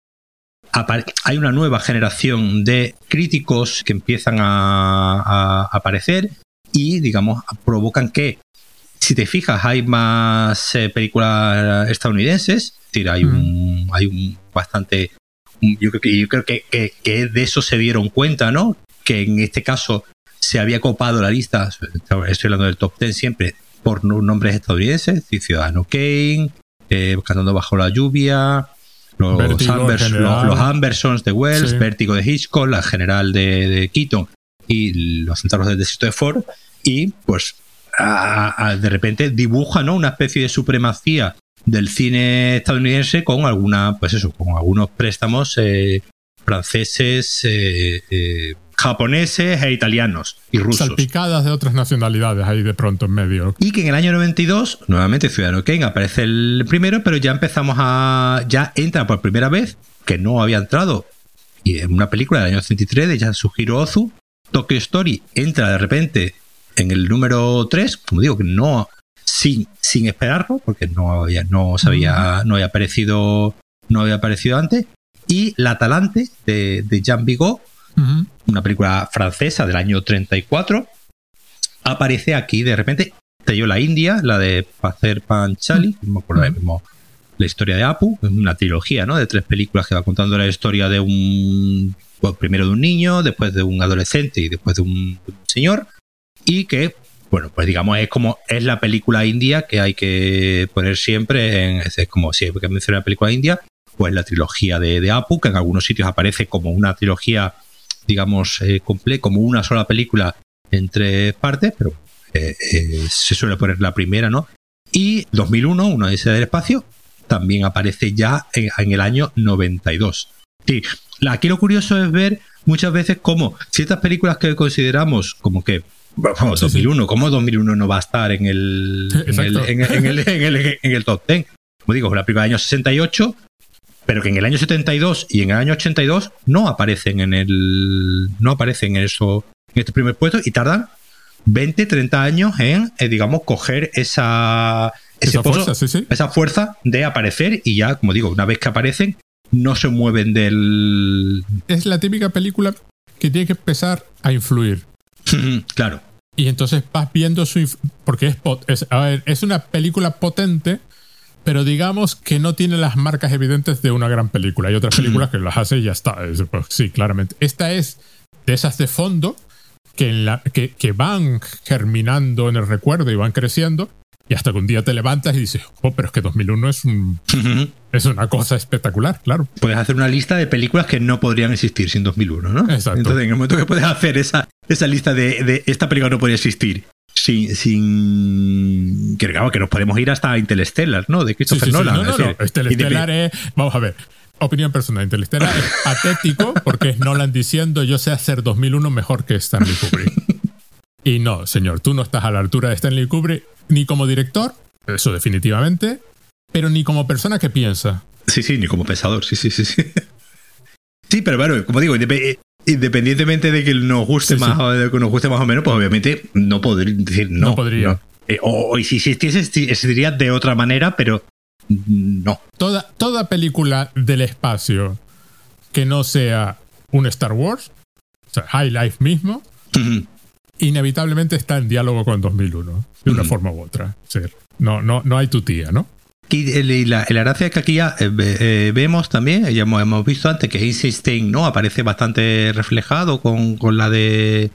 hay una nueva generación de críticos que empiezan a aparecer y, digamos, provocan que si te fijas, hay más eh, películas estadounidenses, es decir, hay un, hay un bastante. yo creo, que, yo creo que, que, de eso se dieron cuenta, ¿no? Que en este caso se había copado la lista, estoy hablando del top 10 siempre, por nombres estadounidenses, Ciudadano Kane, eh, Cantando Bajo la Lluvia, los, los, Ambersons de Wells, Vértigo de Hitchcock, la General de, de Keaton y los Centauros del Desierto de Ford, y pues de repente dibuja ¿no? una especie de supremacía del cine estadounidense con alguna, pues eso, con algunos préstamos eh, franceses, eh, eh, japoneses e italianos y rusos. Salpicadas de otras nacionalidades ahí de pronto en medio. Y que en el año 92, nuevamente Ciudadano Kane aparece el primero, pero ya empezamos a. ya entra por primera vez, que no había entrado, y en una película del año 33 de Yasuhiro Ozu, Tokyo Story entra de repente en el número 3, como digo, que no sin, sin esperarlo, porque no había, no sabía, no había aparecido, no había aparecido antes. Y La Talante de, de Jean Vigo, una película francesa del año 34, aparece aquí de repente. Te la India, la de Pacer Panchali, no me acuerdo mismo la historia de Apu, es una trilogía, ¿no? De tres películas que va contando la historia de un pues, primero de un niño, después de un adolescente y después de un señor y que bueno, pues digamos, es como es la película india que hay que poner siempre en, es como siempre que menciona la película india, pues la trilogía de, de, Apu, que en algunos sitios aparece como una trilogía, digamos, eh, completa, como una sola película en tres partes, pero eh, eh, se suele poner la primera, ¿no? Y 2001, una ese del espacio, también aparece ya en, el año 92. Sí, aquí lo curioso es ver muchas veces cómo ciertas películas que consideramos como que Vamos, 2001, ¿cómo 2001 no va a estar en el, en el, en, el, top 10? Como digo, es la película del año 68, pero que en el año 72 y en el año 82 no aparecen en el. No aparecen en eso, en este primer puesto y tardan 20, 30 años en, eh, digamos, coger esa. esa, fuerza, esa fuerza de aparecer y ya, como digo, una vez que aparecen, no se mueven del. Es la típica película que tiene que empezar a influir. <laughs> claro. Y entonces vas viendo su... Porque es, es, a ver, es una película potente, pero digamos que no tiene las marcas evidentes de una gran película. Hay otras <clears throat> películas que las hace y ya está. Pues, sí, claramente. Esta es de esas de fondo que, en la, que, que, van germinando en el recuerdo y van creciendo. Y hasta que un día te levantas y dices, oh, pero es que 2001 es, un, es una cosa espectacular, claro. Puedes hacer una lista de películas que no podrían existir sin 2001, ¿no? Exacto. Entonces, en el momento que puedes hacer esa, esa lista de, de esta película no podría existir sin, sin que, que nos podemos ir hasta Interstellar, ¿no? De Christopher Nolan. No, no, no. Interstellar es, vamos a ver, opinión personal, Interstellar es <laughs> patético porque es Nolan diciendo yo sé hacer 2001 mejor que Stanley Kubrick. Y no, señor, tú no estás a la altura de Stanley Kubrick ni como director, eso definitivamente, pero ni como persona que piensa. Sí, sí, ni como pensador, sí, sí, sí, sí. Sí, pero bueno, como digo, independientemente de que nos guste más o de que nos guste más o menos, pues obviamente no podría decir no. No podría. Eh, o, si existiese, existiría de otra manera, pero no. Toda, toda película del espacio que no sea un Star Wars, o sea, High Life mismo, inevitablemente está en diálogo con 2001, de una forma u otra. no, no, no hay tu tía, ¿no? Y la, gracia es que aquí ya eh, eh, vemos también, ya hemos, visto antes que Einstein ¿no? aparece bastante reflejado con, la de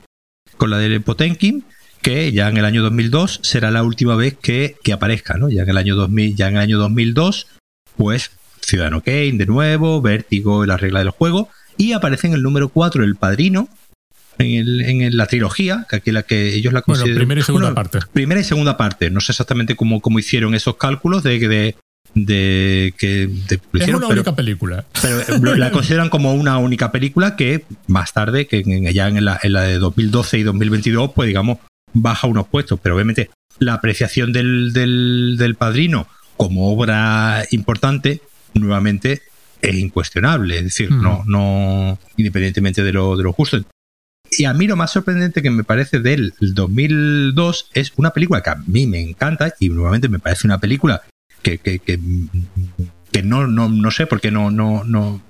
con la de Potenkin, que ya en el año 2002 será la última vez que, aparezca, ¿no? Ya en el año 2000, ya en el año 2002, pues Ciudadano Kane de nuevo, Vértigo la regla del juego, y aparece en el número 4 El Padrino, en, la trilogía, que aquí la que ellos la consideran. Bueno, primera y segunda parte. Primera y segunda parte. No sé exactamente cómo, cómo hicieron esos cálculos de, de, de que es una única película. Pero la consideran como una única película que más tarde, que ya en la, en la de 2012 y 2022, pues digamos, baja unos puestos. Pero obviamente la apreciación del, del, del padrino como obra importante, nuevamente, es incuestionable. Es decir, no, mm. no, independientemente de lo, de lo justo. Y a mí lo más sorprendente que me parece del 2002 es una película que a mí me encanta y nuevamente me parece una película que, que, que, no, no, no, sé por qué no, no, no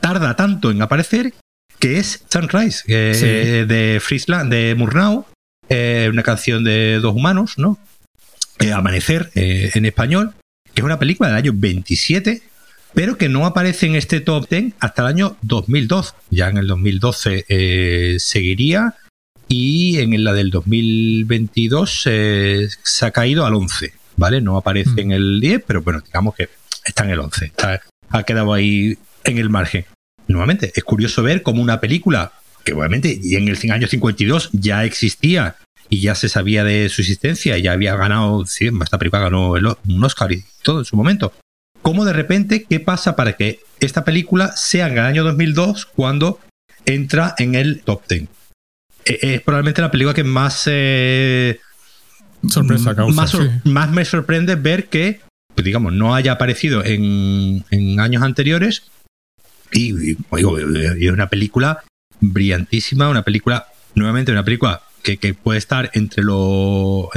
tarda tanto en aparecer, que es Sunrise, eh, de Friesland, de Murnau, eh, una canción de dos humanos, ¿no? Eh, Amanecer en español, que es una película del año 27 pero que no aparece en este top 10 hasta el año 2002. Ya en el 2012 eh, seguiría y en la del 2022 eh, se ha caído al 11, ¿vale? No aparece mm. en el 10, pero bueno, digamos que está en el 11, ha quedado ahí en el margen. Nuevamente, es curioso ver cómo una película que obviamente y en el año 52 ya existía y ya se sabía de su existencia, ya había ganado, sí, esta película ganó un Oscar y todo en su momento, cómo de repente, ¿qué pasa para que esta película sea en el año 2002 cuando entra en el top 10? E, es probablemente la película que más... Eh, Sorpresa causa, más, me sorprende ver que, pues, digamos, no haya aparecido en, años anteriores y, es una película brillantísima, una película, nuevamente una película que, puede estar entre los...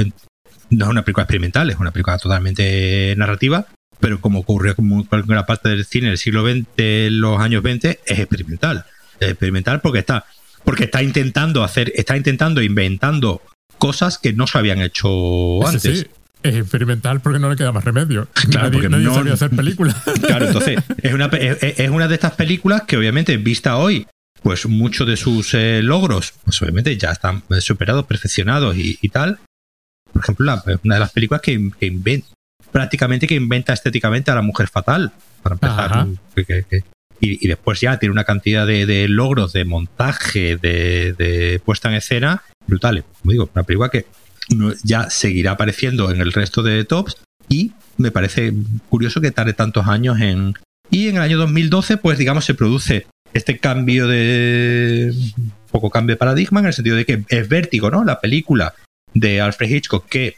no es una película experimental, es una película totalmente narrativa, pero como ocurrió con cualquier parte del cine del siglo XX, los años 20, es experimental. Es experimental porque está, porque está intentando hacer, está intentando, inventando cosas que no se habían hecho antes. Sí, es experimental porque no le queda más remedio. <laughs> Claro, nadie, porque no sabía hacer <laughs> películas. Claro, entonces, <laughs> es una, es, una de estas películas que obviamente, vista hoy, pues muchos de sus eh, logros, pues obviamente ya están superados, perfeccionados y, tal. Por ejemplo, una de las películas que, que, inventa, prácticamente que inventa estéticamente a la mujer fatal, para empezar. y, después ya tiene una cantidad de, logros de montaje, de, puesta en escena brutales. Como digo, una película que ya seguirá apareciendo en el resto de tops y me parece curioso que tarde tantos años en... Y en el año 2012, pues digamos, se produce este cambio de... poco cambio de paradigma en el sentido de que es Vértigo, ¿no? La película de Alfred Hitchcock que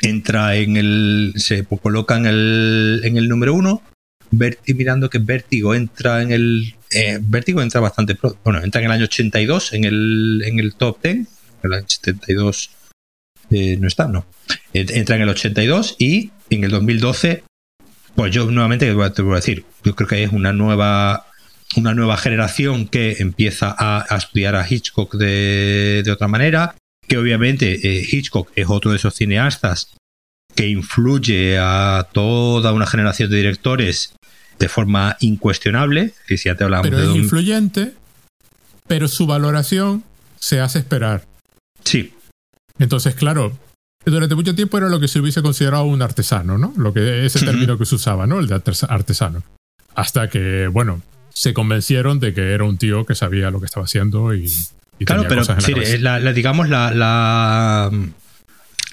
entra en el. se coloca en el, en el número uno. Verti, mirando que Vértigo entra en el. Eh, Vértigo entra bastante pronto. Bueno, entra en el año 82 en el, en el top 10. El año 72 eh, no está, no. Entra en el 82 y en el 2012. Pues yo nuevamente te voy a decir, yo creo que es una nueva una nueva generación que empieza a, estudiar a Hitchcock de, de, otra manera, que obviamente eh, Hitchcock es otro de esos cineastas que influye a toda una generación de directores de forma incuestionable. Que si ya te hablamos pero de es influyente, pero su valoración se hace esperar. Sí, Entonces, claro, durante mucho tiempo era lo que se hubiese considerado un artesano, ¿no? Lo que ese término que se usaba, ¿no? El de artes- artesano. Hasta que, bueno, se convencieron de que era un tío que sabía lo que estaba haciendo y, y Claro, pero la sí, cabeza. es la, la- digamos la, la,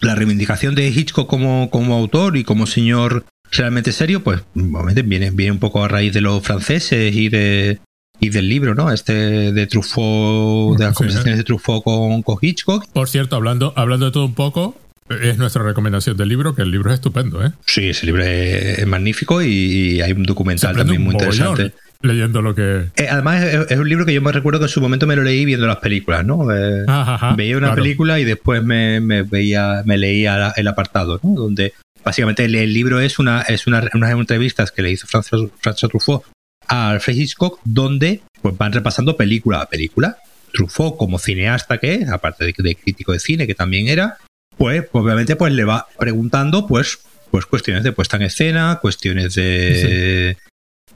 la reivindicación de Hitchcock como, como autor y como señor realmente serio, pues obviamente viene, viene un poco a raíz de los franceses y de y del libro, ¿no? Este de Truffaut, de las Sí, conversaciones de Truffaut con, con Hitchcock. Por cierto, hablando, hablando de todo un poco, es nuestra recomendación del libro, que el libro es estupendo, ¿eh? Sí, ese libro es, magnífico y, hay un documental también un muy mogollón interesante. Leyendo lo que... Eh, además, es, es un libro que yo me recuerdo que en su momento me lo leí viendo las películas, ¿no? Eh, Ajá, ajá, veía una claro. película y después me, me veía, me leía la- el apartado, ¿no? Donde básicamente el, el libro es una, es una, unas entrevistas que le hizo François, François Truffaut a Alfred Hitchcock, donde pues van repasando película a película. Truffaut, como cineasta que es, aparte de, de crítico de cine que también era, pues obviamente pues le va preguntando pues, pues cuestiones de puesta en escena, cuestiones de,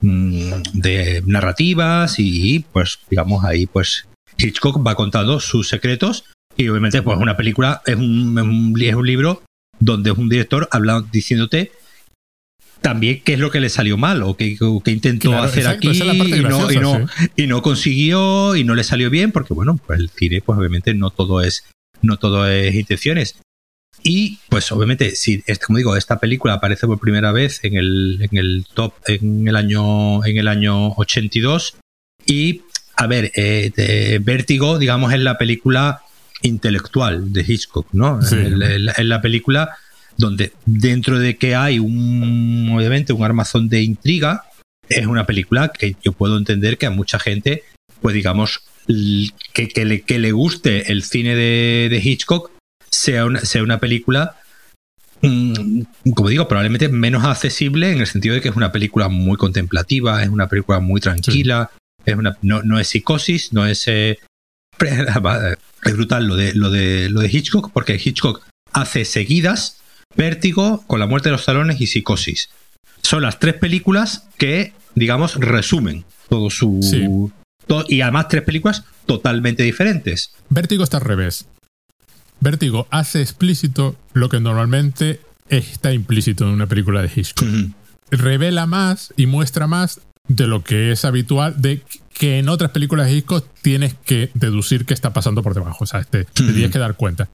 mm, de narrativas y pues digamos ahí pues Hitchcock va contando sus secretos y obviamente pues una película es un, es un, es un libro donde es un director hablando, diciéndote también qué es lo que le salió mal o qué, intentó Claro, hacer exacto, aquí es y, no, y, no, y no consiguió y no le salió bien porque bueno pues el cine pues obviamente no todo es no todo es intenciones y pues obviamente si es como digo esta película aparece por primera vez en el, en el top en el año en el año 82 y a ver eh, de- Vértigo digamos es la película intelectual de Hitchcock no Sí. Es la- película donde dentro de que hay un obviamente un armazón de intriga es una película que yo puedo entender que a mucha gente pues digamos que, que le, que le guste el cine de, de Hitchcock sea una, sea una película mm, como digo probablemente menos accesible en el sentido de que es una película muy contemplativa es una película muy tranquila es una no, no es psicosis no es eh, <laughs> es brutal lo de lo de lo de Hitchcock porque Hitchcock hace seguidas Vértigo con la muerte de los talones y Psicosis son las tres películas que digamos resumen todo su Sí. todo- y además tres películas totalmente diferentes Vértigo está al revés. Vértigo hace explícito lo que normalmente está implícito en una película de Hitchcock. Revela más y muestra más de lo que es habitual, de que en otras películas de Hitchcock tienes que deducir qué está pasando por debajo. O sea, te, te tienes que dar cuenta.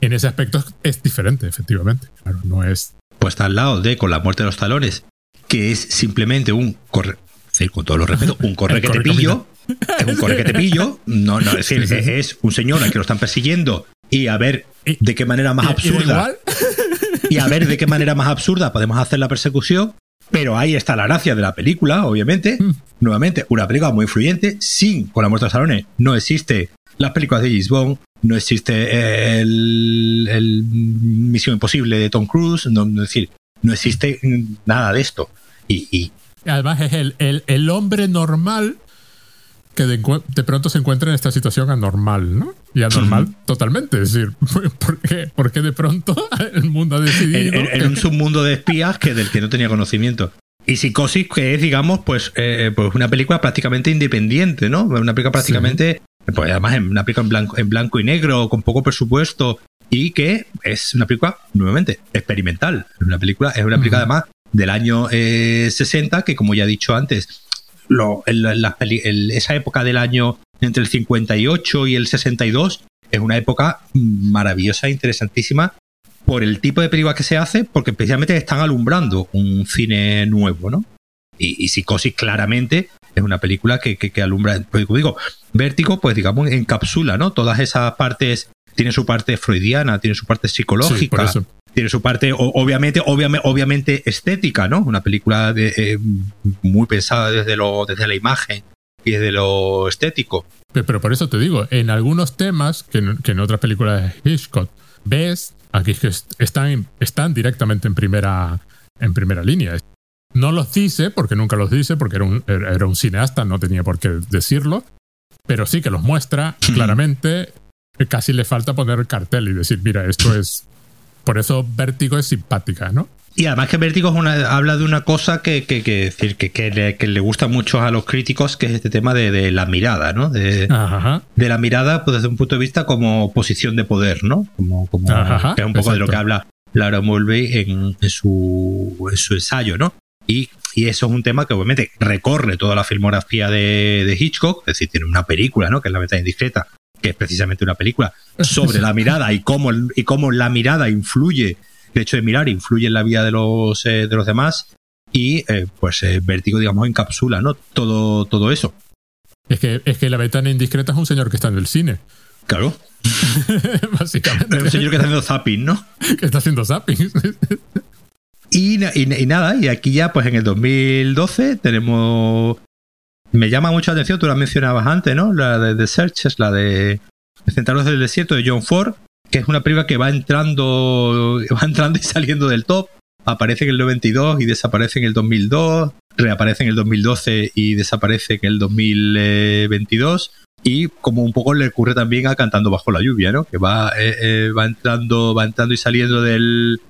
En ese aspecto es, diferente, efectivamente. Claro, no es. pues está al lado de con la muerte de los talones que es simplemente un corre con todo lo respeto un corre que te pillo es un corre que te pillo no no es decir es un señor al que lo están persiguiendo y a ver Y- de qué manera más y absurda y a ver de qué manera más absurda podemos hacer la persecución. Pero ahí está la gracia de la película, obviamente. Mm. Nuevamente, una película muy influyente. Sin con la muerte de salones no existe las películas de James Bond, no existe el, el Misión Imposible de Tom Cruise, no, no- es decir, no existe nada de esto. Y, y Además, es el, el, el hombre normal que de, pronto se encuentra en esta situación anormal, ¿no? Y anormal totalmente. Es decir, <laughs> ¿por qué, ¿por qué de pronto <laughs> el mundo ha decidido? en, en- en un submundo de espías que del que no tenía conocimiento. Y Psicosis, que es, digamos, pues, eh, pues una película prácticamente independiente, ¿no? Una película prácticamente, pues además, en una película en blanco, en blanco y negro, con poco presupuesto, y que es una película, nuevamente, experimental. Una película, es una película Ujú. además del año eh, 60, que como ya he dicho antes, lo, el- la peli- el- esa época del año entre el 58 y el 62 es una época maravillosa, interesantísima, por el tipo de película que se hace, porque especialmente están alumbrando un cine nuevo, ¿no? Y, y Psicosis claramente es una película que, que, que alumbra, pues como digo, Vértigo, pues digamos, encapsula, ¿no? Todas esas partes, tiene su parte freudiana, tiene su parte psicológica. Tiene su parte, obviamente, obviamente, obviamente estética, ¿no? Una película de, eh, muy pensada desde, lo, desde la imagen y desde lo estético. Pe- Pero por eso te digo, en algunos temas que en, que en otras películas de Hitchcock ves, aquí que están, están directamente en primera, en primera línea. No los dice, porque nunca los dice, porque era un, era era un cineasta, no tenía por qué decirlo, pero sí que los muestra claramente. Casi le falta poner el cartel y decir, mira, esto es por eso Vértigo es simpática, ¿no? Y además que Vértigo es una, habla de una cosa que, que, que, decir, que, que, le, que le gusta mucho a los críticos, que es este tema de, de la mirada, ¿no? De, Ajá. de la mirada pues, desde un punto de vista como posición de poder, ¿no? Como, como Ajá, que es un poco de lo que habla Laura Mulvey en, en su, en su ensayo, ¿no? Y, y eso es un tema que obviamente recorre toda la filmografía de, de Hitchcock, es decir, tiene una película, ¿no? Que es La Ventana Indiscreta, que es precisamente una película sobre la mirada y cómo, y cómo la mirada influye, el hecho de mirar influye en la vida de los, eh, de los demás y eh, pues eh, Vértigo, digamos, encapsula, ¿no? Todo, todo eso. Es que, es que la ventana indiscreta es un señor que está en el cine, Claro. <laughs> básicamente. Un señor que está haciendo zapping, ¿no? que está haciendo zapping. Y, y nada, y aquí ya, pues en el 2012 tenemos. Me llama mucho la atención, tú la mencionabas antes, ¿no? La de The Search, es la de Centauros del Desierto de John Ford, que es una película que va entrando, <laughs> va entrando y saliendo del top. Aparece en el 92 y desaparece en el 2002, reaparece en el 2012 y desaparece en el 2022. Y como un poco le ocurre también a Cantando bajo la lluvia, ¿no? Que va, eh, eh, va entrando, va entrando y saliendo del,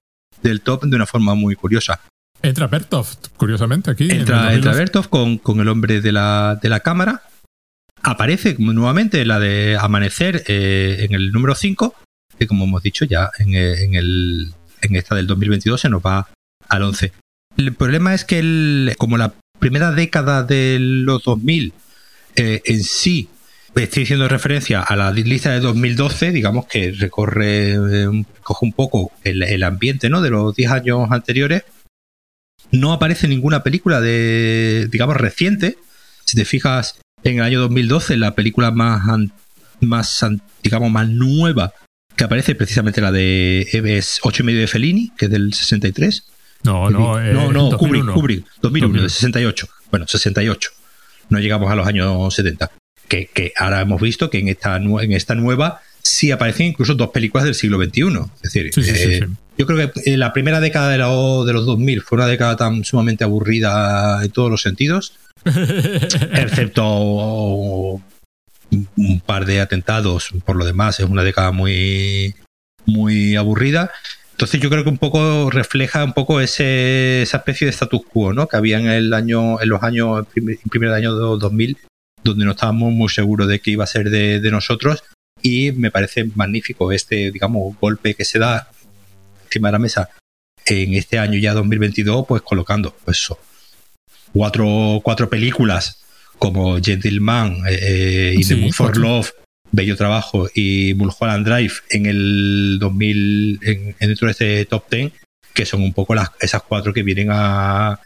del top de una forma muy curiosa. Entra Bertoft, curiosamente, aquí. en Entra, entra 2011. Bertov con, con el hombre de la, de la cámara. Aparece nuevamente la de Amanecer eh, en el número 5, que como hemos dicho ya en, eh, en, el, en esta del 2022 se nos va al 11. El problema es que el, como la primera década de los 2000 eh, en sí estoy haciendo referencia a la lista de 2012, digamos que recorre, eh, coge un poco el, el ambiente ¿no? de los 10 años anteriores. No aparece ninguna película de, digamos, reciente. Si te fijas, en el año 2012, la película más, an- más an- digamos, más nueva que aparece es precisamente la de es 8 y medio de Fellini, que es del 63. No, no, eh, no, no, Kubrick, 2001. Kubrick, 2001, 2001. de 68. Bueno, 68. No llegamos a los años 70. Que, que ahora hemos visto que en esta, en esta nueva sí aparecen incluso dos películas del siglo XXI. Es decir, Sí, sí, sí, eh, sí. Yo creo que eh, la primera década de, la- de los 2000 fue una década tan sumamente aburrida en todos los sentidos, <laughs> excepto un par de atentados. Por lo demás, es una década muy, muy aburrida. Entonces yo creo que un poco refleja un poco ese, esa especie de status quo ¿no? que había en el año, en los años, en primer, en primer año de 2000, donde no estábamos muy seguros de que iba a ser de, de nosotros. Y me parece magnífico este, digamos, golpe que se da encima de la mesa en este año ya 2022, pues colocando pues eso, cuatro, cuatro películas como Gentleman eh, eh, y Sí, The Mood for cuatro. Love, Bello Trabajo y Mulholland Drive en el 2000, en, en dentro de este top 10, que son un poco las, esas cuatro que vienen a,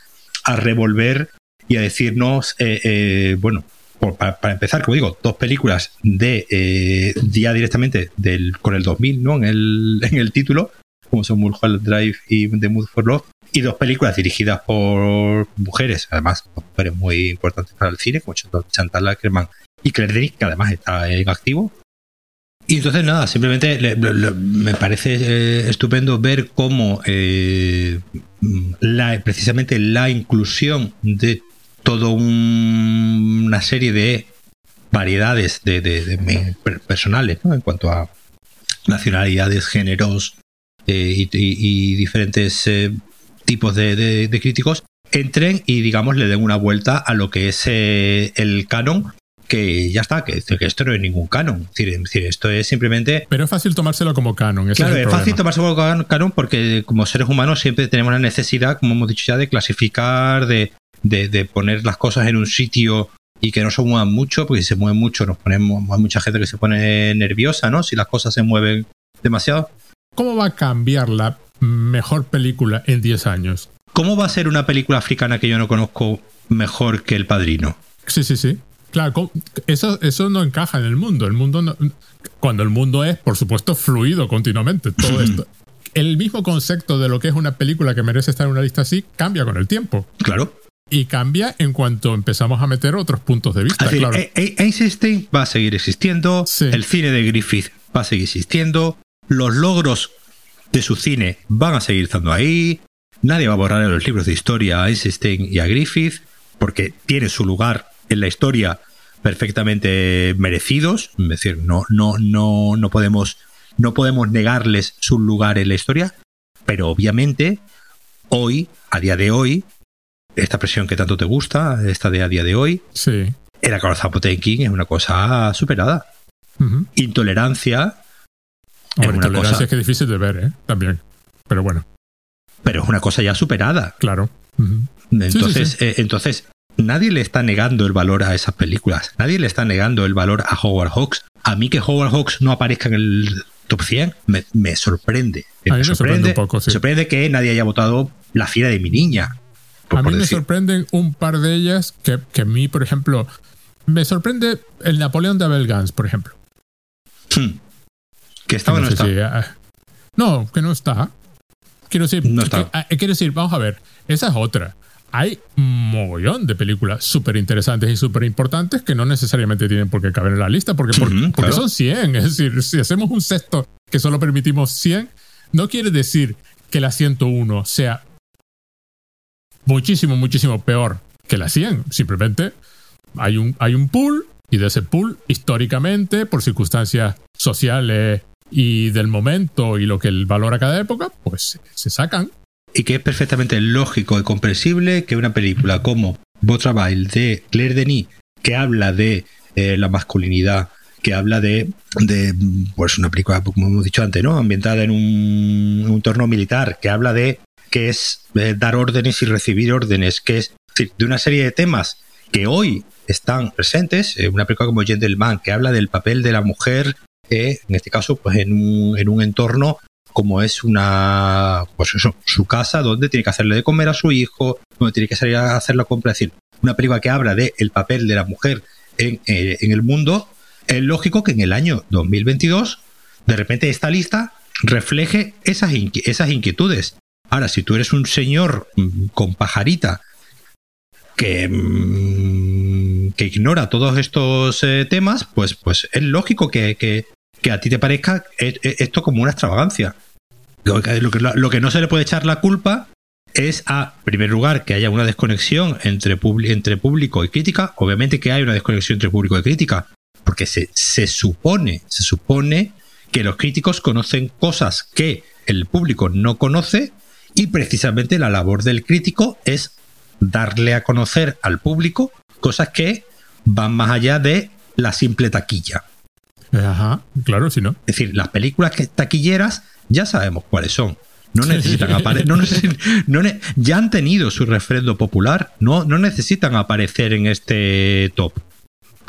a revolver y a decirnos, eh, eh, bueno, por- para, para empezar, como digo, dos películas de eh, ya directamente del, con el 2000, ¿no? En el, en el título, como son Mulholland Drive y The Mood for Love, y dos películas dirigidas por mujeres, además, mujeres muy importantes para el cine, como Chantal- Ackerman y Claire Denis, que además está en activo. Y entonces, nada, simplemente le- me parece eh, estupendo ver cómo eh, precisamente la inclusión de toda una serie de variedades de, personales en cuanto a nacionalidades, géneros y, y- y diferentes eh, tipos de, de- de críticos entren y digamos le den una vuelta a lo que es eh, el canon que ya está, que, que esto no es ningún canon. Es decir, es decir, esto es simplemente Pero es fácil tomárselo como canon. ese Claro, es, fácil tomarse como can- canon porque como seres humanos siempre tenemos la necesidad, como hemos dicho ya, de clasificar, de, de, de poner las cosas en un sitio y que no se muevan mucho, porque si se mueven mucho nos ponemos, hay mucha gente que se pone nerviosa, ¿no? Si las cosas se mueven demasiado. ¿Cómo va a cambiar la mejor película en 10 años? ¿Cómo va a ser una película africana que yo no conozco mejor que El Padrino? Sí, sí, sí. Claro, eso, eso no encaja en el mundo. El mundo no- cuando el mundo es, por supuesto, fluido continuamente. Todo <clears throat> esto. El mismo concepto de lo que es una película que merece estar en una lista así cambia con el tiempo. Claro. Y cambia en cuanto empezamos a meter otros puntos de vista. Decir, claro. E- E- Einstein va a seguir existiendo, Sí. el cine de Griffith va a seguir existiendo, los logros de su cine van a seguir estando ahí, nadie va a borrar en los libros de historia a Einstein y a Griffith, porque tiene su lugar en la historia perfectamente merecidos, es decir, no, no, no, no podemos no podemos negarles su lugar en la historia, pero obviamente hoy, a día de hoy, esta presión que tanto te gusta, esta de a día de hoy, Sí. el acorazado Potemkin es una cosa superada. Intolerancia, Hombre, una tolerancia cosa- es que es difícil de ver, ¿eh? También. Pero bueno, pero es una cosa ya superada. claro. Entonces, sí, sí. eh, entonces, nadie le está negando el valor a esas películas. Nadie le está negando el valor a Howard Hawks. A mí que Howard Hawks no aparezca en el top 100 me, me sorprende. A mí me sorprende un poco, sí. me sorprende que nadie haya votado La fiera de mi niña. por- A mí me decir. sorprenden un par de ellas que, que a mí, por ejemplo, me sorprende el Napoleón de Abel Gans, por ejemplo. Hmm. Que estaba o no sé está. si, ah, no, que no está. Quiero decir, No está. que- ah, quiero decir, vamos a ver, esa es otra. Hay un mogollón de películas súper interesantes y súper importantes que no necesariamente tienen por qué caber en la lista, porque, por- Ujú, porque claro. son 100. Es decir, si hacemos un sexto que solo permitimos 100, no quiere decir que la 101 sea muchísimo, muchísimo peor que la 100. Simplemente hay un, hay un pool y de ese pool, históricamente, por circunstancias sociales y del momento y lo que el valor a cada época, pues se sacan. Y que es perfectamente lógico y comprensible que una película como Travail de Claire Denis, que habla de eh, la masculinidad, que habla de, de, pues una película, como hemos dicho antes, ¿no? Ambientada en un, entorno militar, que habla de que es eh, dar órdenes y recibir órdenes, que es de una serie de temas que hoy están presentes, eh, una película como Gentleman, que habla del papel de la mujer, en este caso, pues en un, en un entorno como es una, pues eso, su casa, donde tiene que hacerle de comer a su hijo, donde tiene que salir a hacer la compra. Es decir, una película que habla de el papel de la mujer en, eh, en el mundo, es lógico que en el año 2022, de repente esta lista refleje esas, esas inquietudes. Ahora, si tú eres un señor mm, con pajarita que, mm, que ignora todos estos eh, temas, pues, pues es lógico que- que a ti te parezca e- e- esto como una extravagancia. Lo que, no se le puede echar la culpa es a, en primer lugar, que haya una desconexión entre, entre público y crítica. Obviamente que hay una desconexión entre público y crítica, porque se, se supone, se supone que los críticos conocen cosas que el público no conoce y precisamente la labor del crítico es darle a conocer al público cosas que van más allá de la simple taquilla. Ajá, claro, si no. Es decir, las películas que taquilleras ya sabemos cuáles son. No necesitan <laughs> aparecer. No necesi- no ne- ya han tenido su refrendo popular. No, no necesitan aparecer en este top.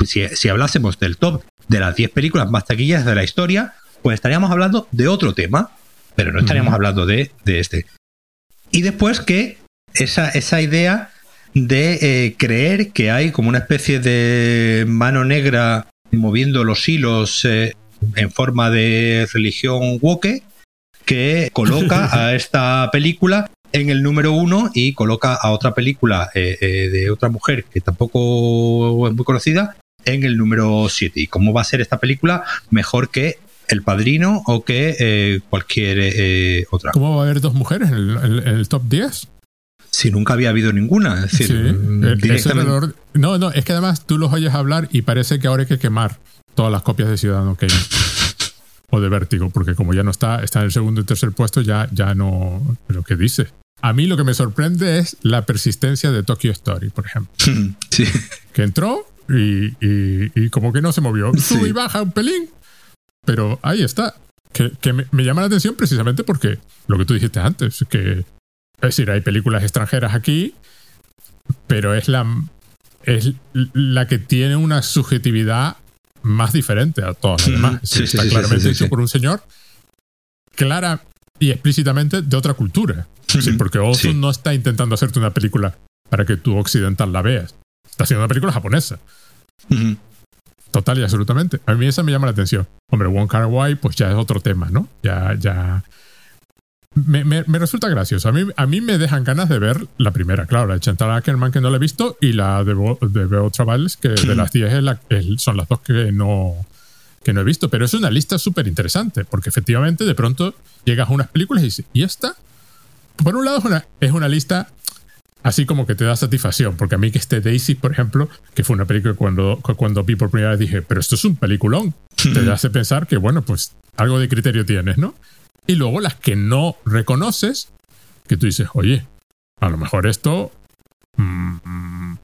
Si, si hablásemos del top de las 10 películas más taquilleras de la historia, pues estaríamos hablando de otro tema. Pero no estaríamos hablando de, de este. Y después que esa, esa idea de eh, creer que hay como una especie de mano negra moviendo los hilos eh, en forma de religión woke que coloca <laughs> a esta película en el número uno y coloca a otra película eh, eh, de otra mujer que tampoco es muy conocida en el número 7. ¿Y cómo va a ser esta película mejor que El Padrino o que eh, cualquier otra? ¿Cómo va a haber dos mujeres en el, en- en el top 10? Si nunca había habido ninguna. Es decir, Sí, mm, eh, ese directamente- No, no, es que además tú los oyes hablar y parece que ahora hay que quemar todas las copias de Ciudadano Kane. <laughs> o de Vértigo, porque como ya no está, está en el segundo y tercer puesto, ya, ya no. Lo que dice. A mí lo que me sorprende es la persistencia de Tokyo Story, por ejemplo. <laughs> Sí. Que entró y, y- y como que no se movió. Sí. Sube y baja un pelín. Pero ahí está. Que, que me, me llama la atención precisamente porque lo que tú dijiste antes, que es decir, hay películas extranjeras aquí, pero es la, es la que tiene una subjetividad más diferente a todas las demás. Es Sí, decir, sí, está sí, claramente sí, hecho por un señor clara y explícitamente de otra cultura. Sí, porque Ozu no está intentando hacerte una película para que tú occidental la veas. Está haciendo una película japonesa. Total y absolutamente. A mí esa me llama la atención. Hombre, Wong Kar Wai, pues ya es otro tema, ¿no? Ya, ya. Me, me- me resulta gracioso. A mí, a mí me dejan ganas de ver la primera, claro, la de Chantal Ackerman que no la he visto y la de, Bo- de Beo que de las 10 es la- es- son las dos que no, que no he visto. Pero es una lista súper interesante, porque efectivamente de pronto llegas a unas películas y dices, ¿y esta? Por un lado es una, es una lista así como que te da satisfacción, porque a mí que esté Daisy, por ejemplo, que fue una película que cuando, cuando vi por primera vez dije, pero esto es un peliculón, te hace pensar que, bueno, pues algo de criterio tienes, ¿no? Y luego las que no reconoces, que tú dices, oye, a lo mejor esto mm,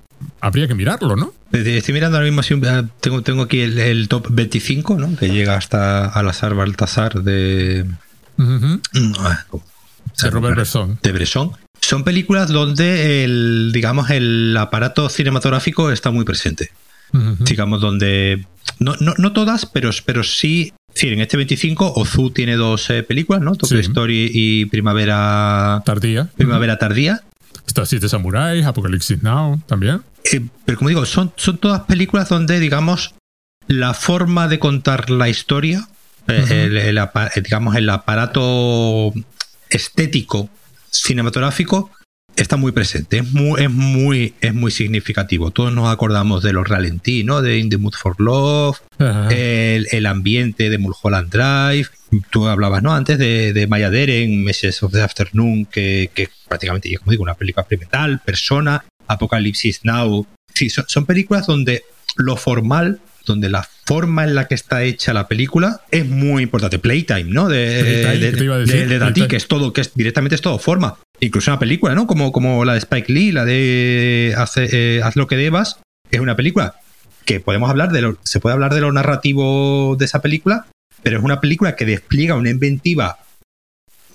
habría que mirarlo, ¿no? Estoy mirando ahora mismo, ah, tengo, tengo aquí el, top 25, ¿no? Que llega hasta al azar Baltasar de... Mm, ah, de Robert Bresson. De Bresson. Son películas donde el, digamos, el aparato cinematográfico está muy presente. Digamos, donde. No, no, no, todas, pero, pero sí. En este 25, Ozu tiene dos eh, películas, ¿no? Tokyo Story y Primavera. Tardía. Primavera Tardía. Está Siete Samuráis, Apocalypse Now también. Eh, pero como digo, son, son todas películas donde, digamos, la forma de contar la historia, eh, digamos, el aparato estético cinematográfico está muy presente, es muy, es muy, es muy significativo. Todos nos acordamos de los ralentí, ¿no? De In the Mood for Love, el, ambiente de Mulholland Drive. Tú hablabas, ¿no? Antes de, de Maya Deren, Messages of the Afternoon, que, que prácticamente, como digo, una película experimental, Persona, Apocalipsis Now. Sí, son películas donde lo formal donde la forma en la que está hecha la película es muy importante. Playtime, ¿no? De, de, que es todo, que es directamente es todo forma. Incluso una película, ¿no? Como, como la de Spike Lee, la de eh, Haz lo que debas, es una película que podemos hablar de lo, se puede hablar de lo narrativo de esa película, pero es una película que despliega una inventiva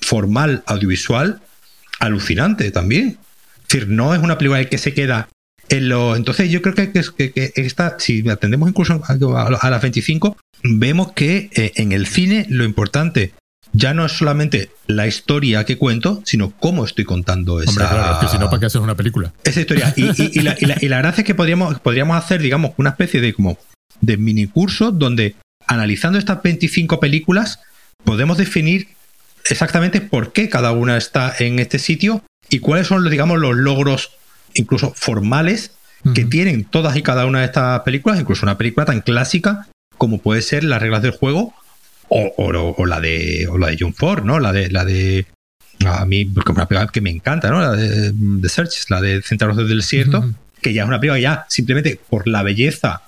formal audiovisual alucinante también. Es decir, no es una película que se queda entonces yo creo que, que, esta, si atendemos incluso a, las 25, vemos que eh, en el cine lo importante ya no es solamente la historia que cuento, sino cómo estoy contando esa. Hombre, claro, que si no, ¿para qué haces una película? Esa historia. Y, la, gracia es que podríamos, podríamos hacer, digamos, una especie de como de mini curso donde analizando estas 25 películas podemos definir exactamente por qué cada una está en este sitio y cuáles son, digamos, los logros incluso formales que tienen todas y cada una de estas películas, incluso una película tan clásica como puede ser Las reglas del juego o, la de o la de John Ford, ¿no? La de la de a mí porque es una película que me encanta, ¿no? La de The Search, la de Centauros del Desierto, que ya es una película ya simplemente por la belleza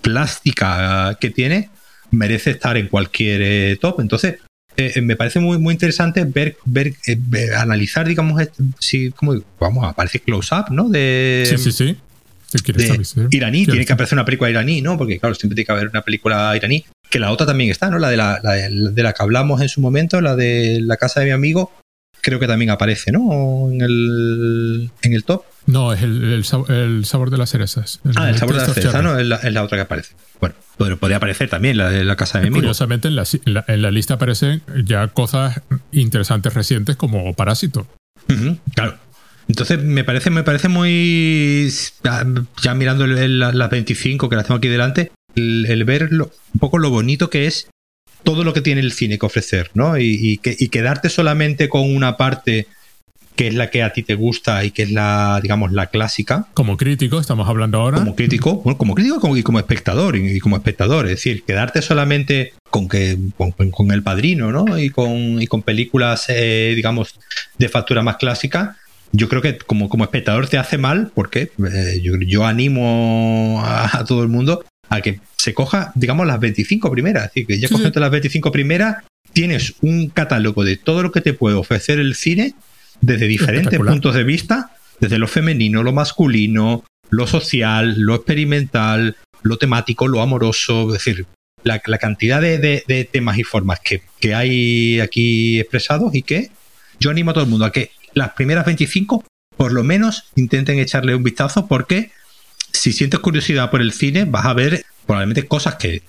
plástica que tiene merece estar en cualquier eh, top. Entonces, eh, eh, me parece muy, muy interesante ver, ver, eh, analizar, digamos, si, como, vamos, aparece Close Up, ¿no? De, sí, sí, sí. iraní, tiene que aparecer una película iraní, ¿no? Porque, claro, siempre tiene que haber una película iraní. Que la otra también está, ¿no? La de la, de la que hablamos en su momento, la de la casa de mi amigo, creo que también aparece, ¿no? En el, en el top. No, es el, el, sabor, de las cerezas. ah, el sabor de las cerezas, ¿no? Es la, es la, otra que aparece. Bueno, podría aparecer también la de la casa de mi amigo. Curiosamente, en la, en la, lista aparecen ya cosas interesantes recientes como Parásito. claro. Entonces, me parece, me parece muy. Ya mirando las 25 que las tengo aquí delante, el, ver un poco lo bonito que es todo lo que tiene el cine que ofrecer, ¿no? Y, que, y quedarte solamente con una parte que es la que a ti te gusta y que es la, digamos, la clásica. Como crítico, estamos hablando ahora. Como crítico, bueno, como crítico y como espectador, y como espectador. Es decir, quedarte solamente con que con, El Padrino, ¿no? Y con, y con películas, eh, digamos, de factura más clásica, yo creo que como, como espectador te hace mal, porque eh, yo, animo a, todo el mundo a que se coja, digamos, las 25 primeras. Es decir, que ya sí, las 25 primeras, tienes un catálogo de todo lo que te puede ofrecer el cine desde diferentes puntos de vista, desde lo femenino, lo masculino, lo social, lo experimental, lo temático, lo amoroso, es decir, la, cantidad de, temas y formas que, hay aquí expresados y que yo animo a todo el mundo a que las primeras 25 por lo menos intenten echarle un vistazo porque si sientes curiosidad por el cine vas a ver probablemente cosas que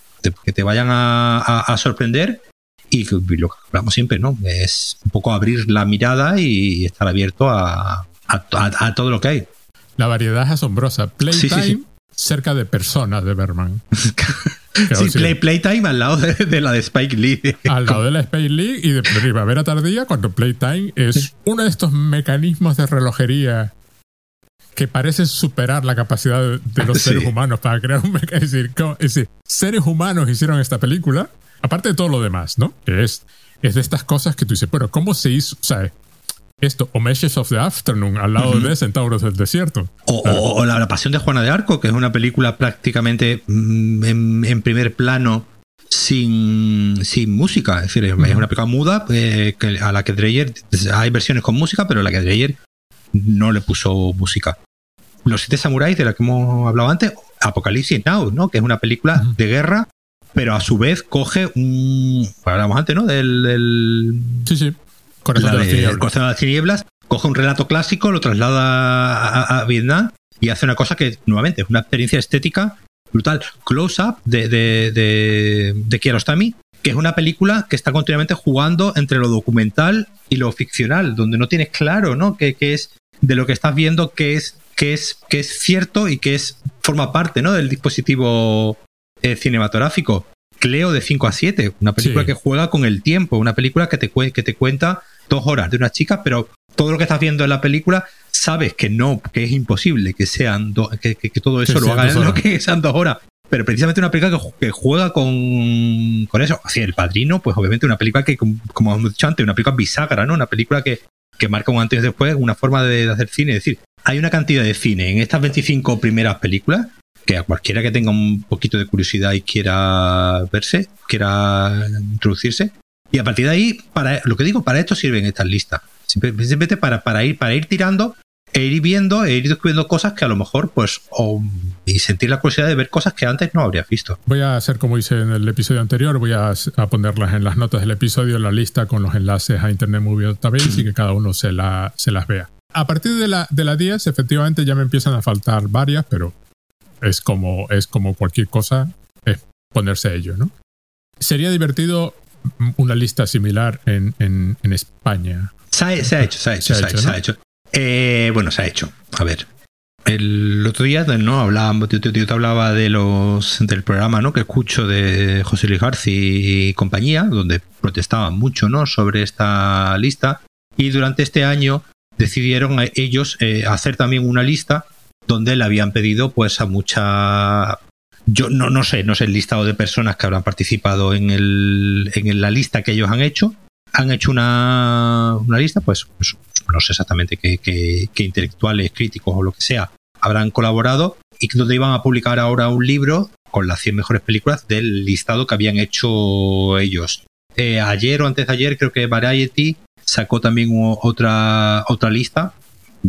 te, vayan a sorprender y lo que hablamos siempre, ¿no? Es un poco abrir la mirada y estar abierto a, a, todo lo que hay. La variedad es asombrosa. Playtime cerca de personas de Berman. <laughs> sí, play, Playtime al lado de, la de Spike Lee. Al lado de la Spike Lee y de Primavera Tardía, cuando Playtime es uno de estos mecanismos de relojería que parecen superar la capacidad de, los <laughs> seres humanos para crear un mecanismo. Es decir, seres humanos hicieron esta película Aparte de todo lo demás, ¿no? Que es, es de estas cosas que tú dices, pero ¿cómo se hizo? O sea, esto, o Meshes of the Afternoon, al lado de Centauros del Desierto. O, la, Pasión de Juana de Arco, que es una película prácticamente mm, en, primer plano sin, sin música. Es decir, es una película muda eh, que a la que Dreyer hay versiones con música, pero a la que Dreyer no le puso música. Los siete samuráis de la que hemos hablado antes, Apocalipsis Now, ¿no? Que es una película de guerra, pero a su vez coge un. Hablamos antes, ¿no? Del. sí, sí. Corazón de, las tinieblas. Coge un relato clásico, lo traslada a, Vietnam y hace una cosa que, nuevamente, es una experiencia estética brutal. Close-up de, de, de, de Kiarostami, que es una película que está continuamente jugando entre lo documental y lo ficcional, donde no tienes claro, ¿no? Que, es de lo que estás viendo que es, que es, que es cierto y que es forma parte, ¿no? Del dispositivo eh, cinematográfico. Cleo de 5 a 7, una película que juega con el tiempo, una película que te, que te cuenta dos horas de una chica, pero todo lo que estás viendo en la película sabes que no, que es imposible que sean que, todo eso lo haga en <laughs> que sean dos horas. Pero precisamente una película que, juega con, con eso. Así, El Padrino, pues obviamente una película que, como hemos dicho antes, una película bisagra, ¿no? Una película que, que marca un antes y después, una forma de, hacer cine. Es decir, hay una cantidad de cine en estas 25 primeras películas que a cualquiera que tenga un poquito de curiosidad y quiera verse, quiera introducirse. Y a partir de ahí, para lo que digo, para esto sirven estas listas. Simplemente para, para, ir, para ir tirando e ir viendo e ir descubriendo cosas que a lo mejor, pues, o, y sentir la curiosidad de ver cosas que antes no habrías visto. Voy a hacer como hice en el episodio anterior, voy a, ponerlas en las notas del episodio, la lista con los enlaces a Internet Movie Database y que cada uno se las vea. A partir de la, de la 10, efectivamente ya me empiezan a faltar varias, pero es como, es como cualquier cosa, es ponerse a ello, ¿no? Sería divertido una lista similar en, en, en España. Se ha, hecho, se ha hecho, se ha hecho. Eh, bueno, se ha hecho. A ver. El otro día no hablábamos, yo, te hablaba de los del programa ¿no? que escucho de José Luis y compañía, donde protestaban mucho ¿no? sobre esta lista. Y durante este año decidieron ellos eh, hacer también una lista donde le habían pedido pues a mucha yo no, no sé, no sé el listado de personas que habrán participado en, el, en la lista que ellos han hecho. Han hecho una, una lista, pues, pues no sé exactamente qué, intelectuales, críticos o lo que sea, habrán colaborado y donde iban a publicar ahora un libro con las 100 mejores películas del listado que habían hecho ellos. Eh, ayer o antes de ayer creo que Variety sacó también otra, otra lista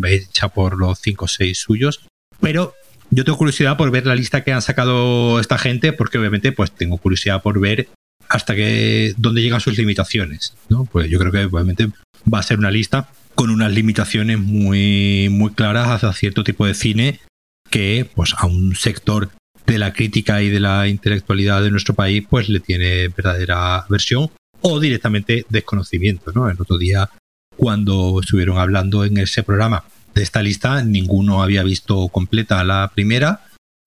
hecha por los 5 o 6 suyos, pero yo tengo curiosidad por ver la lista que han sacado esta gente porque obviamente pues tengo curiosidad por ver hasta que dónde llegan sus limitaciones, ¿no? Pues yo creo que obviamente va a ser una lista con unas limitaciones muy, muy claras hacia cierto tipo de cine que pues a un sector de la crítica y de la intelectualidad de nuestro país pues le tiene verdadera versión o directamente desconocimiento, ¿no? El otro día cuando estuvieron hablando en ese programa de esta lista, ninguno había visto completa la primera.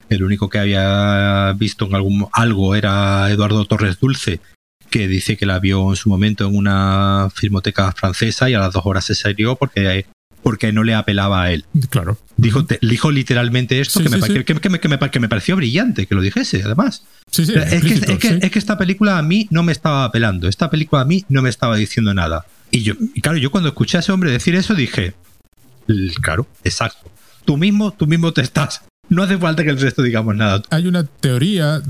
El único que había visto en algún algo era Eduardo Torres Dulce, que dice que la vio en su momento en una filmoteca francesa y a las dos horas se salió porque, porque no le apelaba a él. Claro. Dijo, dijo literalmente esto, que, me, que, me, pareció brillante que lo dijese, además. Sí, sí, es, que, es, que, esta película a mí no me estaba apelando, esta película a mí no me estaba diciendo nada. Y yo, y claro, yo cuando escuché a ese hombre decir eso dije, claro, exacto. Tú mismo, tú mismo te estás no hace falta que el resto digamos nada. Hay una teoría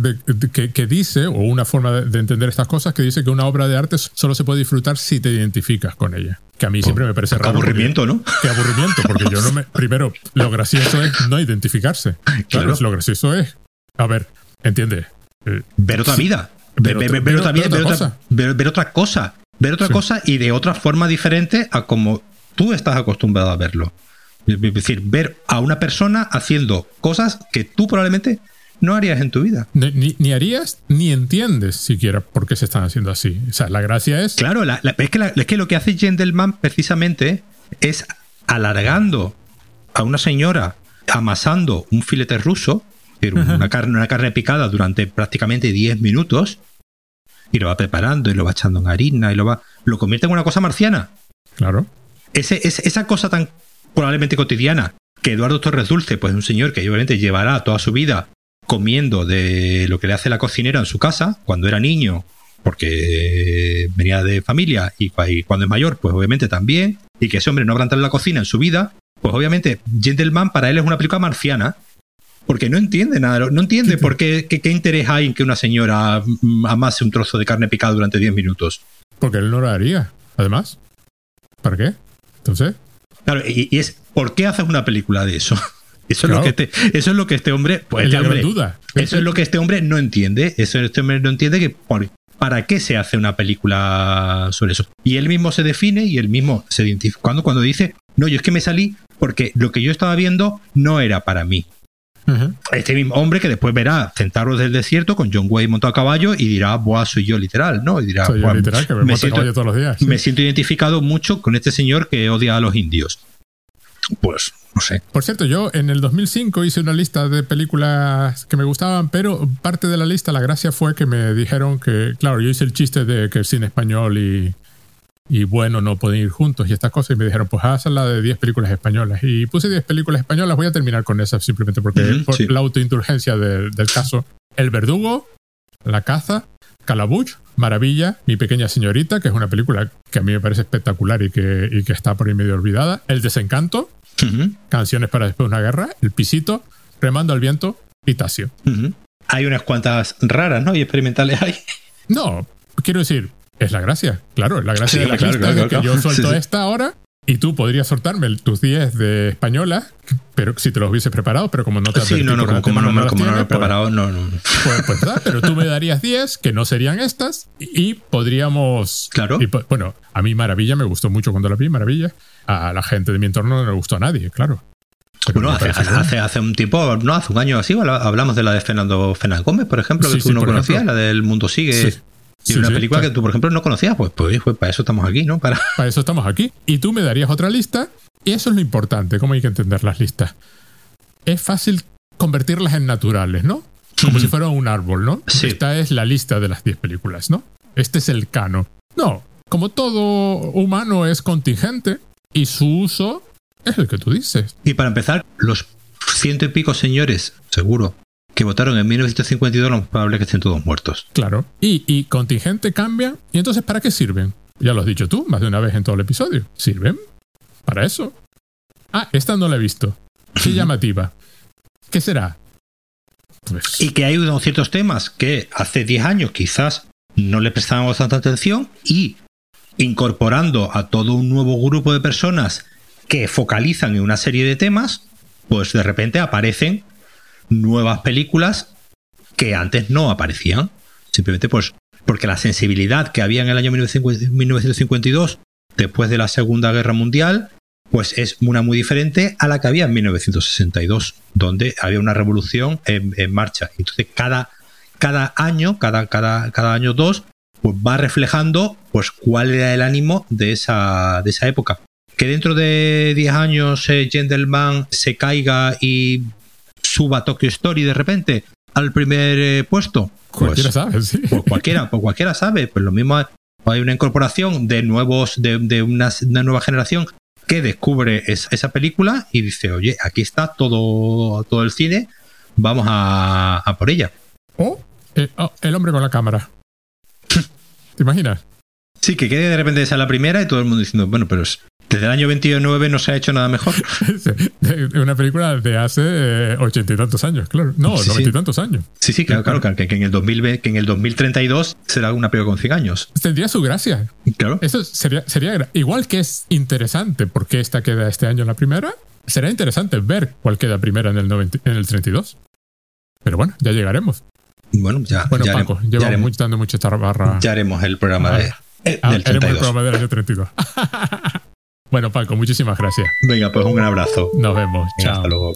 que, dice, o una forma de, entender estas cosas, que dice que una obra de arte solo se puede disfrutar si te identificas con ella. Que a mí siempre me parece raro. aburrimiento, ¿no? Qué aburrimiento, porque yo no me. <laughs> Primero, lo gracioso es no identificarse. Claro, lo gracioso es. A ver, entiende. Eh, ver otra vida. Ver, otra vida, ver, otra, ver, otra cosa. Ver otra cosa y de otra forma diferente a como tú estás acostumbrado a verlo. Es decir, ver a una persona haciendo cosas que tú probablemente no harías en tu vida. Ni, harías ni entiendes siquiera por qué se están haciendo así. O sea, la gracia es. Claro, es, que es, que lo que hace Gentleman precisamente es alargando a una señora amasando un filete ruso, una, carne, una carne picada durante prácticamente 10 minutos, y lo va preparando y lo va echando en harina y lo va. lo convierte en una cosa marciana. Claro. Ese, esa cosa tan probablemente cotidiana, que Eduardo Torres Dulce, pues es un señor que obviamente llevará toda su vida comiendo de lo que le hace la cocinera en su casa, cuando era niño, porque venía de familia, y, cuando es mayor, pues obviamente también, y que ese hombre no habrá en la cocina en su vida, pues obviamente Gentleman para él es una película marciana, porque no entiende nada, no entiende por qué, qué, interés hay en que una señora mm, amase un trozo de carne picada durante 10 minutos. Porque él no lo haría, además. ¿Para qué? Entonces. Claro, y, es, ¿por qué haces una película de eso? <laughs> Eso, es lo que este, eso es lo que este hombre. Pues este hombre duda. Eso es lo que este hombre no entiende. Eso este hombre no entiende que para qué se hace una película sobre eso. Y él mismo se define y él mismo se identifica. Cuando, cuando dice, no, yo es que me salí porque lo que yo estaba viendo no era para mí. Este mismo hombre que después verá Centauros del Desierto con John Wayne montado a caballo y dirá, Buah, soy yo literal, ¿no? Y dirá, soy yo literal, que me, siento, todos los días. Me siento identificado mucho con este señor que odia a los indios. Pues, no sé. Por cierto, yo en el 2005 hice una lista de películas que me gustaban, pero parte de la lista, la gracia fue que me dijeron que, claro, yo hice el chiste de que el cine español y y bueno, no pueden ir juntos y estas cosas. Y me dijeron, pues haz la de 10 películas españolas. Y puse 10 películas españolas, voy a terminar con esa simplemente porque por la autoindulgencia del caso. El Verdugo, La Caza, Calabuch, Maravilla, Mi Pequeña Señorita, que es una película que a mí me parece espectacular y que, y que está por ahí medio olvidada. El Desencanto, Canciones para después de una guerra, El Pisito, Remando al Viento y Tasio. Hay unas cuantas raras, ¿no? Y experimentales hay. No, quiero decir, es la gracia, claro, la gracia de la claro, que yo suelto esta ahora y tú podrías soltarme tus 10 de española, pero si te los hubieses preparado, pero como no te Sí, no, no, como, no, me, como no, he pues preparado, no, no. Pues, pues pero tú me darías 10 que no serían estas y, podríamos. Claro. bueno, a mí Maravilla me gustó mucho cuando la vi, Maravilla. A la gente de mi entorno no le gustó a nadie, claro. bueno, hace, hace, un tiempo, no, hace un año así, hablamos de la de Fernando Fernández Gómez, por ejemplo, que tú no conocías, la del Mundo Sigue. Y una película que tú, por ejemplo, no conocías, pues, pues, pues, para eso estamos aquí, ¿no? Para... para eso estamos aquí. Y tú me darías otra lista, y eso es lo importante, cómo hay que entender las listas. Es fácil convertirlas en naturales, ¿no? Como si fuera un árbol, ¿no? Esta es la lista de las 10 películas, ¿no? Este es el cano. No, como todo humano es contingente y su uso es el que tú dices. Y para empezar, los ciento y pico señores, seguro, que votaron en 1952, lo más probable es que estén todos muertos. Claro. Y, contingente cambia. ¿Y entonces para qué sirven? Ya lo has dicho tú más de una vez en todo el episodio. ¿Sirven? Para eso. Ah, esta no la he visto. Qué llamativa. ¿Qué será? Pues... Y que hay unos ciertos temas que hace 10 años quizás no le prestábamos tanta atención y incorporando a todo un nuevo grupo de personas que focalizan en una serie de temas, pues de repente aparecen nuevas películas que antes no aparecían. Simplemente pues porque la sensibilidad que había en el año 1952, después de la Segunda Guerra Mundial, pues es una muy diferente a la que había en 1962, donde había una revolución en, marcha. Entonces cada, cada año, cada, cada, cada año dos, pues va reflejando pues cuál era el ánimo de esa, de esa época. Que dentro de 10 años eh, Gentleman se caiga y suba Tokyo Story de repente al primer eh, puesto. Pues, cualquiera sabe, sí. Pues cualquiera, pues cualquiera sabe. Pues lo mismo hay una incorporación de nuevos, de, una, nueva generación que descubre esa película y dice, oye, aquí está todo, todo el cine, vamos a, por ella. O eh, oh, el hombre con la cámara. <laughs> ¿Te imaginas? Sí, que quede de repente esa la primera y todo el mundo diciendo, bueno, pero es, desde el año 29 no se ha hecho nada mejor. <laughs> Una película de hace eh, ochenta y tantos años, claro. No, noventa y tantos años. Sí, sí, claro, claro, que, en el 2020, que en el 2032 será una película con 100 años. Tendría su gracia. Claro. Eso sería, sería igual que es interesante porque esta queda este año en la primera, será interesante ver cuál queda primera en el, en el 32. Pero bueno, ya llegaremos. Bueno, ya. Bueno, ya Paco, llevamos ya mucho, dando mucha barra. Ya haremos el programa de, ah, del 32. el programa del año 32. <laughs> Bueno, Paco, muchísimas gracias. Venga, pues un gran abrazo. Nos vemos. Chao. Hasta luego.